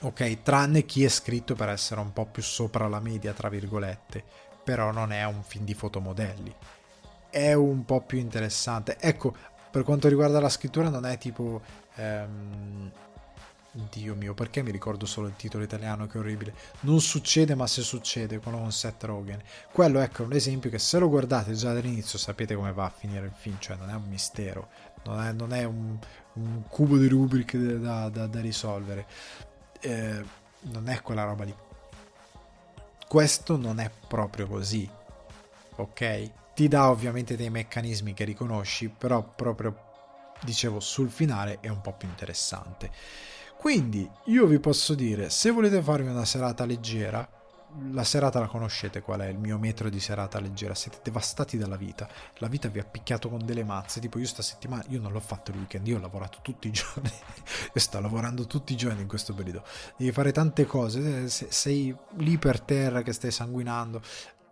Ok, tranne chi è scritto per essere un po' più sopra la media, tra virgolette, però non è un film di fotomodelli è un po' più interessante. Ecco, per quanto riguarda la scrittura non è tipo... Ehm, Dio mio, perché mi ricordo solo il titolo italiano che orribile? Non succede, ma se succede, quello con Seth Rogen. Quello ecco è un esempio che se lo guardate già dall'inizio sapete come va a finire il film, cioè non è un mistero, non è, non è un, un, cubo di Rubik da, da, da risolvere. Eh, non è quella roba lì. Questo non è proprio così, ok? ti dà ovviamente dei meccanismi che riconosci, però proprio dicevo sul finale è un po' più interessante. Quindi io vi posso dire, se volete farvi una serata leggera, la serata la conoscete qual è il mio metro di serata leggera, siete devastati dalla vita, la vita vi ha picchiato con delle mazze, tipo io sta settimana, io non l'ho fatto il weekend, io ho lavorato tutti i giorni, io sto lavorando tutti i giorni in questo periodo, devi fare tante cose, sei lì per terra che stai sanguinando,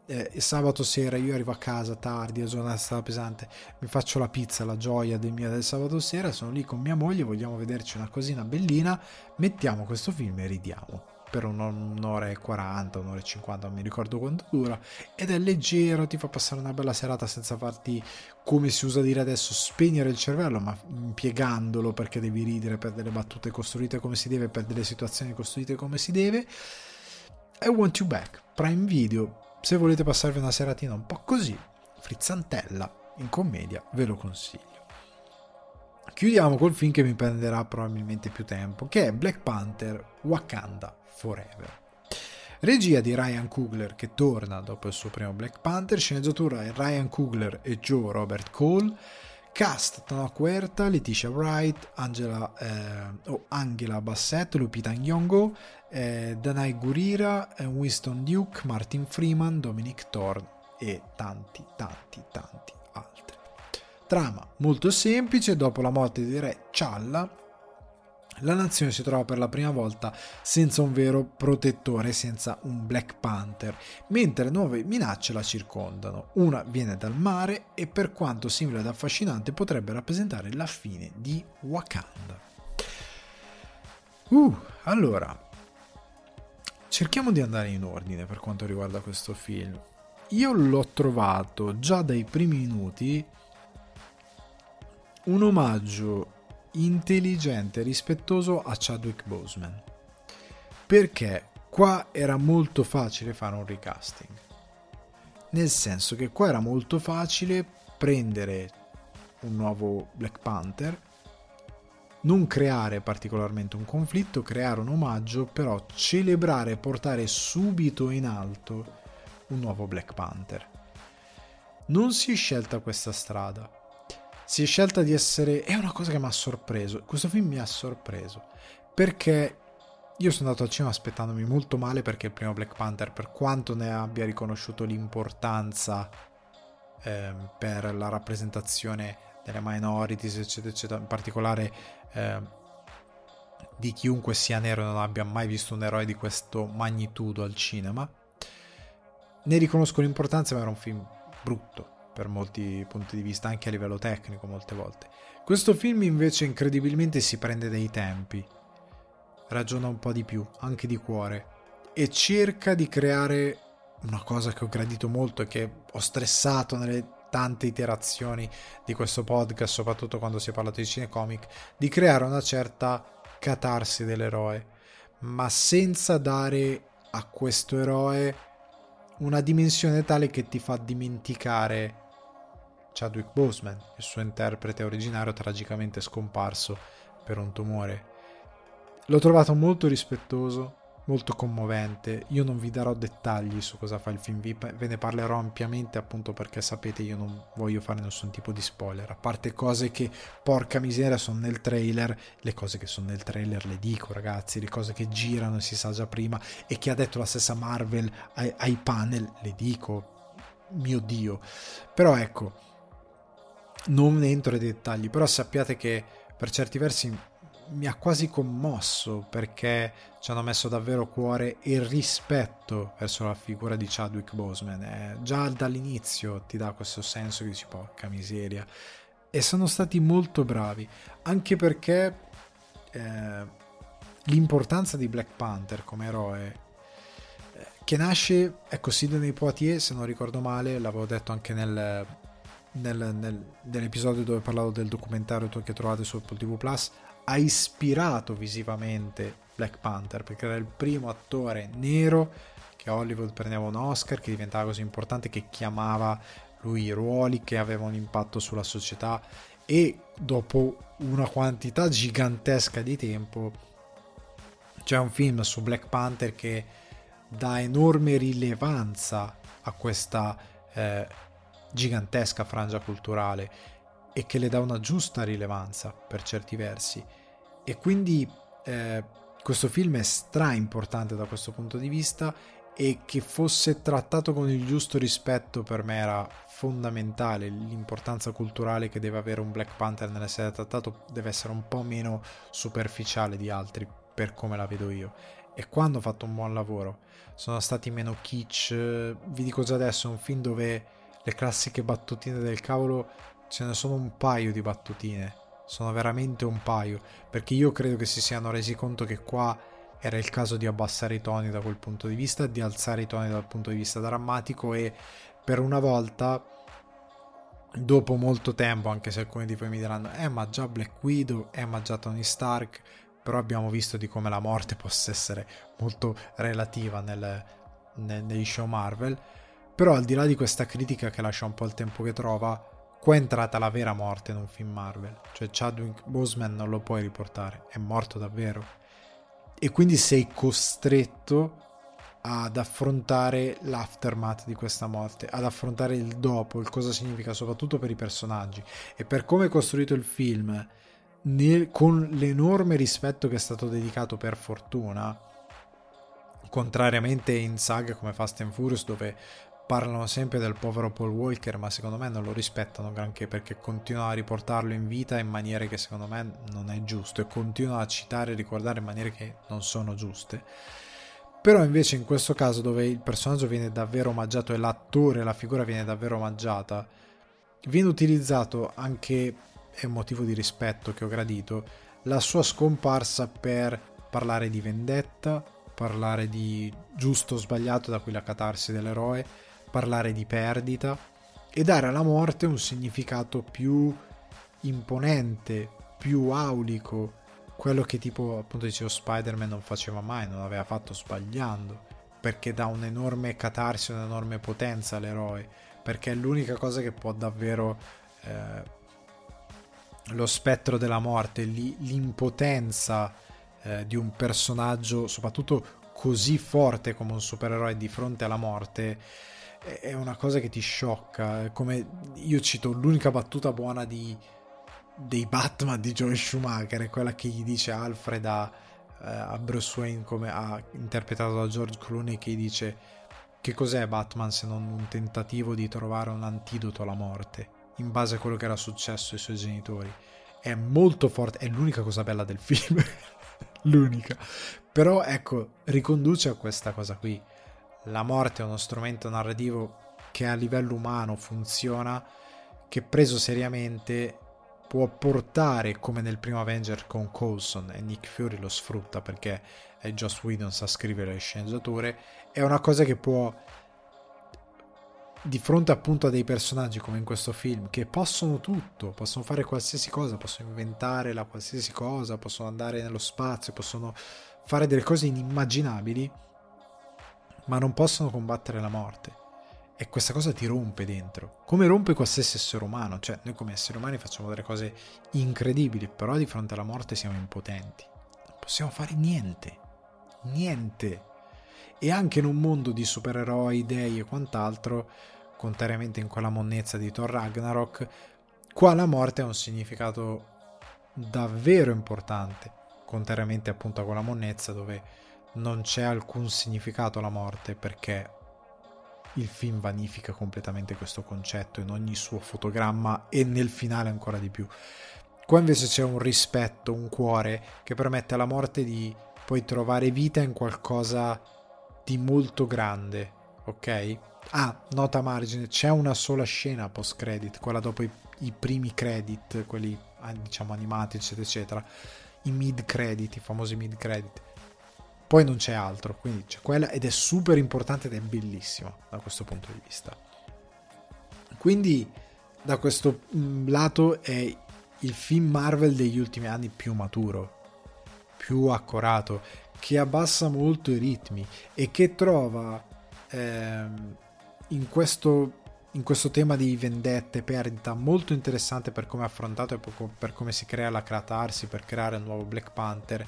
eh, sabato sera io arrivo a casa tardi, la giornata è stata pesante, mi faccio la pizza, la gioia del mio del sabato sera, sono lì con mia moglie, vogliamo vederci una cosina bellina, mettiamo questo film e ridiamo per un'ora e 40, un'ora e 50, non mi ricordo quanto dura, ed è leggero, ti fa passare una bella serata senza farti, come si usa dire adesso, spegnere il cervello, ma impiegandolo perché devi ridere per delle battute costruite come si deve, per delle situazioni costruite come si deve. I Want You Back, Prime Video, se volete passarvi una seratina un po' così, frizzantella, in commedia, ve lo consiglio. Chiudiamo col film che mi prenderà probabilmente più tempo, che è Black Panther Wakanda Forever. Regia di Ryan Coogler che torna dopo il suo primo Black Panther, sceneggiatura Ryan Coogler e Joe Robert Cole, cast Tana Huerta, Leticia Wright, Angela, eh, oh, Angela Bassett, Lupita Nyong'o, eh, Danai Gurira, eh, Winston Duke, Martin Freeman, Dominic Thorne e tanti, tanti, tanti altri. Trama molto semplice, dopo la morte di Re Challa, la nazione si trova per la prima volta senza un vero protettore, senza un Black Panther, mentre nuove minacce la circondano. Una viene dal mare e per quanto simile ed affascinante potrebbe rappresentare la fine di Wakanda. Uh, allora, cerchiamo di andare in ordine per quanto riguarda questo film. Io l'ho trovato già dai primi minuti un omaggio intelligente e rispettoso a Chadwick Boseman. Perché qua era molto facile fare un recasting. Nel senso che qua era molto facile prendere un nuovo Black Panther, non creare particolarmente un conflitto, creare un omaggio, però celebrare e portare subito in alto un nuovo Black Panther. Non si è scelta questa strada si è scelta di essere... È una cosa che mi ha sorpreso. Questo film mi ha sorpreso. Perché io sono andato al cinema aspettandomi molto male perché il primo Black Panther, per quanto ne abbia riconosciuto l'importanza eh, per la rappresentazione delle minorities, eccetera, eccetera, in particolare eh, di chiunque sia nero e non abbia mai visto un eroe di questo magnitudo al cinema, ne riconosco l'importanza, ma era un film brutto per molti punti di vista, anche a livello tecnico molte volte. Questo film invece incredibilmente si prende dei tempi, ragiona un po' di più, anche di cuore, e cerca di creare una cosa che ho gradito molto e che ho stressato nelle tante iterazioni di questo podcast, soprattutto quando si è parlato di cinecomic, di creare una certa catarsi dell'eroe, ma senza dare a questo eroe una dimensione tale che ti fa dimenticare Chadwick Boseman, il suo interprete originario tragicamente scomparso per un tumore. L'ho trovato molto rispettoso, molto commovente. Io non vi darò dettagli su cosa fa il film, ve ne parlerò ampiamente appunto perché sapete io non voglio fare nessun tipo di spoiler, a parte cose che porca miseria sono nel trailer, le cose che sono nel trailer le dico ragazzi, le cose che girano si sa già prima e che ha detto la stessa Marvel ai, ai panel le dico, mio dio. Però ecco, non entro nei dettagli, però sappiate che per certi versi mi ha quasi commosso perché ci hanno messo davvero cuore e rispetto verso la figura di Chadwick Boseman. Eh, già dall'inizio ti dà questo senso che dici porca miseria. E sono stati molto bravi, anche perché eh, l'importanza di Black Panther come eroe eh, che nasce, ecco, Sidney Poitier, se non ricordo male, l'avevo detto anche nel, nel, nel, nell'episodio dove parlavo del documentario che trovate su Apple TV Plus, ha ispirato visivamente Black Panther perché era il primo attore nero che a Hollywood prendeva un Oscar, che diventava così importante, che chiamava lui i ruoli che avevano un impatto sulla società. E dopo una quantità gigantesca di tempo c'è un film su Black Panther che dà enorme rilevanza a questa eh, gigantesca frangia culturale e che le dà una giusta rilevanza per certi versi. E quindi eh, questo film è stra importante da questo punto di vista e che fosse trattato con il giusto rispetto per me era fondamentale. L'importanza culturale che deve avere un Black Panther nell'essere trattato deve essere un po' meno superficiale di altri per come la vedo io. E quando ho fatto un buon lavoro sono stati meno kitsch. Vi dico già adesso, è un film dove le classiche battutine del cavolo ce ne sono un paio di battutine, sono veramente un paio, perché io credo che si siano resi conto che qua era il caso di abbassare i toni da quel punto di vista, di alzare i toni dal punto di vista drammatico e per una volta dopo molto tempo, anche se alcuni di voi mi diranno eh ma già Black Widow, eh ma già Tony Stark, però abbiamo visto di come la morte possa essere molto relativa nel, nel, negli show Marvel, però al di là di questa critica che lascia un po' il tempo che trova, Qua è entrata la vera morte in un film Marvel, cioè Chadwick Boseman non lo puoi riportare, è morto davvero. E quindi sei costretto ad affrontare l'aftermath di questa morte, ad affrontare il dopo, il cosa significa soprattutto per i personaggi. E per come è costruito il film, nel, con l'enorme rispetto che è stato dedicato per fortuna, contrariamente in saghe come Fast and Furious dove parlano sempre del povero Paul Walker, ma secondo me non lo rispettano granché perché continuano a riportarlo in vita in maniere che secondo me non è giusto e continuano a citare e ricordare in maniere che non sono giuste. Però invece in questo caso dove il personaggio viene davvero omaggiato e l'attore, la figura viene davvero omaggiata, viene utilizzato anche, è un motivo di rispetto che ho gradito, la sua scomparsa per parlare di vendetta, parlare di giusto o sbagliato, da cui la catarsi dell'eroe, parlare di perdita e dare alla morte un significato più imponente, più aulico, quello che tipo appunto dicevo Spider-Man non faceva mai, non aveva fatto sbagliando, perché dà un'enorme catarsi, un'enorme potenza all'eroe, perché è l'unica cosa che può davvero eh, lo spettro della morte, l'impotenza eh, di un personaggio, soprattutto così forte come un supereroe di fronte alla morte, è una cosa che ti sciocca. Come io cito l'unica battuta buona di, dei Batman di Joel Schumacher, è quella che gli dice Alfred a, eh, a Bruce Wayne, come ha interpretato da George Clooney, che gli dice che cos'è Batman se non un tentativo di trovare un antidoto alla morte, in base a quello che era successo ai suoi genitori. È molto forte, è l'unica cosa bella del film. l'unica. Però ecco, riconduce a questa cosa qui la morte è uno strumento narrativo che a livello umano funziona, che preso seriamente può portare, come nel primo Avenger con Coulson e Nick Fury lo sfrutta perché è Joss Whedon sa scrivere le sceneggiature, è una cosa che può di fronte appunto a dei personaggi come in questo film che possono tutto, possono fare qualsiasi cosa, possono inventare la qualsiasi cosa, possono andare nello spazio, possono fare delle cose inimmaginabili ma non possono combattere la morte. E questa cosa ti rompe dentro, come rompe qualsiasi essere umano, cioè noi come esseri umani facciamo delle cose incredibili, però di fronte alla morte siamo impotenti. Non possiamo fare niente, niente. E anche in un mondo di supereroi, dei e quant'altro, contrariamente in quella monnezza di Thor Ragnarok, qua la morte ha un significato davvero importante, contrariamente appunto a quella monnezza dove non c'è alcun significato alla morte perché il film vanifica completamente questo concetto in ogni suo fotogramma e nel finale ancora di più. Qua invece c'è un rispetto, un cuore che permette alla morte di poi trovare vita in qualcosa di molto grande, ok? Ah, nota a margine, c'è una sola scena post credit, quella dopo i, i primi credit, quelli ah, diciamo animati, eccetera, eccetera, i mid credit, i famosi mid credit. Poi non c'è altro, quindi c'è quella ed è super importante ed è bellissima da questo punto di vista. Quindi da questo mm, lato è il film Marvel degli ultimi anni più maturo, più accorato, che abbassa molto i ritmi e che trova ehm, in, questo, in questo tema di vendette, perdita, molto interessante per come è affrontato e per come si crea la catarsi, per creare un nuovo Black Panther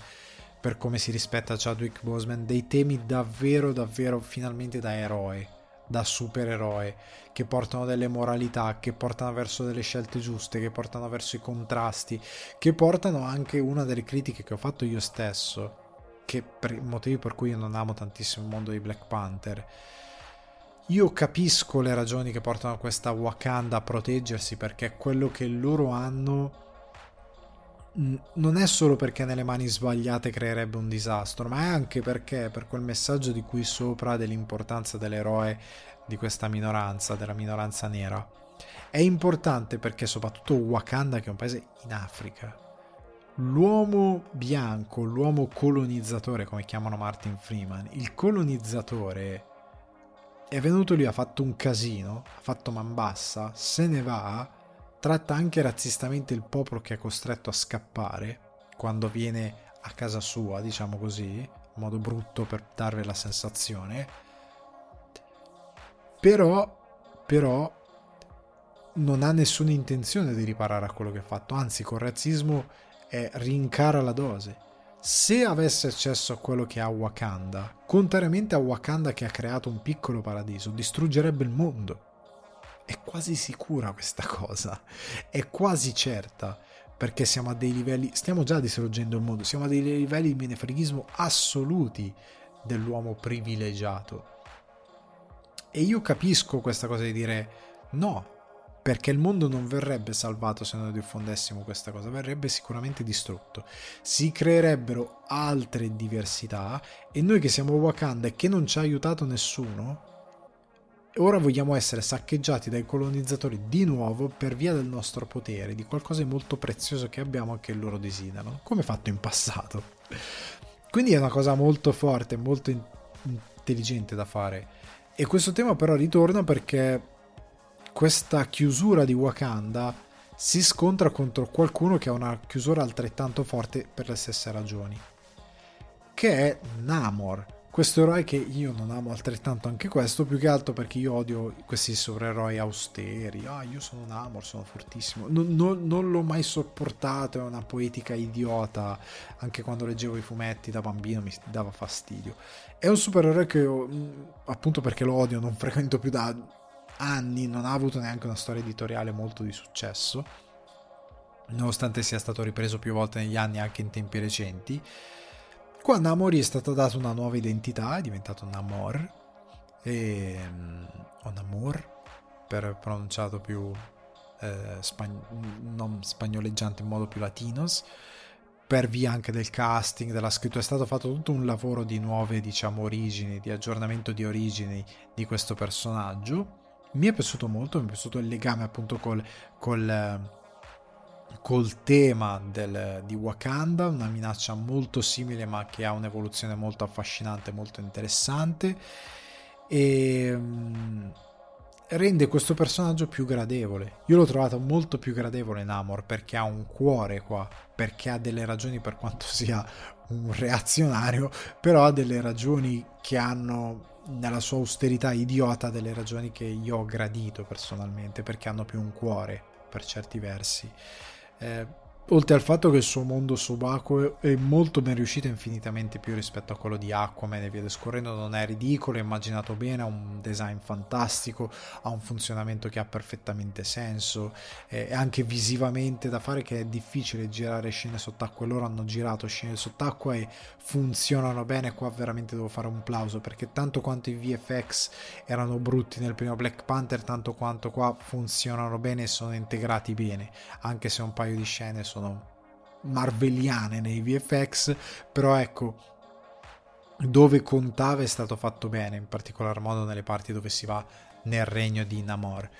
per come si rispetta Chadwick Boseman, dei temi davvero, davvero finalmente da eroe, da supereroe, che portano delle moralità, che portano verso delle scelte giuste, che portano verso i contrasti, che portano anche una delle critiche che ho fatto io stesso, che per motivi per cui io non amo tantissimo il mondo di Black Panther. Io capisco le ragioni che portano questa Wakanda a proteggersi perché quello che loro hanno non è solo perché nelle mani sbagliate creerebbe un disastro, ma è anche perché per quel messaggio di qui sopra dell'importanza dell'eroe di questa minoranza, della minoranza nera. È importante perché soprattutto Wakanda, che è un paese in Africa, l'uomo bianco, l'uomo colonizzatore, come chiamano Martin Freeman, il colonizzatore è venuto lì, ha fatto un casino, ha fatto man bassa, se ne va tratta anche razzistamente il popolo che è costretto a scappare quando viene a casa sua, diciamo così, in modo brutto per darvi la sensazione. Però, però non ha nessuna intenzione di riparare a quello che ha fatto, anzi col razzismo è rincara la dose. Se avesse accesso a quello che ha Wakanda, contrariamente a Wakanda che ha creato un piccolo paradiso, distruggerebbe il mondo è quasi sicura questa cosa, è quasi certa, perché siamo a dei livelli, stiamo già distruggendo il mondo, siamo a dei livelli di menefreghismo assoluti dell'uomo privilegiato. E io capisco questa cosa di dire no, perché il mondo non verrebbe salvato se noi diffondessimo questa cosa, verrebbe sicuramente distrutto. Si creerebbero altre diversità e noi che siamo Wakanda e che non ci ha aiutato nessuno, ora vogliamo essere saccheggiati dai colonizzatori di nuovo per via del nostro potere, di qualcosa di molto prezioso che abbiamo e che loro desiderano, come fatto in passato. Quindi è una cosa molto forte, molto in- intelligente da fare. E questo tema però ritorna perché questa chiusura di Wakanda si scontra contro qualcuno che ha una chiusura altrettanto forte per le stesse ragioni, che è Namor questo eroe che io non amo altrettanto anche questo, più che altro perché io odio questi sovraeroi austeri. Ah, io sono un Amor, sono fortissimo. Non, non, non, l'ho mai sopportato, è una poetica idiota. Anche quando leggevo i fumetti da bambino mi dava fastidio. È un supereroe che, io, mm, appunto perché lo odio, non frequento più da anni, non ha avuto neanche una storia editoriale molto di successo. Nonostante sia stato ripreso più volte negli anni, anche in tempi recenti Qua a Namor è stata data una nuova identità, è diventato Namor, e, o Namor, per pronunciato più eh, spagn- non spagnoleggiante in modo più latinos, per via anche del casting, della scrittura, è stato fatto tutto un lavoro di nuove, diciamo, origini, di aggiornamento di origini di questo personaggio. Mi è piaciuto molto, mi è piaciuto il legame appunto col, col col tema del, di Wakanda, una minaccia molto simile ma che ha un'evoluzione molto affascinante, molto interessante e um, rende questo personaggio più gradevole. Io l'ho trovato molto più gradevole Namor perché ha un cuore qua, perché ha delle ragioni per quanto sia un reazionario, però ha delle ragioni che hanno nella sua austerità idiota delle ragioni che io ho gradito personalmente perché hanno più un cuore per certi versi. Eh, oltre al fatto che il suo mondo subacqueo è molto ben riuscito infinitamente più rispetto a quello di Aquaman e via discorrendo non è ridicolo, è immaginato bene ha un design fantastico ha un funzionamento che ha perfettamente senso e anche visivamente da fare che è difficile girare scene sott'acqua e loro hanno girato scene sott'acqua e funzionano bene qua veramente devo fare un plauso perché tanto quanto i VFX erano brutti nel primo Black Panther tanto quanto qua funzionano bene e sono integrati bene anche se un paio di scene sono sono marvelliane nei VFX, però ecco, dove contava è stato fatto bene, in particolar modo nelle parti dove si va nel regno di Namor.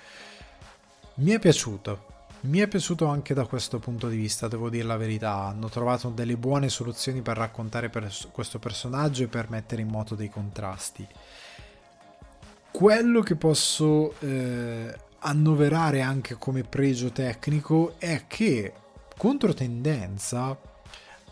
Mi è piaciuto, mi è piaciuto anche da questo punto di vista, devo dire la verità. Hanno trovato delle buone soluzioni per raccontare per questo personaggio e per mettere in moto dei contrasti. Quello che posso eh, annoverare anche come pregio tecnico è che controtendenza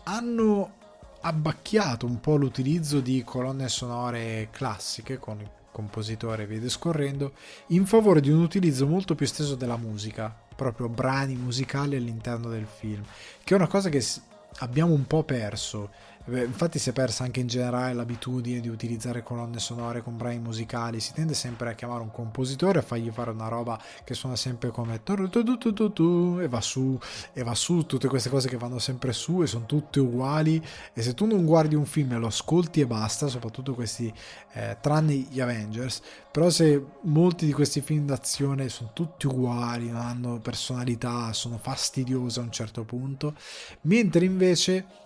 hanno abbacchiato un po' l'utilizzo di colonne sonore classiche con il compositore e via discorrendo in favore di un utilizzo molto più esteso della musica, proprio brani musicali all'interno del film, che è una cosa che abbiamo un po' perso Infatti si è persa anche in generale l'abitudine di utilizzare colonne sonore con brani musicali, si tende sempre a chiamare un compositore a fargli fare una roba che suona sempre come e va su e va su, tutte queste cose che vanno sempre su e sono tutte uguali. E se tu non guardi un film e lo ascolti e basta, soprattutto questi eh, tranne gli Avengers, però se molti di questi film d'azione sono tutti uguali, non hanno personalità, sono fastidiosi a un certo punto, mentre invece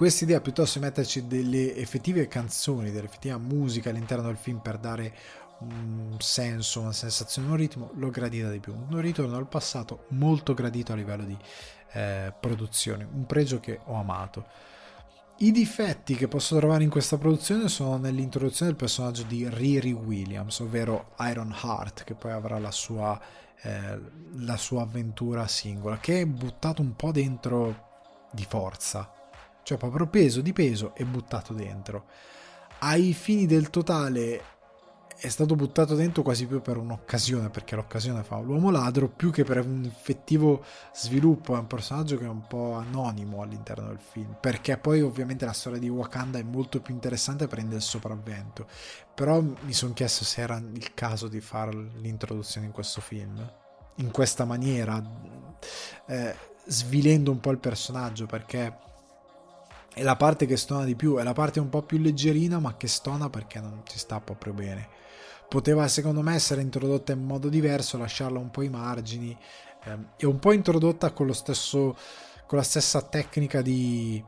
questa idea piuttosto di metterci delle effettive canzoni, dell'effettiva musica all'interno del film per dare un senso, una sensazione, un ritmo, l'ho gradita di più. Un ritorno al passato molto gradito a livello di eh, produzione, un pregio che ho amato. I difetti che posso trovare in questa produzione sono nell'introduzione del personaggio di Riri Williams, ovvero Iron Heart, che poi avrà la sua, eh, la sua avventura singola, che è buttato un po' dentro di forza cioè proprio peso di peso e buttato dentro. Ai fini del totale è stato buttato dentro quasi più per un'occasione, perché l'occasione fa l'uomo ladro, più che per un effettivo sviluppo. È un personaggio che è un po' anonimo all'interno del film, perché poi ovviamente la storia di Wakanda è molto più interessante e prende il sopravvento. Però mi sono chiesto se era il caso di fare l'introduzione in questo film, in questa maniera, eh, svilendo un po' il personaggio, perché è la parte che stona di più, è la parte un po' più leggerina ma che stona perché non ci sta proprio bene. Poteva secondo me essere introdotta in modo diverso, lasciarla un po' ai margini ehm, e un po' introdotta con, lo stesso, con la stessa tecnica di,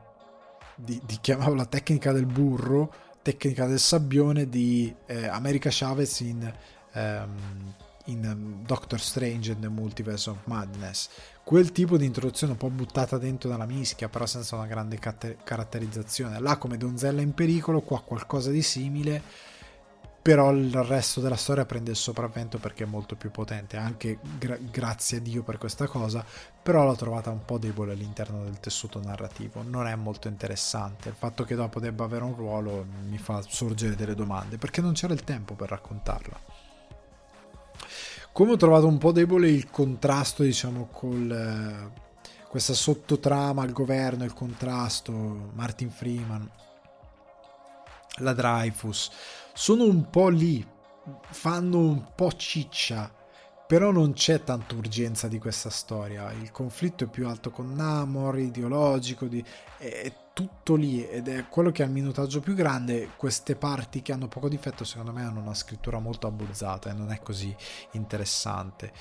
di, di chiamavo la tecnica del burro, tecnica del sabbione di eh, America Chavez in, ehm, in Doctor Strange and the Multiverse of Madness quel tipo di introduzione un po' buttata dentro dalla mischia, però senza una grande caratterizzazione. Là come donzella in pericolo, qua qualcosa di simile, però il resto della storia prende il sopravvento perché è molto più potente, anche gra- grazie a Dio per questa cosa, però l'ho trovata un po' debole all'interno del tessuto narrativo, non è molto interessante, il fatto che dopo debba avere un ruolo mi fa sorgere delle domande, perché non c'era il tempo per raccontarla. Come ho trovato un po' debole il contrasto, diciamo, con eh, questa sottotrama al governo, il contrasto, Martin Freeman, la Dreyfus, sono un po' lì, fanno un po' ciccia, però non c'è tanta urgenza di questa storia. Il conflitto è più alto con Namor, ideologico, di, è, tutto lì ed è quello che ha il minutaggio più grande. Queste parti che hanno poco difetto, secondo me, hanno una scrittura molto abbozzata e non è così interessante.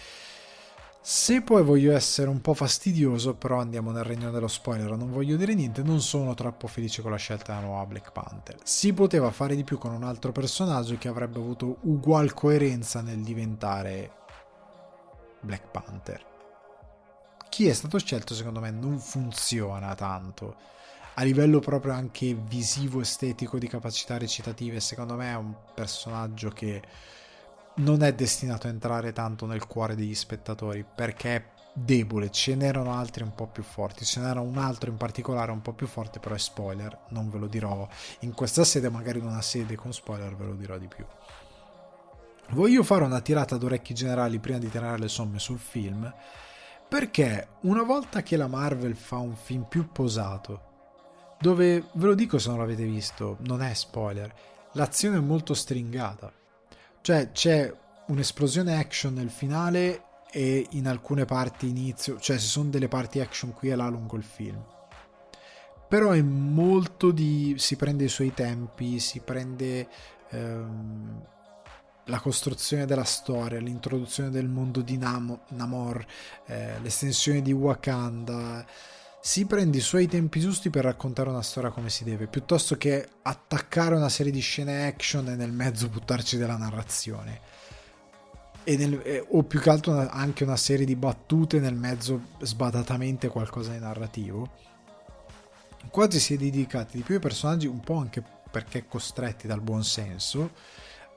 Se poi voglio essere un po' fastidioso, però andiamo nel regno dello spoiler, non voglio dire niente, non sono troppo felice con la scelta della nuova Black Panther. Si poteva fare di più con un altro personaggio che avrebbe avuto ugual coerenza nel diventare Black Panther. Chi è stato scelto secondo me non funziona tanto a livello proprio anche visivo, estetico, di capacità recitative, secondo me è un personaggio che non è destinato a entrare tanto nel cuore degli spettatori perché è debole, ce n'erano altri un po' più forti, ce n'era un altro in particolare un po' più forte, però è spoiler, non ve lo dirò in questa sede, magari in una sede con spoiler ve lo dirò di più. Voglio fare una tirata d'orecchi generali prima di tirare le somme sul film Perché una volta che la Marvel fa un film più posato, dove ve lo dico se non l'avete visto, non è spoiler, l'azione è molto stringata. Cioè c'è un'esplosione action nel finale e in alcune parti inizio, cioè ci sono delle parti action qui e là lungo il film. Però è molto di... si prende i suoi tempi, si prende ehm, la costruzione della storia, l'introduzione del mondo di Nam- Namor, eh, l'estensione di Wakanda si prende i suoi tempi giusti per raccontare una storia come si deve, piuttosto che attaccare una serie di scene action e nel mezzo buttarci della narrazione. Nel, eh, o più che altro una, anche una serie di battute nel mezzo sbadatamente qualcosa di narrativo. Quasi si è dedicati di più ai personaggi, un po' anche perché costretti dal buon senso,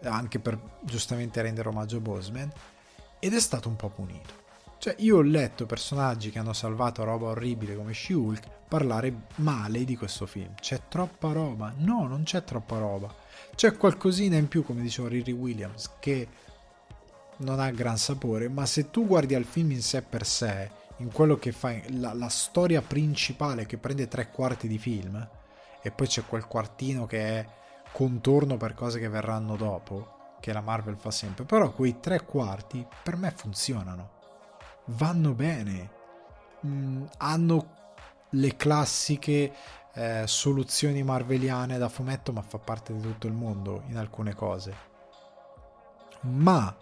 anche per giustamente rendere omaggio a Bosman, ed è stato un po' punito. Cioè, io ho letto personaggi che hanno salvato roba orribile come She-Hulk parlare male di questo film. C'è troppa roba. No, non c'è troppa roba. C'è qualcosina in più, come diceva Riri Williams, che non ha gran sapore, ma se tu guardi al film in sé per sé, in quello che fa la, la storia principale che prende tre quarti di film, e poi c'è quel quartino che è contorno per cose che verranno dopo, che la Marvel fa sempre, però quei tre quarti per me funzionano vanno bene, mm, hanno le classiche eh, soluzioni marveliane da fumetto, ma fa parte di tutto il mondo in alcune cose. Ma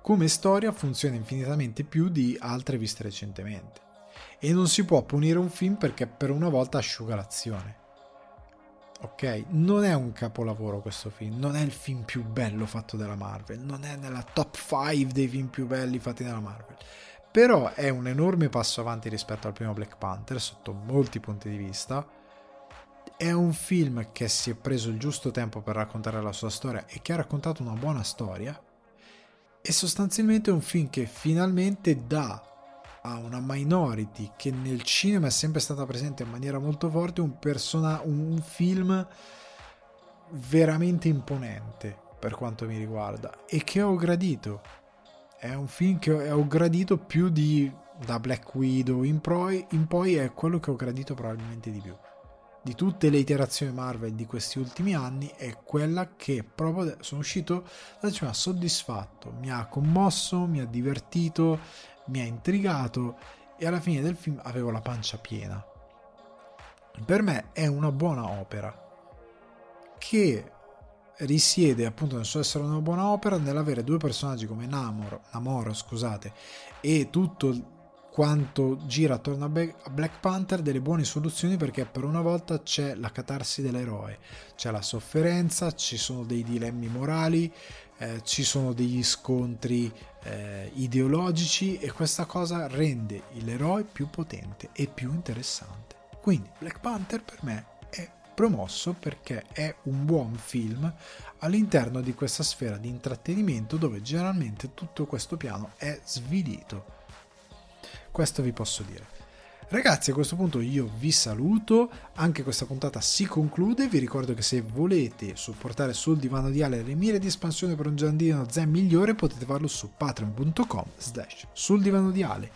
come storia funziona infinitamente più di altre viste recentemente. E non si può punire un film perché per una volta asciuga l'azione. Ok? Non è un capolavoro questo film, non è il film più bello fatto dalla Marvel, non è nella top 5 dei film più belli fatti dalla Marvel però è un enorme passo avanti rispetto al primo Black Panther sotto molti punti di vista. È un film che si è preso il giusto tempo per raccontare la sua storia e che ha raccontato una buona storia. E sostanzialmente è un film che finalmente dà a una minority che nel cinema è sempre stata presente in maniera molto forte un, persona- un film veramente imponente per quanto mi riguarda e che ho gradito è un film che ho gradito più di da Black Widow in poi, in poi è quello che ho gradito probabilmente di più di tutte le iterazioni Marvel di questi ultimi anni è quella che proprio sono uscito ha soddisfatto, mi ha commosso, mi ha divertito, mi ha intrigato e alla fine del film avevo la pancia piena. Per me è una buona opera che risiede appunto nel suo essere una buona opera nell'avere due personaggi come Namor, Namor scusate, e tutto quanto gira attorno a Black Panther delle buone soluzioni perché per una volta c'è la catarsi dell'eroe, c'è la sofferenza, ci sono dei dilemmi morali, eh, ci sono degli scontri eh, ideologici e questa cosa rende l'eroe più potente e più interessante. Quindi Black Panther per me promosso perché è un buon film all'interno di questa sfera di intrattenimento dove generalmente tutto questo piano è svilito. Questo vi posso dire. Ragazzi, a questo punto io vi saluto, anche questa puntata si conclude, vi ricordo che se volete supportare sul divano di Ale le mire di espansione per un giardino zen migliore potete farlo su patreon.com slash sul divano di Ale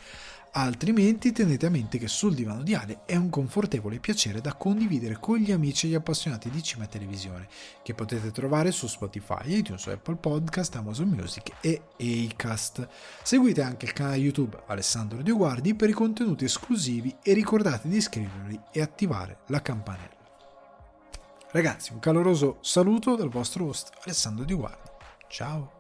altrimenti tenete a mente che sul divano di Ale è un confortevole piacere da condividere con gli amici e gli appassionati di cinema e televisione, che potete trovare su Spotify, iTunes, Apple Podcast, Amazon Music e Acast. Seguite anche il canale YouTube Alessandro Dioguardi per i contenuti esclusivi e ricordate di iscrivervi e attivare la campanella. Ragazzi, un caloroso saluto dal vostro host Alessandro Dioguardi. Ciao!